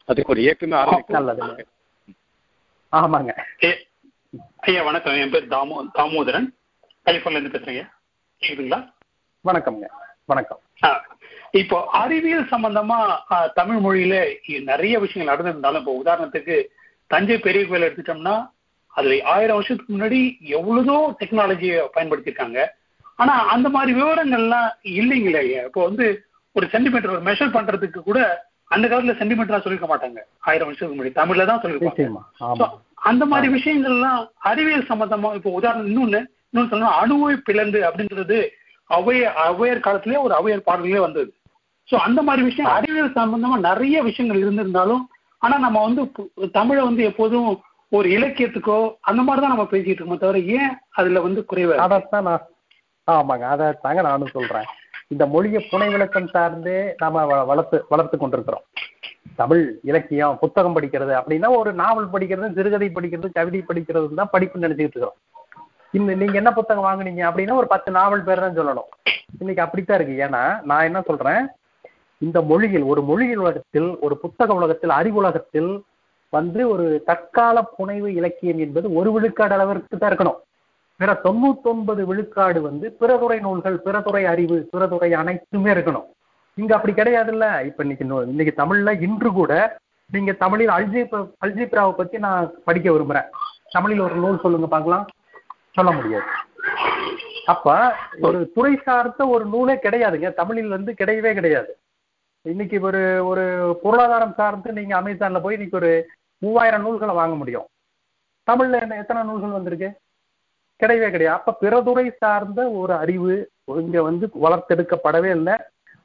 அதுக்கு ஒரு இயக்கமே நல்லது. ஆமாங்க. ஐயா வணக்கம். என் பேர் தாமோ தாமோதரன். கலிஃபோர்ன்ல இருந்து பேசுறேங்க? கேக்குதுங்களா? வணக்கம்ங்க. வணக்கம். இப்போ அறிவியல் சம்பந்தமா தமிழ் மொழியில நிறைய விஷயங்கள் நடந்திருந்தாலும் இப்போ உதாரணத்துக்கு தஞ்சை பெரிய கோயில் எடுத்துட்டோம்னா அதுல ஆயிரம் வருஷத்துக்கு முன்னாடி எவ்வளவோ டெக்னாலஜியை பயன்படுத்தியிருக்காங்க ஆனா அந்த மாதிரி விவரங்கள்லாம் இல்லைங்களே இப்போ வந்து ஒரு சென்டிமீட்டர் ஒரு மெஷர் பண்றதுக்கு கூட அந்த காலத்துல சென்டிமீட்டரா சொல்லிருக்க மாட்டாங்க. ஆயிரம் வருஷத்துக்கு முன்னாடி தமிழ்ல தான் சொல்லிருப்பாங்க. அந்த மாதிரி விஷயங்கள்லாம் அறிவியல் சம்பந்தமா இப்போ உதாரணம் இன்னொன்னு இன்னொன்னு சொல்லணும் அணுவை பிளந்து அப்படின்றது அவைய அவையர் காலத்திலேயே ஒரு அவையர் பாடலே வந்தது. ஸோ அந்த மாதிரி விஷயம் அறிவியல் சம்பந்தமா நிறைய விஷயங்கள் இருந்திருந்தாலும் ஆனா நம்ம வந்து பு- தமிழை வந்து எப்போதும் ஒரு இலக்கியத்துக்கோ அந்த மாதிரி தான் நம்ம பேசிட்டு இருக்கோம் தவிர ஏன் அதுல வந்து குறைவு இருக்கு? அதைத்தான் நான் ஆமாங்க அதை தாங்க நானும் சொல்றேன். இந்த மொழியை புனை விளக்கம் சார்ந்தே நாம வ- வளர்த்து வளர்த்து கொண்டிருக்கிறோம். தமிழ் இலக்கியம் புத்தகம் படிக்கிறது அப்படின்னா ஒரு நாவல் படிக்கிறது சிறுகதை படிக்கிறது கவிதை படிக்கிறது தான் படிப்பு நினைச்சிட்டு இருக்கிறோம். இந்த நீங்க என்ன புத்தகம் வாங்குனீங்க அப்படின்னா ஒரு பத்து நாவல் பேர் தான் சொல்லணும். இன்னைக்கு அப்படித்தான் இருக்கு. ஏன்னா நான் என்ன சொல்றேன்? இந்த மொழியில் ஒரு மொழியில் உலகத்தில் ஒரு புத்தக உலகத்தில் அறிவுலகத்தில் வந்து ஒரு தற்கால புனைவு இலக்கியம் என்பது ஒரு விழுக்காடு அளவிற்கு தான் இருக்கணும். பிற தொண்ணூத்தொன்பது விழுக்காடு வந்து பிறதுறை நூல்கள் பிறதுறை அறிவு பிறதுறை அனைத்துமே இருக்கணும். இங்க அப்படி கிடையாதுல்ல. இப்ப இன்னைக்கு இன்னைக்கு தமிழ்ல இன்று கூட நீங்க தமிழில் அல்ஜிப்ரா அல்ஜிப்ராவை பத்தி நான் படிக்க விரும்புறேன். தமிழில் ஒரு நூல் சொல்லுங்க பார்க்கலாம். சொல்ல முடியாது. அப்ப ஒரு துறை சார்ந்த ஒரு நூலே கிடையாதுங்க. தமிழில் வந்து கிடையவே கிடையாது. இன்னைக்கு ஒரு ஒரு பொருளாதாரம் சார்ந்து நீங்க அமேசான்ல போய் இன்னைக்கு ஒரு மூவாயிரம் நூல்களை வாங்க முடியும். தமிழ்ல என்ன எத்தனை நூல்கள் வந்திருக்கு? கிடையவே கிடையாது. அப்ப பிறதுறை சார்ந்த ஒரு அறிவு இங்க வந்து வளர்த்தெடுக்கப்படவே இல்லை.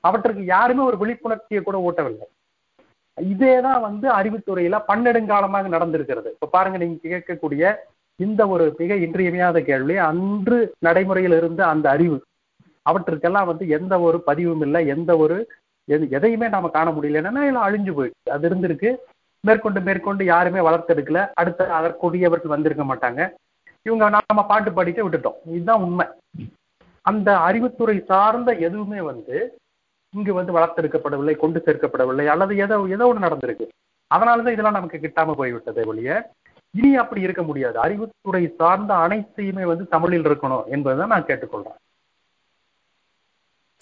அவற்றுக்கு யாருமே ஒரு விழிப்புணர்ச்சியை கூட ஊட்டவில்லை. இதேதான் வந்து அறிவுத்துறையில பன்னெடுங்காலமாக நடந்திருக்கிறது. இப்ப பாருங்க நீங்க கேட்கக்கூடிய இந்த ஒரு மிக இன்றியமையாத கேள்வி. அன்று நடைமுறையில் இருந்த அந்த அறிவு அவற்றுக்கெல்லாம் வந்து எந்த ஒரு பதிவும் இல்லை. எந்த ஒரு எது எதையுமே நாம காண முடியல. என்னன்னா அழிஞ்சு போயிடுச்சு. அது இருந்திருக்கு. மேற்கொண்டு மேற்கொண்டு யாருமே வளர்த்தெடுக்கல. அடுத்த அதற்குரியவர்கள் வந்திருக்க மாட்டாங்க. இவங்க நாம பாட்டு பாடிட்டு விட்டுட்டோம். இதுதான் உண்மை. அந்த அறிவுத்துறை சார்ந்த எதுவுமே வந்து இங்கு வந்து வளர்த்தெடுக்கப்படவில்லை கொண்டு சேர்க்கப்படவில்லை. அல்லது ஏதோ ஏதோ ஒன்று நடந்திருக்கு. அதனாலதான் இதெல்லாம் நமக்கு கிட்டாம போய்விட்டதே ஒழிய இனி அப்படி இருக்க முடியாது. அறிவுத்துறை சார்ந்த அனைத்தையுமே வந்து தமிழில் இருக்கணும் என்பதுதான் நான் கேட்டுக்கொள்றேன்.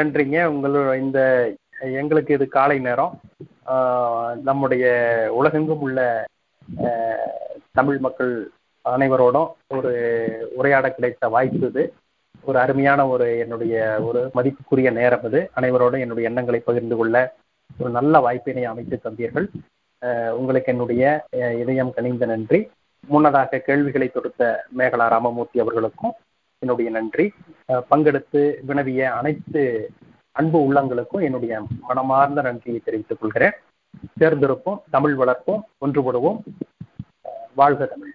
நன்றிங்க. உங்களோட இந்த எங்களுக்கு இது காலை நேரம். நம்முடைய உலகெங்கும் உள்ள தமிழ் மக்கள் அனைவரோடும் ஒரு உரையாட கிடைத்த வாய்ப்பு இது. ஒரு அருமையான ஒரு என்னுடைய ஒரு மதிப்புக்குரிய நேரம் இது. அனைவரோடும் என்னுடைய எண்ணங்களை பகிர்ந்து கொள்ள ஒரு நல்ல வாய்ப்பினை அமைத்து தந்தீர்கள். உங்களுக்கு என்னுடைய இதயம் கனிந்த நன்றி. முன்னதாக கேள்விகளை தொடுத்த மேகலா ராமமூர்த்தி அவர்களுக்கும் என்னுடைய நன்றி. பங்கெடுத்து வினவிய அனைத்து அன்பு உள்ளங்களுக்கும் என்னுடைய மனமார்ந்த நன்றியை தெரிவித்துக் கொள்கிறேன். தேர்ந்தெடுப்போம் தமிழ் வளர்ப்போம் ஒன்றுபடுவோம். வாழ்க தமிழ்.